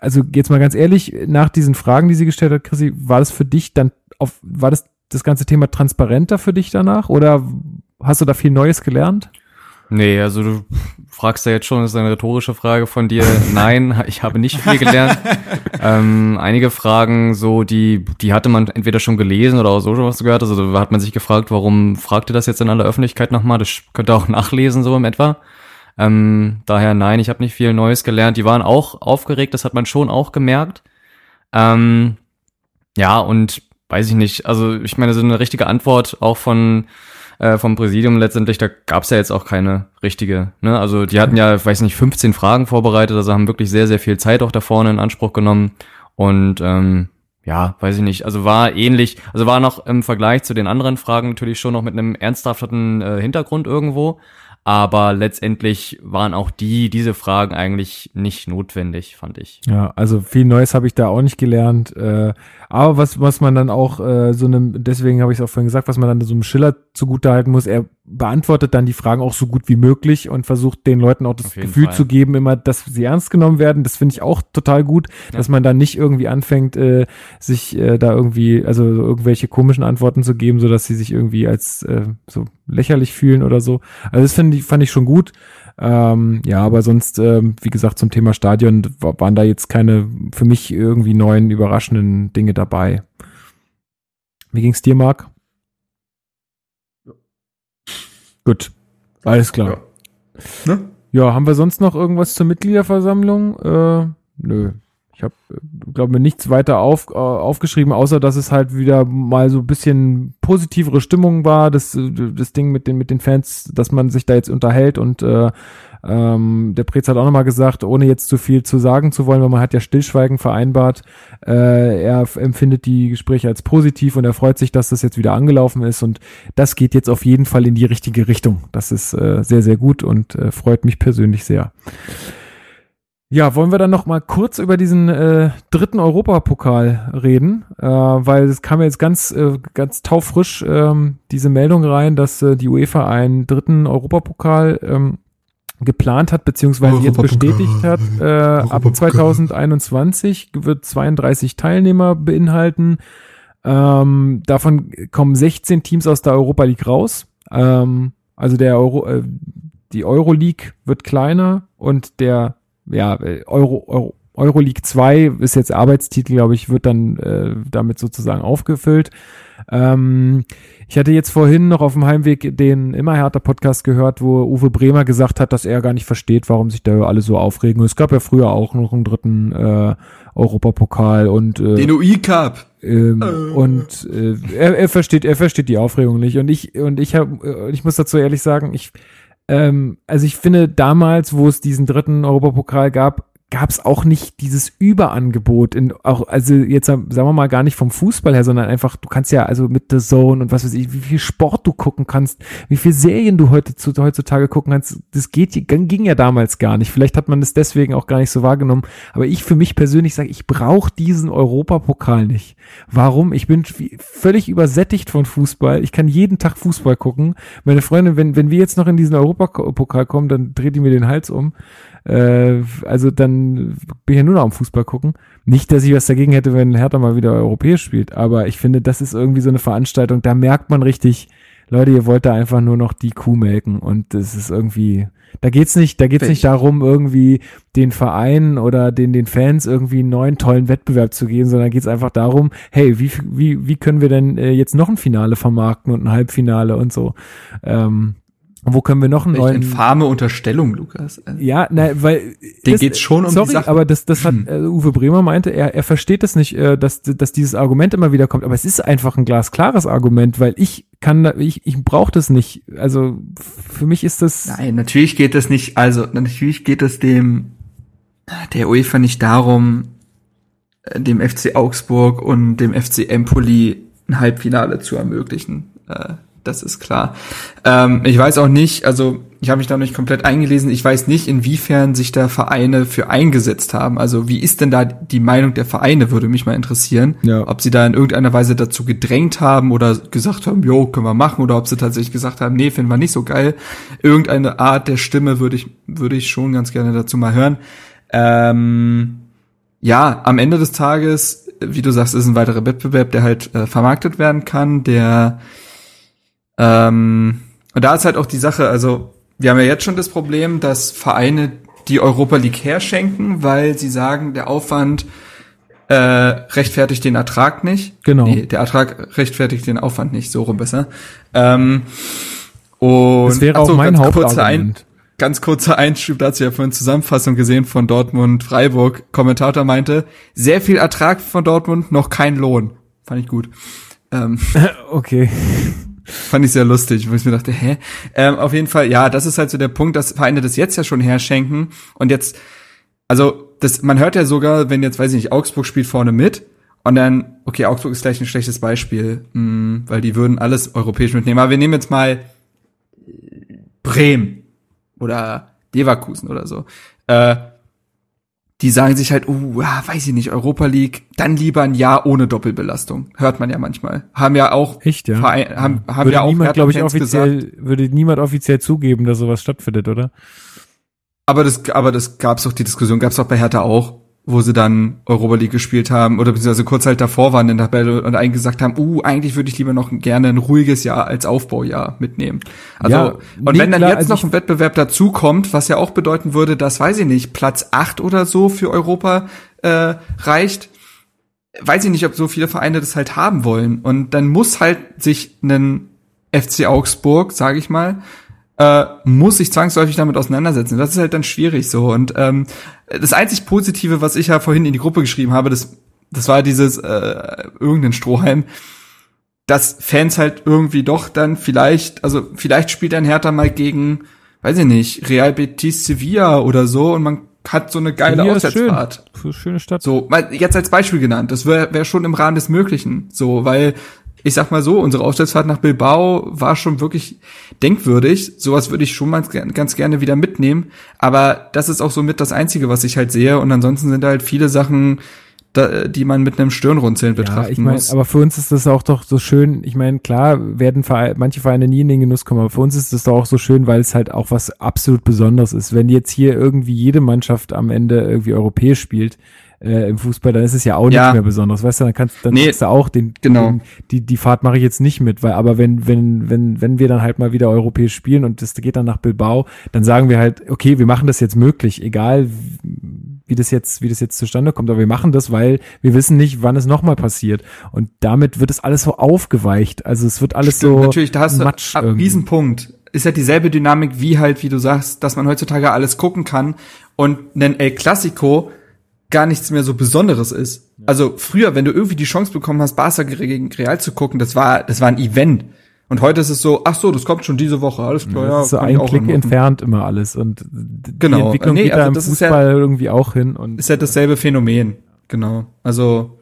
also jetzt mal ganz ehrlich, nach diesen Fragen, die sie gestellt hat, Chrissy, war das für dich dann auf, war das das ganze Thema transparenter für dich danach oder Hast du da viel Neues gelernt? Nee, also du fragst ja jetzt schon, das ist eine rhetorische Frage von dir. *laughs* Nein, ich habe nicht viel gelernt. ähm, einige Fragen, so die, die hatte man entweder schon gelesen oder auch so schon was gehört. Also da hat man sich gefragt, warum fragt ihr das jetzt in aller Öffentlichkeit nochmal? Das könnt ihr auch *laughs* nachlesen, so im etwa. Ähm, daher nein, ich habe nicht viel Neues gelernt. Die waren auch aufgeregt, das hat man schon auch gemerkt. Ähm, ja, und weiß ich nicht, also ich meine, so eine richtige Antwort auch von äh, vom Präsidium letztendlich, da gab es ja jetzt auch keine richtige. Ne? Also die hatten ja, weiß nicht, 15 Fragen vorbereitet, also haben wirklich sehr, sehr viel Zeit auch da vorne in Anspruch genommen. Und ähm, ja, weiß ich nicht. Also war ähnlich, also war noch im Vergleich zu den anderen Fragen natürlich schon noch mit einem ernsthaften äh, Hintergrund irgendwo. Aber letztendlich waren auch die, diese Fragen eigentlich nicht notwendig, fand ich. Ja, also viel Neues habe ich da auch nicht gelernt. Äh, aber was, was man dann auch äh, so einem, deswegen habe ich es auch vorhin gesagt, was man dann so einem Schiller zugutehalten muss, er beantwortet dann die Fragen auch so gut wie möglich und versucht den Leuten auch das Gefühl Fall. zu geben, immer, dass sie ernst genommen werden. Das finde ich auch total gut, ja. dass man dann nicht irgendwie anfängt, äh, sich äh, da irgendwie, also irgendwelche komischen Antworten zu geben, so dass sie sich irgendwie als äh, so lächerlich fühlen oder so. Also das finde ich, fand ich schon gut. Ähm, ja, aber sonst, ähm, wie gesagt, zum Thema Stadion waren da jetzt keine für mich irgendwie neuen, überraschenden Dinge dabei. Wie ging es dir, Marc? Ja. Gut, alles klar. Ja. Ne? ja. haben wir sonst noch irgendwas zur Mitgliederversammlung? Äh, nö, ich habe, glaube mir nichts weiter auf, äh, aufgeschrieben, außer dass es halt wieder mal so ein bisschen positivere Stimmung war, das, das Ding mit den, mit den Fans, dass man sich da jetzt unterhält und äh, ähm, der Prez hat auch nochmal gesagt, ohne jetzt zu viel zu sagen zu wollen, weil man hat ja Stillschweigen vereinbart, äh, er empfindet die Gespräche als positiv und er freut sich, dass das jetzt wieder angelaufen ist und das geht jetzt auf jeden Fall in die richtige Richtung. Das ist äh, sehr, sehr gut und äh, freut mich persönlich sehr. Ja, wollen wir dann noch mal kurz über diesen äh, dritten Europapokal reden, äh, weil es kam jetzt ganz äh, ganz taufrisch ähm, diese Meldung rein, dass äh, die UEFA einen dritten Europapokal ähm, geplant hat, beziehungsweise jetzt bestätigt hat. Äh, ab 2021 wird 32 Teilnehmer beinhalten. Ähm, davon kommen 16 Teams aus der Europa League raus. Ähm, also der Euro, äh, die Euroleague wird kleiner und der ja, Euro, Euro, Euroleague 2 ist jetzt Arbeitstitel, glaube ich, wird dann äh, damit sozusagen aufgefüllt. Ähm, ich hatte jetzt vorhin noch auf dem Heimweg den immer härter Podcast gehört, wo Uwe Bremer gesagt hat, dass er gar nicht versteht, warum sich da alle so aufregen. Es gab ja früher auch noch einen dritten äh, Europapokal und äh, den UI Cup. Ähm, äh. Und äh, er, er versteht, er versteht die Aufregung nicht. Und ich und ich habe, äh, ich muss dazu ehrlich sagen, ich ähm, also ich finde damals, wo es diesen dritten Europapokal gab, gab es auch nicht dieses Überangebot in auch also jetzt sagen wir mal gar nicht vom Fußball her, sondern einfach du kannst ja also mit The Zone und was weiß ich, wie viel Sport du gucken kannst, wie viel Serien du heute zu, heutzutage gucken kannst, das geht ging ja damals gar nicht. Vielleicht hat man es deswegen auch gar nicht so wahrgenommen, aber ich für mich persönlich sage, ich brauche diesen Europapokal nicht. Warum? Ich bin völlig übersättigt von Fußball. Ich kann jeden Tag Fußball gucken. Meine Freundin, wenn wenn wir jetzt noch in diesen Europapokal kommen, dann dreht die mir den Hals um. Äh, also dann bin ich ja nur noch am Fußball gucken. Nicht, dass ich was dagegen hätte, wenn Hertha mal wieder europäisch spielt, aber ich finde, das ist irgendwie so eine Veranstaltung, da merkt man richtig, Leute, ihr wollt da einfach nur noch die Kuh melken und das ist irgendwie, da geht's nicht, da geht's nicht darum, irgendwie den Vereinen oder den, den Fans irgendwie einen neuen tollen Wettbewerb zu geben, sondern geht's einfach darum, hey, wie, wie, wie können wir denn äh, jetzt noch ein Finale vermarkten und ein Halbfinale und so. Ähm, wo können wir noch einen Welche neuen infame Unterstellung, Lukas. Ja, nein, weil den das, geht's schon um sorry, die Sache. aber das das hat hm. äh, Uwe Bremer meinte, er er versteht es nicht, äh, dass dass dieses Argument immer wieder kommt, aber es ist einfach ein glasklares Argument, weil ich kann ich ich brauche das nicht. Also für mich ist das Nein, natürlich geht es nicht, also natürlich geht es dem der UEFA nicht darum, äh, dem FC Augsburg und dem FC Empoli ein Halbfinale zu ermöglichen. Äh, das ist klar. Ähm, ich weiß auch nicht, also ich habe mich da noch nicht komplett eingelesen, ich weiß nicht, inwiefern sich da Vereine für eingesetzt haben. Also wie ist denn da die Meinung der Vereine, würde mich mal interessieren. Ja. Ob sie da in irgendeiner Weise dazu gedrängt haben oder gesagt haben, jo, können wir machen, oder ob sie tatsächlich gesagt haben, nee, finden wir nicht so geil. Irgendeine Art der Stimme würde ich, würde ich schon ganz gerne dazu mal hören. Ähm, ja, am Ende des Tages, wie du sagst, ist ein weiterer Wettbewerb, der halt äh, vermarktet werden kann, der ähm, und da ist halt auch die Sache, also wir haben ja jetzt schon das Problem, dass Vereine die Europa League herschenken, weil sie sagen, der Aufwand äh, rechtfertigt den Ertrag nicht. Genau. Nee, der Ertrag rechtfertigt den Aufwand nicht, so rum besser. Ähm, und das wäre auch mein Hauptargument. Ganz kurzer Einschub dazu, ja vorhin Zusammenfassung gesehen von Dortmund Freiburg. Kommentator meinte, sehr viel Ertrag von Dortmund, noch kein Lohn. Fand ich gut. Ähm, *laughs* okay. Fand ich sehr lustig, wo ich mir dachte, hä? Ähm, auf jeden Fall, ja, das ist halt so der Punkt, dass Vereine das jetzt ja schon herschenken und jetzt, also das, man hört ja sogar, wenn jetzt, weiß ich nicht, Augsburg spielt vorne mit und dann, okay, Augsburg ist gleich ein schlechtes Beispiel, mh, hm, weil die würden alles europäisch mitnehmen. Aber wir nehmen jetzt mal Bremen oder Leverkusen oder so. Äh, die sagen sich halt, uh, ja, weiß ich nicht, Europa League, dann lieber ein Jahr ohne Doppelbelastung. Hört man ja manchmal. Haben ja auch Echt, ja? Verein, haben, haben würde ja auch niemand, glaube ich, offiziell, gesagt, würde niemand offiziell zugeben, dass sowas stattfindet, oder? Aber das, aber das gab's doch die Diskussion, gab's doch bei Hertha auch wo sie dann Europa League gespielt haben oder beziehungsweise kurz halt davor waren in der Tabelle und eigentlich gesagt haben, uh, eigentlich würde ich lieber noch gerne ein ruhiges Jahr als Aufbaujahr mitnehmen. Also ja, und nee, wenn dann klar, jetzt also noch ein Wettbewerb dazukommt, was ja auch bedeuten würde, dass weiß ich nicht, Platz acht oder so für Europa äh, reicht, weiß ich nicht, ob so viele Vereine das halt haben wollen und dann muss halt sich ein FC Augsburg, sage ich mal, äh, muss sich zwangsläufig damit auseinandersetzen. Das ist halt dann schwierig so. Und ähm, das einzig Positive, was ich ja vorhin in die Gruppe geschrieben habe, das, das war dieses äh, irgendein Strohhalm, dass Fans halt irgendwie doch dann vielleicht, also vielleicht spielt ein Hertha mal gegen, weiß ich nicht, Real Betis Sevilla oder so und man hat so eine geile Sevilla Auswärtsfahrt. schön. Schöne Stadt. So, jetzt als Beispiel genannt, das wäre wär schon im Rahmen des Möglichen. So, weil ich sag mal so, unsere Auswärtsfahrt nach Bilbao war schon wirklich denkwürdig. Sowas würde ich schon mal ganz gerne wieder mitnehmen. Aber das ist auch so mit das Einzige, was ich halt sehe. Und ansonsten sind da halt viele Sachen, da, die man mit einem Stirnrunzeln betrachten ja, ich mein, muss. Aber für uns ist das auch doch so schön. Ich meine, klar werden Vereine, manche Vereine nie in den Genuss kommen, aber für uns ist das doch auch so schön, weil es halt auch was absolut Besonderes ist. Wenn jetzt hier irgendwie jede Mannschaft am Ende irgendwie europäisch spielt, äh, im Fußball, dann ist es ja auch Ja. nicht mehr besonders. Weißt du, dann kannst dann Nee, du auch den, genau. den die die Fahrt mache ich jetzt nicht mit, weil aber wenn wenn wenn wenn wir dann halt mal wieder europäisch spielen und das geht dann nach Bilbao, dann sagen wir halt, okay, wir machen das jetzt möglich, egal wie das jetzt wie das jetzt zustande kommt, aber wir machen das, weil wir wissen nicht, wann es nochmal passiert und damit wird es alles so aufgeweicht. Also es wird alles Stimmt, so natürlich, da hast du Matsch einen irgendwie. Riesenpunkt. Ist ja dieselbe Dynamik wie halt, wie du sagst, dass man heutzutage alles gucken kann und ein El Clasico gar nichts mehr so Besonderes ist. Also früher, wenn du irgendwie die Chance bekommen hast, Barca gegen Real zu gucken, das war, das war ein Event. Und heute ist es so, ach so, das kommt schon diese Woche, alles klar, ja. das ist so ein Klick anmachen. entfernt immer alles und die Genau. Entwicklung Nee, geht also da im das ist ja- Fußball irgendwie auch hin und Ist ja dasselbe Phänomen. Genau. Also,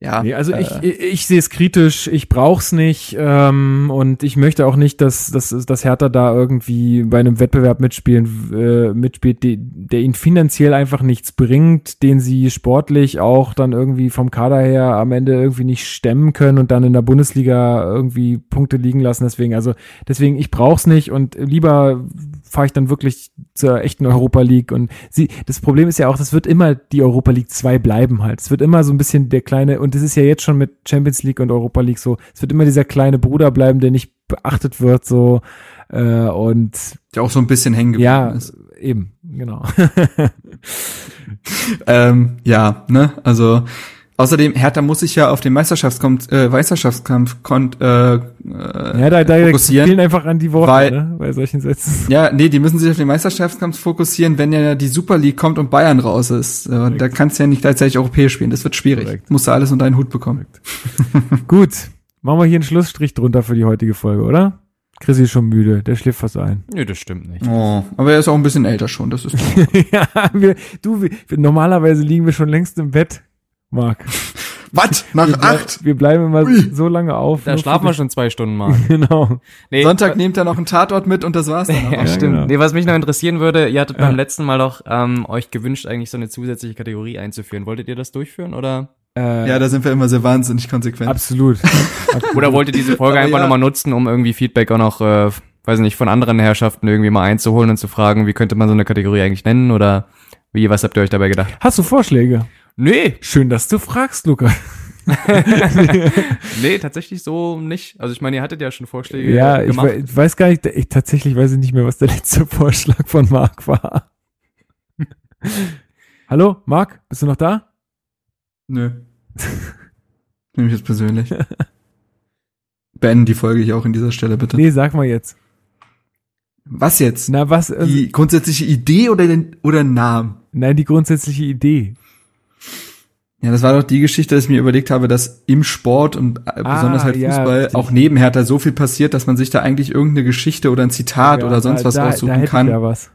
ja. Nee, also äh, ich, ich, ich sehe es kritisch, ich brauch's nicht ähm, und ich möchte auch nicht, dass, dass, dass Hertha da irgendwie bei einem Wettbewerb mitspielen, äh, mitspielt, die, der ihnen finanziell einfach nichts bringt, den sie sportlich auch dann irgendwie vom Kader her am Ende irgendwie nicht stemmen können und dann in der Bundesliga irgendwie Punkte liegen lassen. Deswegen, also deswegen, ich brauch's nicht und lieber fahre ich dann wirklich zur echten Europa League und sie, das Problem ist ja auch, das wird immer die Europa League 2 bleiben halt. Es wird immer so ein bisschen der kleine, und das ist ja jetzt schon mit Champions League und Europa League so, es wird immer dieser kleine Bruder bleiben, der nicht beachtet wird, so, äh, und der auch so ein bisschen hängen geblieben ja, ist. eben, genau. *laughs* Ähm, ja, ne, also außerdem, Hertha muss sich ja auf den Meisterschaftskampf, äh, Meisterschaftskampf kon äh, äh, ja, da, da fokussieren. fehlen einfach an die Worte, weil- ne, bei solchen Sätzen. Ja, nee, die müssen sich auf den Meisterschaftskampf fokussieren, wenn ja die Super League kommt und Bayern raus ist. Äh, da kannst du ja nicht gleichzeitig europäisch spielen. Das wird schwierig. Korrekt. Musst du alles unter einen Hut bekommen. Gut, machen wir hier einen Schlussstrich drunter für die heutige Folge, oder? Chrissy ist schon müde, der schläft fast ein. Nö, das stimmt nicht. Oh, aber er ist auch ein bisschen älter schon. Das ist *laughs* ja, wir, du, wir, normalerweise liegen wir schon längst im Bett, Marc. *laughs* was nach Wir, blei- wir bleiben immer Ui. so lange auf. Da schlafen wir schon zwei Stunden *laughs* mal. Genau. Nee, Sonntag nehmt er noch einen Tatort mit und das war's dann. *laughs* Ja, auch. stimmt. genau. Nee, was mich noch interessieren würde, ihr hattet Ja. beim letzten Mal doch ähm, euch gewünscht, eigentlich so eine zusätzliche Kategorie einzuführen. Wolltet ihr das durchführen oder? Äh, Ja, da sind wir immer sehr wahnsinnig konsequent. absolut. absolut. Oder wollt ihr diese Folge Aber einfach ja. nochmal nutzen, um irgendwie Feedback auch noch, äh, weiß nicht, von anderen Herrschaften irgendwie mal einzuholen und zu fragen, wie könnte man so eine Kategorie eigentlich nennen oder wie, was habt ihr euch dabei gedacht? Hast du Vorschläge? Nee, Schön, dass du fragst, Luca. *laughs* nee, tatsächlich so nicht. Also ich meine, ihr hattet ja schon Vorschläge Ja, ich, gemacht. we- ich weiß gar nicht, ich tatsächlich weiß ich nicht mehr, was der letzte *laughs* Vorschlag von Marc war. *laughs* Hallo, Marc, bist du noch da? Nö. Nehme ich jetzt persönlich. Beenden die Folge hier auch in dieser Stelle, bitte. Nee, sag mal jetzt. Was jetzt? Na, was? Also, Die grundsätzliche Idee oder den oder Namen? nein, die grundsätzliche Idee. Ja, das war doch die Geschichte, dass ich mir überlegt habe, dass im Sport und äh, Ah, besonders halt ja, Fußball richtig. auch neben Hertha so viel passiert, dass man sich da eigentlich irgendeine Geschichte oder ein Zitat Ja, oder sonst da, was da, da hätte ich kann. Ja, was.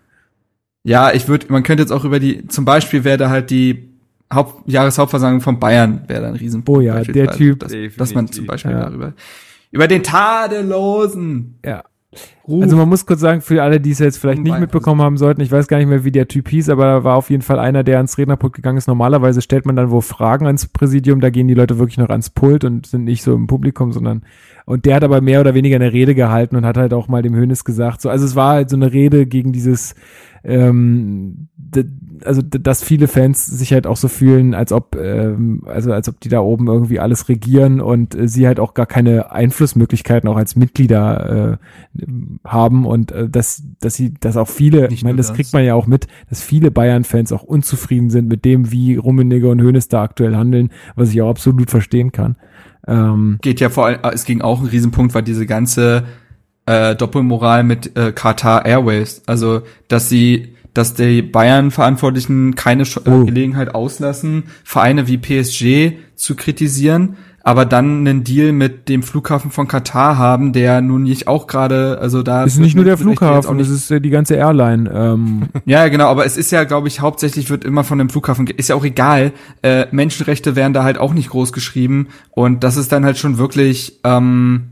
Ja, ich würde, man könnte jetzt auch über die, zum Beispiel wäre da halt die Haupt, Jahreshauptversammlung von Bayern, wäre da ein Riesenpunkt. Oh ja, der. Typ. Dass, dass man zum Beispiel Ja. darüber, über den tadellosen Ja. Ruf. Also man muss kurz sagen, für alle, die es jetzt vielleicht nicht mitbekommen haben sollten, ich weiß gar nicht mehr, wie der Typ hieß, aber da war auf jeden Fall einer, der ans Rednerpult gegangen ist. Normalerweise stellt man dann wo Fragen ans Präsidium, da gehen die Leute wirklich noch ans Pult und sind nicht so im Publikum, sondern und der hat aber mehr oder weniger eine Rede gehalten und hat halt auch mal dem Hönes gesagt, so, also es war halt so eine Rede gegen dieses, ähm, also dass viele Fans sich halt auch so fühlen, als ob, ähm, also als ob die da oben irgendwie alles regieren und äh, sie halt auch gar keine Einflussmöglichkeiten auch als Mitglieder äh, haben und äh, dass, dass sie, dass auch viele, Nicht ich meine, das das. kriegt man ja auch mit, dass viele Bayern-Fans auch unzufrieden sind mit dem, wie Rummenigge und Hönes da aktuell handeln, was ich auch absolut verstehen kann. Ähm, geht ja vor allem, es ging auch ein Riesenpunkt, weil diese ganze äh, Doppelmoral mit äh, Qatar Airways. Also, dass sie, dass die Bayern-Verantwortlichen keine Sch Oh. Gelegenheit auslassen, Vereine wie PSG zu kritisieren, aber dann einen Deal mit dem Flughafen von Katar haben, der nun nicht auch gerade, also da Es ist nicht nur der Flughafen, es ist äh, die ganze Airline. Ähm, *laughs* ja, genau, aber es ist ja, glaube ich, hauptsächlich wird immer von dem Flughafen, ist ja auch egal, äh, Menschenrechte werden da halt auch nicht groß geschrieben und das ist dann halt schon wirklich, ähm,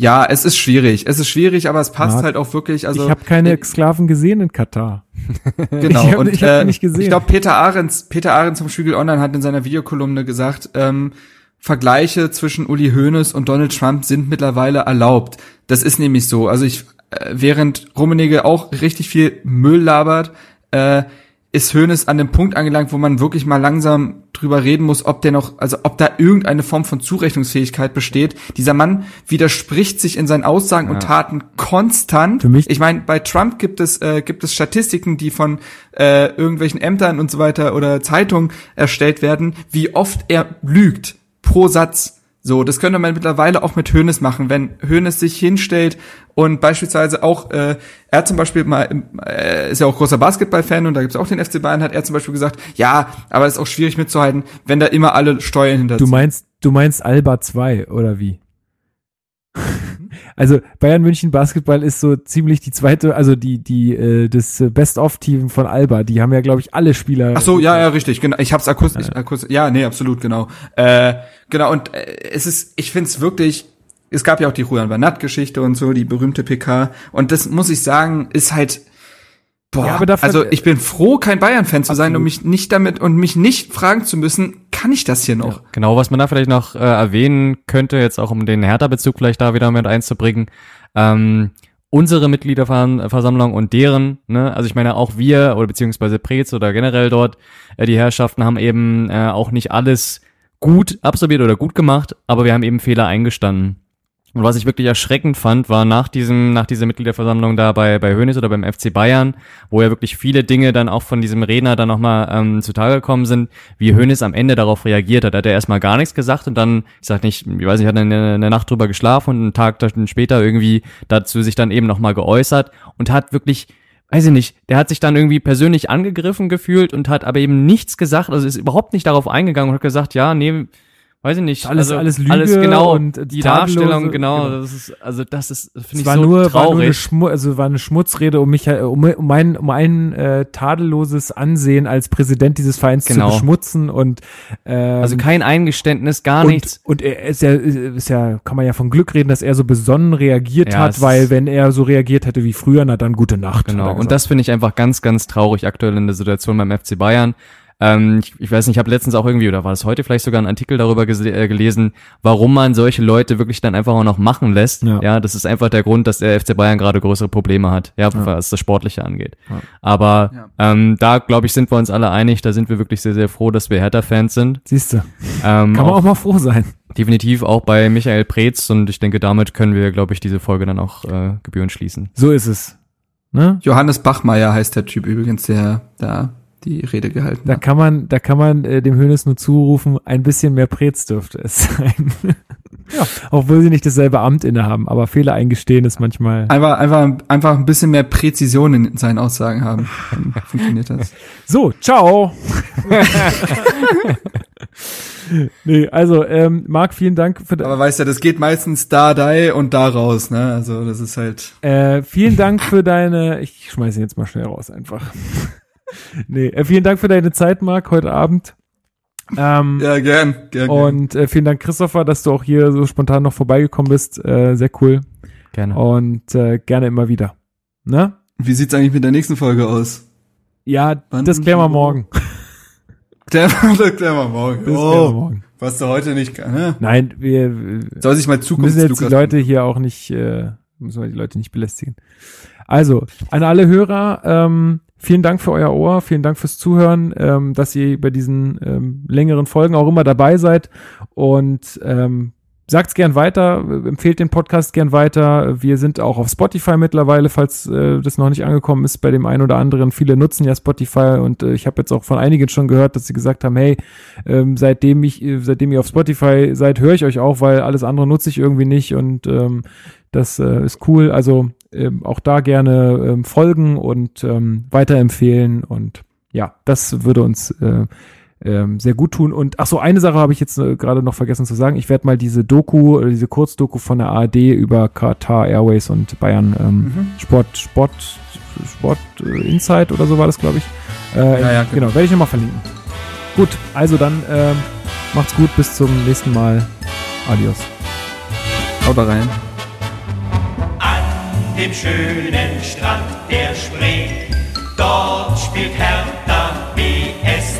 ja, es ist schwierig, es ist schwierig, aber es passt Ja, halt auch wirklich, also ich habe keine Sklaven gesehen in Katar. *laughs* genau *laughs* ich hab- und ich hab äh, nicht gesehen. ich glaube Peter Ahrens, Peter Ahrens vom Spiegel Online hat in seiner Videokolumne gesagt, ähm, Vergleiche zwischen Uli Hoeneß und Donald Trump sind mittlerweile erlaubt. Das ist nämlich so. Also ich, äh, während Rummenigge auch richtig viel Müll labert, äh, ist Hoeneß an dem Punkt angelangt, wo man wirklich mal langsam drüber reden muss, ob der noch, also ob da irgendeine Form von Zurechnungsfähigkeit besteht. Dieser Mann widerspricht sich in seinen Aussagen und Taten konstant. Für mich- ich meine, bei Trump gibt es äh, gibt es Statistiken, die von äh, irgendwelchen Ämtern und so weiter oder Zeitungen erstellt werden, wie oft er lügt pro Satz. So, das könnte man mittlerweile auch mit Hönes machen, wenn Hönes sich hinstellt und beispielsweise auch, äh, er zum Beispiel mal, äh, ist ja auch großer Basketballfan und da gibt's auch den FC Bayern, hat er zum Beispiel gesagt, ja, aber es ist auch schwierig mitzuhalten, wenn da immer alle Steuern hinter Du meinst, du meinst Alba 2 oder wie? Also Bayern München Basketball ist so ziemlich die zweite, also die die äh, das Best-of-Team von Alba. Die haben ja glaube ich alle Spieler. Ach so, ja, ja, richtig, genau. Ich hab's akustisch, akustisch ja, nee, absolut, genau. Äh, genau, und äh, es ist, ich find's wirklich, es gab ja auch die Juan Bernat-Geschichte und so, die berühmte PK. Und das muss ich sagen, ist halt, boah, Ja, aber dafür- also ich bin froh, kein Bayern-Fan zu sein und mich nicht damit und mich nicht fragen zu müssen, kann ich das hier noch? Genau, was man da vielleicht noch äh, erwähnen könnte, jetzt auch um den Hertha-Bezug vielleicht da wieder mit einzubringen, ähm, unsere Mitgliederversammlung und deren, ne, also ich meine auch wir oder beziehungsweise Prez oder generell dort, äh, die Herrschaften haben eben äh, auch nicht alles gut absolviert oder gut gemacht, aber wir haben eben Fehler eingestanden. Und was ich wirklich erschreckend fand, war nach diesem, nach dieser Mitgliederversammlung da bei, bei Hönes oder beim FC Bayern, wo ja wirklich viele Dinge dann auch von diesem Redner dann nochmal ähm, zutage gekommen sind, wie Hönes am Ende darauf reagiert hat. Hat er erstmal gar nichts gesagt und dann, ich sag nicht, ich weiß nicht, hat er eine, eine Nacht drüber geschlafen und einen Tag später irgendwie dazu sich dann eben nochmal geäußert und hat wirklich weiß ich nicht, der hat sich dann irgendwie persönlich angegriffen gefühlt und hat aber eben nichts gesagt, also ist überhaupt nicht darauf eingegangen und hat gesagt, ja, nee, weiß ich nicht. Alles- also, alles Lüge alles genau, und die Darstellung, genau, genau. das ist, also das ist, finde ich war so nur, war nur eine traurig. Schmu also war eine Schmutzrede, um mich äh, um, um mein um ein äh, tadelloses Ansehen als Präsident dieses Vereins Genau. zu beschmutzen und ähm, also kein Eingeständnis, gar und, nichts. Und er ist ja, ist ja, kann man ja von Glück reden, dass er so besonnen reagiert Ja, hat, weil wenn er so reagiert hätte wie früher, na dann gute Nacht. Genau, und das finde ich einfach ganz, ganz traurig aktuell in der Situation beim FC Bayern. Ähm, ich, ich weiß nicht, ich habe letztens auch irgendwie, oder war das heute vielleicht sogar ein Artikel darüber äh, gelesen, warum man solche Leute wirklich dann einfach auch noch machen lässt. Ja. Ja, das ist einfach der Grund, dass der FC Bayern gerade größere Probleme hat, ja, was das Sportliche angeht. Ja. Aber Ja. ähm, da, glaube ich, sind wir uns alle einig, da sind wir wirklich sehr, sehr froh, dass wir Hertha-Fans sind. Siehst du, Ähm, kann man auch mal froh sein. definitiv auch bei Michael Preetz und ich denke, damit können wir, glaube ich, diese Folge dann auch äh, gebührend schließen. So ist es. Ne? Johannes Bachmeier heißt der Typ übrigens, der da die Rede gehalten Da hat. kann man, da kann man äh, dem Hönes nur zurufen, ein bisschen mehr Prez dürfte es sein. *laughs* ja. Obwohl sie nicht dasselbe Amt innehaben, aber Fehler eingestehen ist manchmal. Einfach, einfach, einfach ein bisschen mehr Präzision in seinen Aussagen haben. Dann *laughs* funktioniert das. So, ciao. *laughs* nee, also, ähm, Marc, vielen Dank für Aber weißt du, das geht meistens da, da und da raus, ne? Also das ist halt. Äh, vielen Dank für deine, ich schmeiße ihn jetzt mal schnell raus einfach. Nee, äh, vielen Dank für deine Zeit, Marc, heute Abend. Ähm, Ja, gern, gern. und äh, vielen Dank, Christopher, dass du auch hier so spontan noch vorbeigekommen bist. Äh, sehr cool. Gerne. Und äh, gerne immer wieder. Ne? Wie sieht's eigentlich mit der nächsten Folge aus? Ja, Wann das klären wir morgen. *laughs* Klären wir morgen. Das klären wir Oh, morgen. was du heute nicht kann, ne? Nein, wir, Soll sich mal müssen Zukunft jetzt die Leute hier auch nicht, äh, müssen wir die Leute nicht belästigen. Also, an alle Hörer, ähm, vielen Dank für euer Ohr, vielen Dank fürs Zuhören, ähm, dass ihr bei diesen ähm, längeren Folgen auch immer dabei seid und ähm, sagt's gern weiter, empfehlt den Podcast gern weiter. Wir sind auch auf Spotify mittlerweile, falls äh, das noch nicht angekommen ist bei dem einen oder anderen. Viele nutzen ja Spotify und äh, ich habe jetzt auch von einigen schon gehört, dass sie gesagt haben, hey, ähm, seitdem ich, äh, seitdem ihr auf Spotify seid, höre ich euch auch, weil alles andere nutze ich irgendwie nicht und ähm, das äh, ist cool. Also ähm, auch da gerne ähm, folgen und ähm, weiterempfehlen und ja, das würde uns äh, ähm, sehr gut tun. Und ach so, eine Sache habe ich jetzt äh, gerade noch vergessen zu sagen. Ich werde mal diese Doku, oder diese Kurzdoku von der ARD über Qatar Airways und Bayern ähm, mhm. Sport, Sport, Sport äh, Insight oder so war das, glaube ich. Äh, ja, ja, genau, werde ich nochmal verlinken. Gut, also dann ähm, macht's gut, bis zum nächsten Mal. Adios. Haut rein. Dem schönen Strand der Spree, dort spielt Hertha BSC.